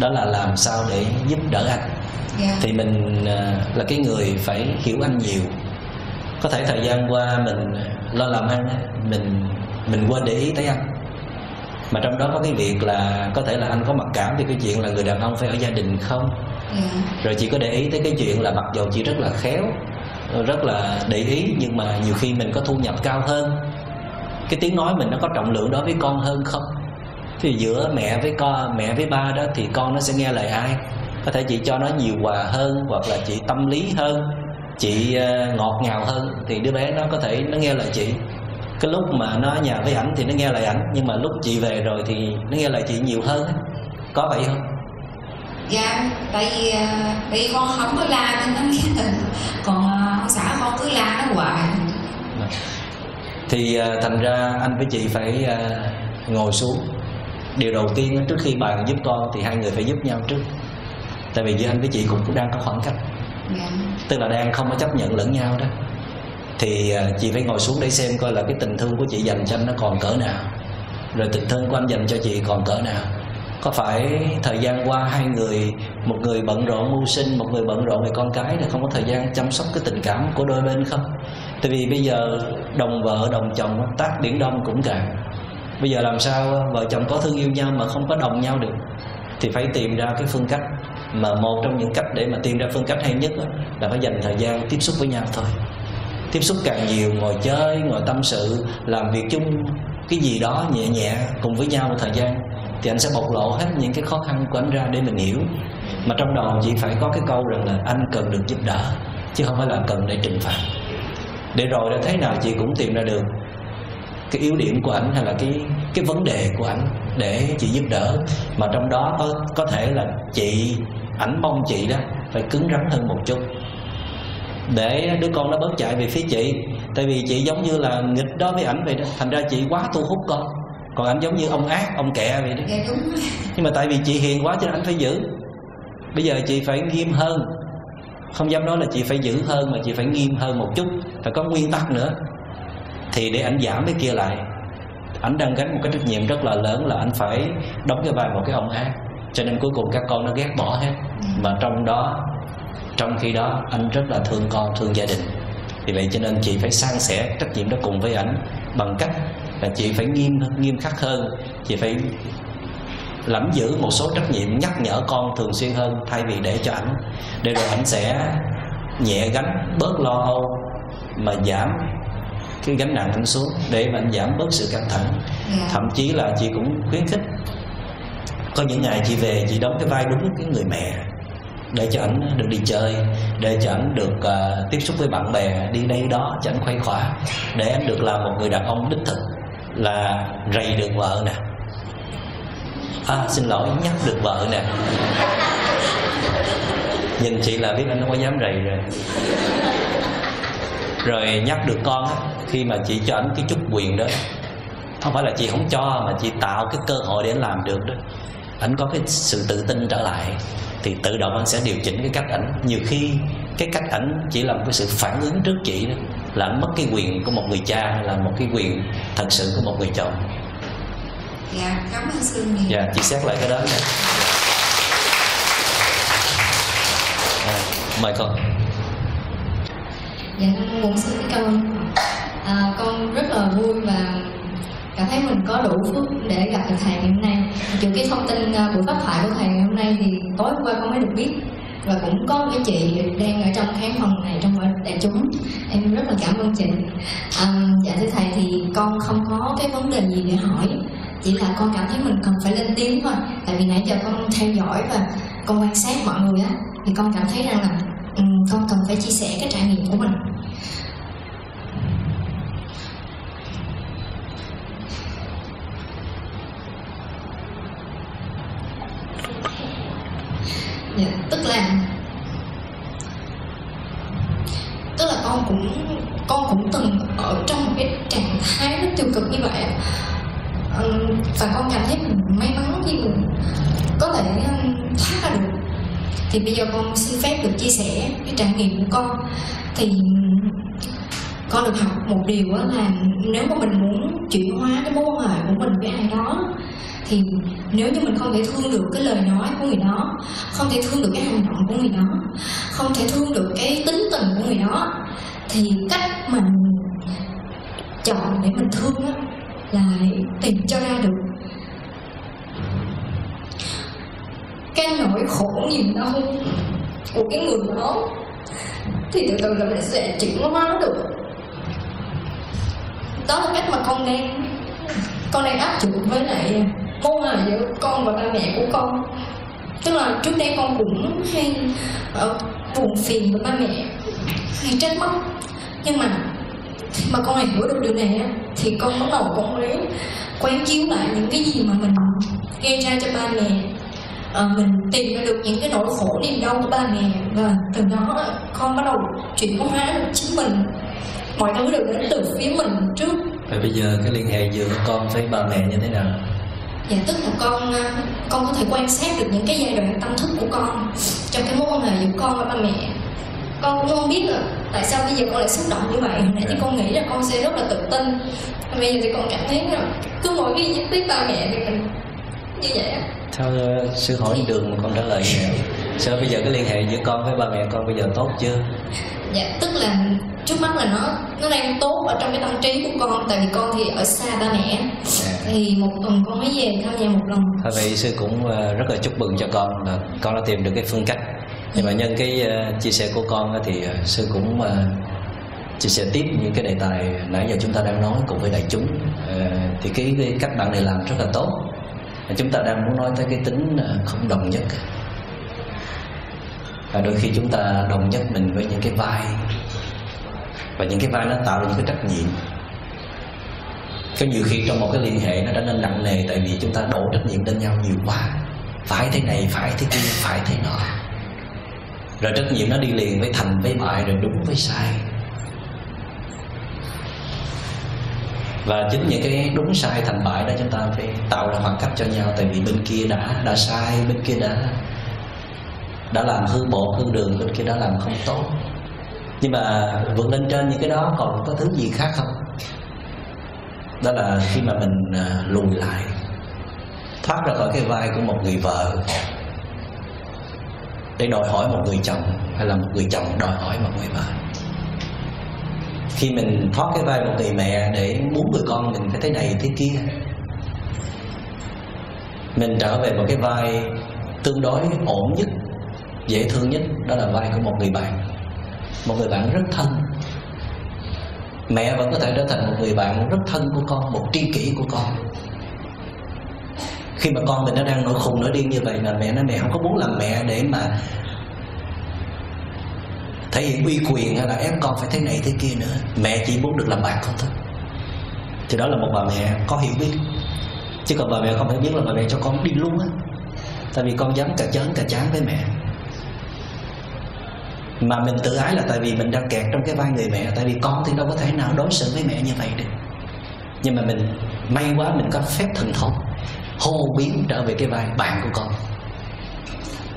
Đó là làm sao để giúp đỡ anh. Dạ. Thì mình à, là cái người phải hiểu anh nhiều có thể thời gian qua mình lo làm ăn mình mình quên để ý tới anh. Mà trong đó có cái việc là có thể là anh có mặc cảm về cái chuyện là người đàn ông phải ở gia đình không? Dạ. Rồi chị có để ý tới cái chuyện là mặc dù chị rất là khéo rất là để ý nhưng mà nhiều khi mình có thu nhập cao hơn. Cái tiếng nói mình nó có trọng lượng đối với con hơn không? Thì giữa mẹ với con mẹ với ba đó thì con nó sẽ nghe lời ai? Có thể chị cho nó nhiều quà hơn hoặc là chị tâm lý hơn chị ờ, ngọt ngào hơn thì đứa bé nó có thể nó nghe lời chị. Cái lúc mà nó ở nhà với ảnh thì nó nghe lời ảnh nhưng mà lúc chị về rồi thì nó nghe lời chị nhiều hơn có vậy không? Dạ tại vì à, tại vì con không có la nên nó nghe lời còn à, ông xã con cứ la nó hoài. Thì thành ra anh với chị phải ngồi xuống. Điều đầu tiên trước khi bàn giúp con thì hai người phải giúp nhau trước. Tại vì giữa anh với chị cũng đang có khoảng cách. Dạ tức là đang không có chấp nhận lẫn nhau đó. Thì à, chị phải ngồi xuống để xem coi là cái tình thương của chị dành cho anh nó còn cỡ nào. Rồi tình thương của anh dành cho chị còn cỡ nào. Có phải thời gian qua hai người một người bận rộn mưu sinh một người bận rộn về con cái là không có thời gian chăm sóc cái tình cảm của đôi bên không? Tại vì bây giờ đồng vợ đồng chồng tác điển đông cũng cạn bây giờ làm sao vợ chồng có thương yêu nhau mà không có đồng nhau được? Thì phải tìm ra cái phương cách mà một trong những cách để mà tìm ra phương cách hay nhất đó, là phải dành thời gian tiếp xúc với nhau thôi. Tiếp xúc càng nhiều, ngồi chơi, ngồi tâm sự, làm việc chung, cái gì đó nhẹ nhẹ cùng với nhau một thời gian, thì anh sẽ bộc lộ hết những cái khó khăn của anh ra để mình hiểu. Mà trong đầu chị phải có cái câu rằng là anh cần được giúp đỡ, chứ không phải là cần để trừng phạt. Để rồi đã thế nào chị cũng tìm ra được cái yếu điểm của ảnh hay là cái cái vấn đề của ảnh để chị giúp đỡ. Mà trong đó có có thể là chị, ảnh mong chị đó phải cứng rắn hơn một chút. Để đứa con nó bớt chạy về phía chị tại vì chị giống như là nghịch đó với ảnh vậy đó. Thành ra chị quá thu hút con. Còn ảnh giống như ông ác ông kẹ vậy đó. Dạ nhưng mà tại vì chị hiền quá cho nên anh phải giữ. Bây giờ chị phải nghiêm hơn. Không dám nói là chị phải giữ hơn mà chị phải nghiêm hơn một chút. Phải có nguyên tắc nữa. Thì để anh giảm cái kia lại anh đang gánh một cái trách nhiệm rất là lớn là anh phải đóng cái vai một cái ông ác cho nên cuối cùng các con nó ghét bỏ hết. Mà trong đó trong khi đó anh rất là thương con thương gia đình. Vì vậy cho nên chị phải san sẻ trách nhiệm đó cùng với ảnh bằng cách là chị phải nghiêm nghiêm khắc hơn. Chị phải lãnh giữ một số trách nhiệm nhắc nhở con thường xuyên hơn thay vì để cho ảnh. Để rồi ảnh sẽ nhẹ gánh bớt lo âu mà giảm cái gánh nặng ảnh xuống để mà anh giảm bớt sự căng thẳng. Dạ. Thậm chí là chị cũng khuyến khích có những ngày chị về chị đóng cái vai đúng cái người mẹ để cho ảnh được đi chơi để cho ảnh được uh, tiếp xúc với bạn bè đi đây đó cho ảnh khuây khỏa để anh được làm một người đàn ông đích thực là rầy được vợ nè. À xin lỗi nhắc được vợ nè. Nhìn chị là biết anh không có dám rầy rồi. Rồi nhắc được con á khi mà chị cho ảnh cái chút quyền đó không phải là chị không cho mà chị tạo cái cơ hội để anh làm được đó ảnh có cái sự tự tin trở lại thì tự động anh sẽ điều chỉnh cái cách ảnh. Nhiều khi cái cách ảnh chỉ là một cái sự phản ứng trước chị đó là anh mất cái quyền của một người cha hay là một cái quyền thật sự của một người chồng. Dạ cảm ơn sư nhiều dạ chị xét lại cái đó nha. À, mời con. Dạ con muốn xin cảm ơn à, Con rất là vui và cảm thấy mình có đủ phước để gặp được thầy ngày hôm nay những cái thông tin à, buổi phát thoại của thầy ngày hôm nay thì tối hôm qua con mới được biết. Và cũng có một cái chị đang ở trong khán phòng này trong đại chúng. Em rất là cảm ơn chị. À, dạ thưa thầy thì con không có cái vấn đề gì để hỏi. Chỉ là con cảm thấy mình cần phải lên tiếng thôi. Tại vì nãy giờ con theo dõi và con quan sát mọi người á thì con cảm thấy rằng là um, con cần phải chia sẻ cái trải nghiệm của mình. Dạ, tức là tức là con cũng con cũng từng ở trong một cái trạng thái rất tiêu cực như vậy và con cảm thấy mình may mắn khi mình có thể thoát ra được. Thì bây giờ con xin phép được chia sẻ cái trải nghiệm của con. Thì con được học một điều là nếu mà mình muốn chuyển hóa cái mối quan hệ của mình với ai đó thì nếu như mình không thể thương được cái lời nói của người đó không thể thương được cái hành động của người đó không thể thương được cái tính tình của người đó thì cách mình chọn để mình thương đó, là tìm cho ra được. Cái nỗi khổ niềm đau của cái người đó thì từ từ là mình sẽ chuyển hóa được. Đó là cách mà con đang con đang áp dụng với lại vô quan giữa con và ba mẹ của con. Tức là trước đây con cũng hay ở buồn phiền với ba mẹ hay trách móc. Nhưng mà khi mà con này hiểu được điều này thì con bắt đầu con mới quán chiếu lại những cái gì mà mình gây ra cho ba mẹ. À, mình tìm ra được những cái nỗi khổ niềm đau của ba mẹ và từ đó con bắt đầu chuyển hóa được chính mình. Mọi thứ đều đến từ phía mình trước. Vậy bây giờ cái liên hệ giữa con với ba mẹ như thế nào? Dạ tức là con à, con có thể quan sát được những cái giai đoạn tâm thức của con trong cái mối quan hệ giữa con và ba mẹ. Con cũng không biết là tại sao bây giờ con lại xúc động như vậy. Hồi nãy thì con nghĩ là con sẽ rất là tự tin. Bây giờ thì con cảm thấy là cứ mỗi khi nhắc tới ba mẹ thì mình như vậy á. Sao ờ, sư hỏi đường mà con trả lời như vậy? Sao bây giờ cái liên hệ giữa con với ba mẹ con bây giờ tốt chưa? dạ tức là trước mắt là nó nó đang tốt ở trong cái tâm trí của con tại vì con thì ở xa ba mẹ thì một tuần con mới về thăm nhà một lần Thôi vậy sư cũng ờ, rất là chúc mừng cho con là con đã tìm được cái phương cách. Nhưng mà nhân cái ờ, chia sẻ của con thì ờ, sư cũng chia sẻ tiếp những cái đề tài nãy giờ chúng ta đang nói cùng với đại chúng. Thì cái, cái cách bạn này làm rất là tốt. Chúng ta đang muốn nói tới cái tính không đồng nhất. Và đôi khi chúng ta đồng nhất mình với những cái vai. Và những cái vai nó tạo ra những cái trách nhiệm. Có nhiều khi trong một cái liên hệ nó trở nên nặng nề tại vì chúng ta đổ trách nhiệm lên nhau nhiều quá. Phải thế này, phải thế kia, phải thế nọ. Rồi trách nhiệm nó đi liền với thành, với bại, rồi đúng với sai. Và chính những cái đúng, sai, thành bại đó chúng ta phải tạo ra khoảng cách cho nhau. Tại vì bên kia đã đã sai, bên kia đã đã làm hư bộ hư đường, bên kia đã làm không tốt. Nhưng mà vượt lên trên những cái đó còn có thứ gì khác không? Đó là khi mà mình à, lùi lại, thoát ra khỏi cái vai của một người vợ để đòi hỏi một người chồng, hay là một người chồng đòi hỏi một người vợ. Khi mình thoát cái vai một người mẹ để muốn người con mình phải thế này thế kia, mình trở về một cái vai tương đối ổn nhất dễ thương nhất, đó là vai của một người bạn. Một người bạn rất thân. Mẹ vẫn có thể trở thành một người bạn rất thân của con, một tri kỷ của con. Khi mà con mình nó đang nổi khùng nổi điên như vậy mà mẹ nó mẹ không có muốn làm mẹ để mà thể hiện uy quyền hay là ép con phải thế này thế kia nữa. Mẹ chỉ muốn được làm bạn con thôi. Thì đó là một bà mẹ có hiểu biết. Chứ còn bà mẹ không hiểu biết là bà mẹ cho con đi luôn á. Tại vì con dám cả chớn cả chán với mẹ mà mình tự ái là tại vì mình đang kẹt trong cái vai người mẹ, tại vì con thì đâu có thể nào đối xử với mẹ như vậy được. Nhưng mà mình, may quá mình có phép thần thông, hô biến trở về cái vai bạn của con.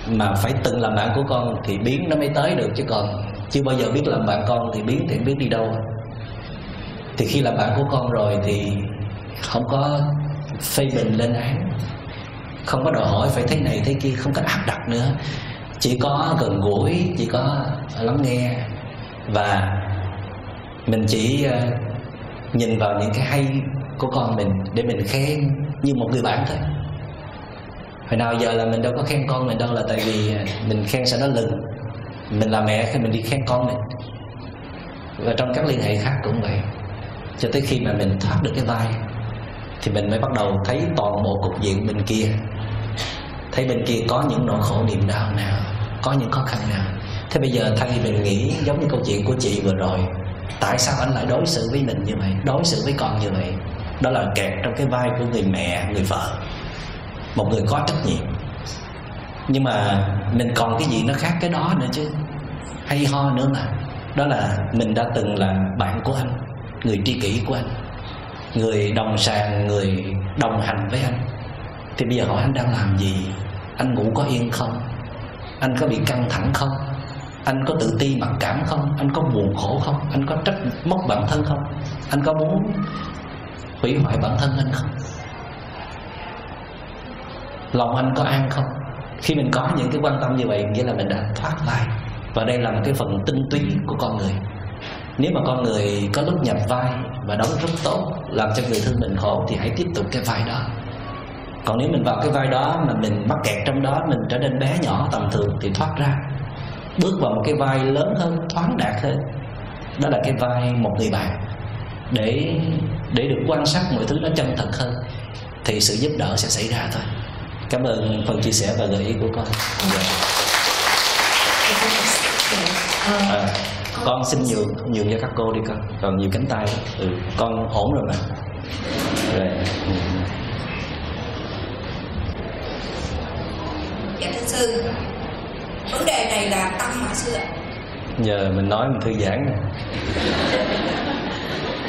Mà phải từng làm bạn của con thì biến nó mới tới được chứ còn chưa bao giờ biết làm bạn con thì biến thì biết đi đâu. Thì khi làm bạn của con rồi thì không có phê bình lên án, không có đòi hỏi phải thế này thế kia, không có áp đặt nữa chỉ có gần gũi, chỉ có lắng nghe. Và mình chỉ ờ, nhìn vào những cái hay của con mình để mình khen như một người bạn thôi. Hồi nào giờ là mình đâu có khen con mình đâu là tại vì ờ, mình khen sẽ nó lừng. Mình là mẹ khi mình đi khen con mình. Và trong các liên hệ khác cũng vậy. Cho tới khi mà mình thoát được cái vai thì mình mới bắt đầu thấy toàn bộ cục diện bên kia thấy bên kia có những nỗi khổ niềm đau nào, có những khó khăn nào. Thế bây giờ thay vì mình nghĩ giống như câu chuyện của chị vừa rồi, tại sao anh lại đối xử với mình như vậy, đối xử với con như vậy? Đó là kẹt trong cái vai của người mẹ, người vợ. Một người có trách nhiệm. Nhưng mà mình còn cái gì nó khác cái đó nữa chứ. Hay ho nữa mà. Đó là mình đã từng là bạn của anh, người tri kỷ của anh, người đồng sàng, người đồng hành với anh. Thì bây giờ hỏi anh đang làm gì? Anh ngủ có yên không? Anh có bị căng thẳng không? Anh có tự ti mặc cảm không? Anh có buồn khổ không? Anh có trách móc bản thân không? Anh có muốn hủy hoại bản thân anh không? Lòng anh có an không? Khi mình có những cái quan tâm như vậy, nghĩa là mình đã thoát vai và đây là một cái phần tinh túy của con người. Nếu mà con người có lúc nhập vai và đóng rất tốt, làm cho người thương mình khổ, thì hãy tiếp tục cái vai đó còn nếu mình vào cái vai đó mà mình mắc kẹt trong đó mình trở nên bé nhỏ tầm thường thì thoát ra. Bước vào một cái vai lớn hơn thoáng đạt hơn. Đó là cái vai một người bạn. Để để được quan sát mọi thứ nó chân thật hơn thì sự giúp đỡ sẽ xảy ra thôi. Cảm ơn phần chia sẻ và gợi ý của con. Dạ. à, con xin nhường nhường cho các cô đi con. Còn nhiều cánh tay. Ừ, con ổn rồi mà. Rồi dạ thưa sư. Vấn đề này là tâm hả sư ạ? Giờ mình nói mình thư giãn nè.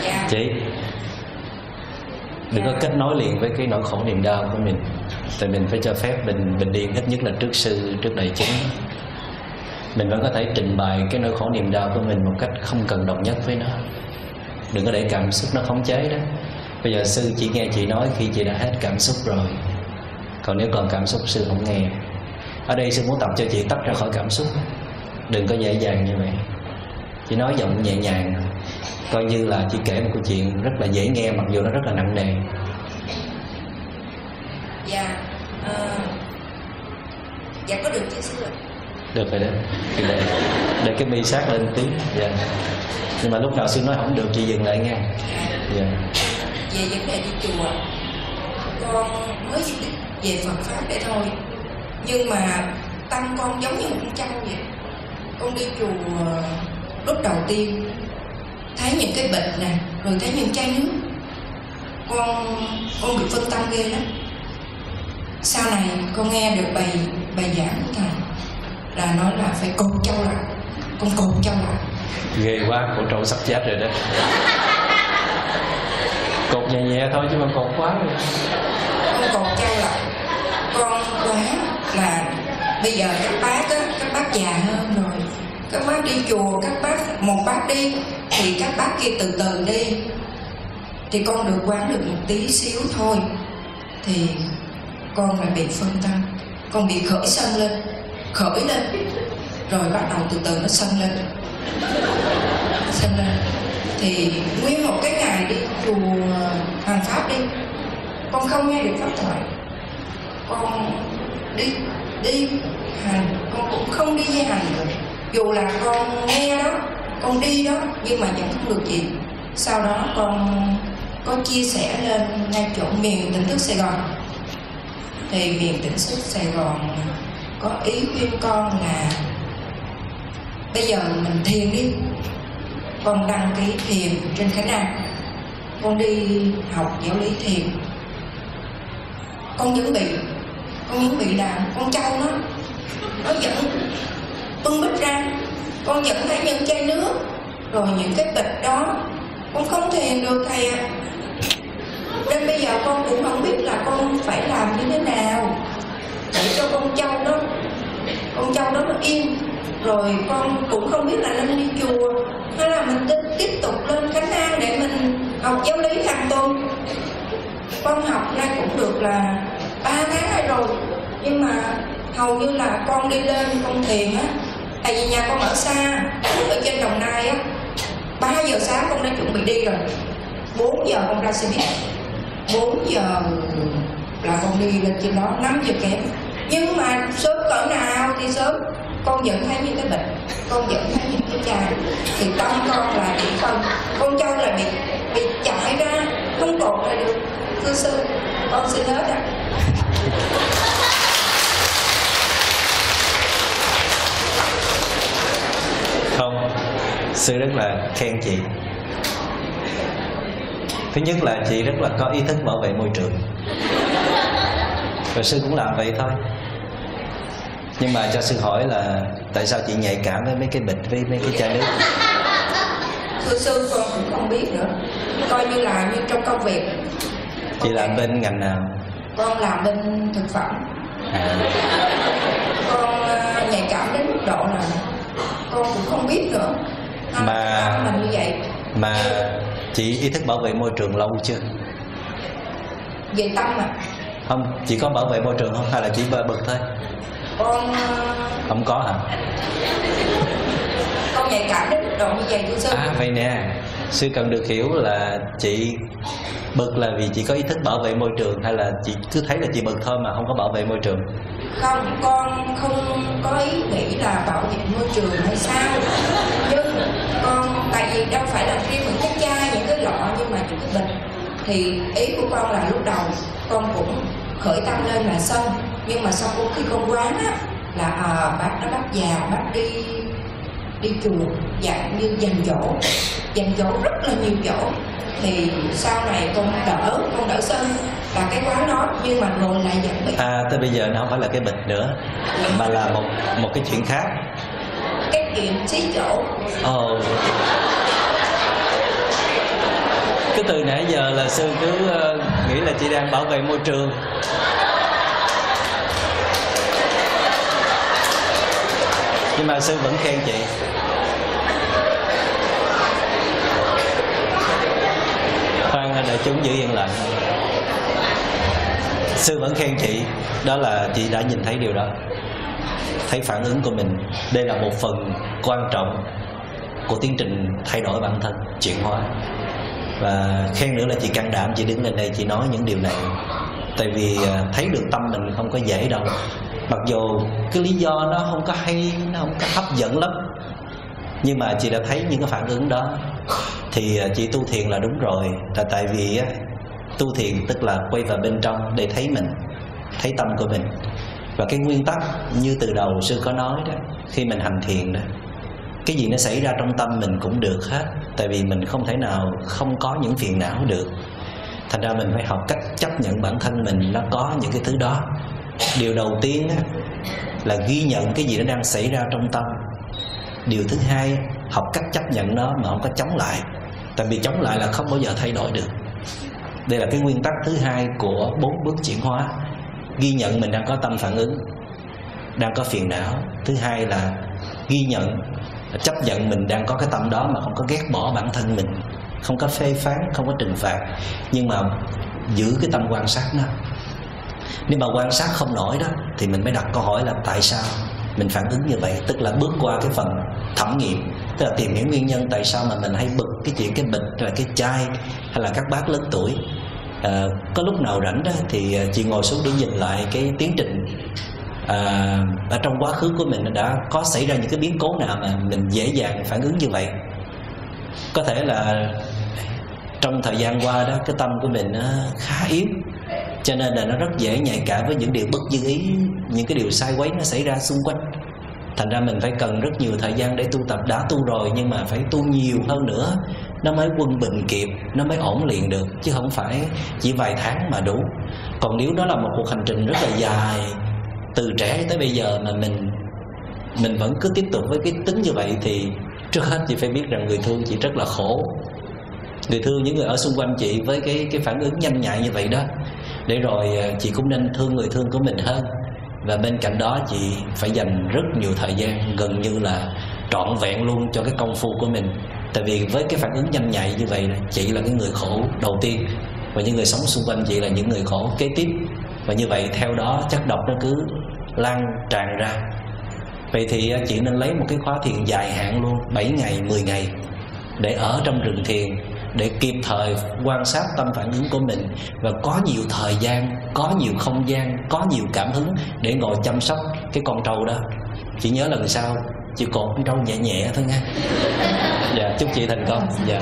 Dạ. Chị đừng có kết nối liền với cái nỗi khổ niềm đau của mình. Tại mình phải cho phép mình bình yên ít nhất là trước sư trước đại chúng. Mình vẫn có thể trình bày cái nỗi khổ niềm đau của mình một cách không cần đồng nhất với nó. Đừng có để cảm xúc nó khống chế đó. Bây giờ sư chỉ nghe chị nói khi chị đã hết cảm xúc rồi. Còn nếu còn cảm xúc sư không nghe ở đây sư muốn tập cho chị tách ra khỏi cảm xúc. Đừng có dễ dàng như vậy. Chị nói giọng nhẹ nhàng. Coi như là chị kể một câu chuyện rất là dễ nghe mặc dù nó rất là nặng nề. Dạ ờ, dạ có được chứ sư ạ. Được rồi đó. Thì để để cái mi sát lên tí. Dạ. Nhưng mà lúc nào sư nói không được chị dừng lại nghe. Dạ. Về vấn đề đi chùa con mới về Phật pháp để thôi nhưng mà tâm con giống như một con trâu vậy. Con đi chùa lúc đầu tiên thấy những cái bệnh nè rồi thấy những chai nước. Con con bị phân tâm ghê lắm. Sau này con nghe được bài bài giảng của thầy là nói là phải cột trâu lại con cột trâu lại. Ghê quá cổ trâu sắp chết rồi đó. Cột nhẹ nhẹ thôi chứ mà cột quá rồi. Con cột trâu lại. Con đoán là bây giờ các bác á, các bác già hơn rồi. Các bác đi chùa, các bác, một bác đi, thì các bác kia từ từ đi. Thì con được quán được một tí xíu thôi. Thì con lại bị phân tâm. Con bị khởi sân lên. Khởi lên. Rồi bắt đầu từ từ nó sân lên. Sân lên. Thì nguyên một cái ngày đi, chùa à, hoàng pháp đi, con không nghe được pháp thoại. Con đi đi hành, con cũng không đi với hành được. Dù là con nghe đó, con đi đó, nhưng mà vẫn không được gì. Sau đó con có chia sẻ lên ngay chỗ miền tỉnh thức sài gòn. Thì miền tỉnh thức sài gòn có ý khuyên con là bây giờ mình thiền đi. Con đăng ký thiền trên khánh an con đi học giáo lý thiền. Con chuẩn bị con vẫn bị là con trâu nó nó vẫn bưng bít ra. Con vẫn thấy những chai nước. Rồi những cái bịch đó con không thiền được thầy ạ. Nên bây giờ con cũng không biết là con phải làm như thế nào để cho con trâu đó con trâu đó nó yên. Rồi con cũng không biết là nên đi chùa hay là mình tiếp, tiếp tục lên khánh an để mình học giáo lý hàng tuần con học nay cũng được là ba tháng nay rồi. Nhưng mà hầu như là con đi lên con thiền á, tại vì nhà con ở xa, ở trên đồng nai á, ba giờ sáng con đã chuẩn bị đi rồi 4 giờ con ra xe buýt 4 giờ là con đi lên trên đó 5 giờ kém. Nhưng mà sớm cỡ nào thì sớm. Con vẫn thấy những cái bệnh, con vẫn thấy những cái chai thì tâm con là bị phân, con trâu là bị bị chạy ra, không còn lại được. Thưa sư, con xin hết ạ không sư rất là khen chị. Thứ nhất là chị rất là có ý thức bảo vệ môi trường. Và sư cũng làm vậy thôi. Nhưng mà cho sư hỏi là tại sao chị nhạy cảm với mấy cái bịch với mấy cái chai nước? Thưa sư con cũng không biết nữa. Coi như là như trong công việc. Chị làm bên ngành nào con làm bên thực phẩm. À, con ờ, nhạy cảm đến mức độ là con cũng không biết nữa. Nên Mà- như vậy. mà chị ý thức bảo vệ môi trường lâu chưa? Về tâm mà. Không chị có bảo vệ môi trường không? Hay là chỉ bơ bực thôi? Con ờ, không có hả? con nhạy cảm đến mức độ như vậy thưa sư à vậy nè sư cần được hiểu là chị bực là vì chị có ý thức bảo vệ môi trường hay là chị cứ thấy là chị bực thôi mà không có bảo vệ môi trường? Không con không có ý nghĩ là bảo vệ môi trường hay sao. Nhưng con tại vì đâu phải là riêng những cái chai những cái lọ nhưng mà những cái bình thì ý của con là lúc đầu con cũng khởi tâm lên là sân nhưng mà sau khi con quán á là à, bác nó bắt già bác đi đi chùa dạng như dành chỗ. Dành chỗ rất là nhiều chỗ. Thì sau này con đỡ con đỡ sân là cái quán đó nhưng mà rồi lại vẫn bị à tới bây giờ nó không phải là cái bịch nữa mà là một một cái chuyện khác. Cái chuyện xí chỗ. Ồ. Cái từ nãy giờ là sư cứ ờ, nghĩ là chị đang bảo vệ môi trường nhưng mà sư vẫn khen chị. Khoan để chúng giữ yên lặng sư vẫn khen chị, đó là chị đã nhìn thấy điều đó. Thấy phản ứng của mình, đây là một phần quan trọng của tiến trình thay đổi bản thân, chuyển hóa. Và khen nữa là chị can đảm, chị đứng lên đây, chị nói những điều này. Tại vì à, thấy được tâm mình không có dễ đâu mặc dù cái lý do nó không có hay nó không có hấp dẫn lắm nhưng mà chị đã thấy những cái phản ứng đó. Thì à, chị tu thiền là đúng rồi là tại vì á, tu thiền tức là quay vào bên trong để thấy mình thấy tâm của mình. Và cái nguyên tắc như từ đầu sư có nói đó khi mình hành thiền đó cái gì nó xảy ra trong tâm mình cũng được hết tại vì mình không thể nào không có những phiền não được. Thành ra mình phải học cách chấp nhận bản thân mình nó có những cái thứ đó điều đầu tiên là ghi nhận cái gì nó đang xảy ra trong tâm. Điều thứ hai, học cách chấp nhận nó mà không có chống lại. Tại vì chống lại là không bao giờ thay đổi được. Đây là cái nguyên tắc thứ hai của bốn bước chuyển hóa. Ghi nhận mình đang có tâm phản ứng, đang có phiền não. Thứ hai là ghi nhận, chấp nhận mình đang có cái tâm đó mà không có ghét bỏ bản thân mình. Không có phê phán, không có trừng phạt. Nhưng mà giữ cái tâm quan sát nó nếu mà quan sát không nổi đó thì mình mới đặt câu hỏi là tại sao mình phản ứng như vậy? Tức là bước qua cái phần thẩm nghiệm tức là tìm hiểu nguyên nhân tại sao mà mình hay bực cái chuyện cái bịch rồi cái chai hay là các bác lớn tuổi. À, có lúc nào rảnh đó thì ờ, chị ngồi xuống để nhìn lại cái tiến trình à, ở trong quá khứ của mình đã có xảy ra những cái biến cố nào mà mình dễ dàng phản ứng như vậy. Có thể là trong thời gian qua đó cái tâm của mình nó khá yếu cho nên là nó rất dễ nhạy cảm với những điều bất như ý, những cái điều sai quấy nó xảy ra xung quanh. Thành ra mình phải cần rất nhiều thời gian để tu tập. Đã tu rồi nhưng mà phải tu nhiều hơn nữa. Nó mới quân bình kịp, nó mới ổn liền được, chứ không phải chỉ vài tháng mà đủ. Còn nếu đó là một cuộc hành trình rất là dài, từ trẻ tới bây giờ mà mình mình vẫn cứ tiếp tục với cái tính như vậy thì trước hết chị phải biết rằng người thương chị rất là khổ. Người thương những người ở xung quanh chị với cái cái phản ứng nhanh nhạy như vậy đó để rồi à, chị cũng nên thương người thương của mình hơn. Và bên cạnh đó, chị phải dành rất nhiều thời gian, gần như là trọn vẹn luôn cho cái công phu của mình. Tại vì với cái phản ứng nhanh nhạy như vậy, chị là cái người khổ đầu tiên. Và những người sống xung quanh chị là những người khổ kế tiếp. Và như vậy, theo đó, chất độc nó cứ lan tràn ra. Vậy thì à, chị nên lấy một cái khóa thiền dài hạn luôn 7 ngày 10 ngày, để ở trong rừng thiền để kịp thời quan sát tâm phản ứng của mình và có nhiều thời gian, có nhiều không gian, có nhiều cảm hứng để ngồi chăm sóc cái con trâu đó. Chị nhớ lần sau, chị cột con trâu nhẹ nhẹ thôi nha. Dạ chúc chị thành công. Dạ.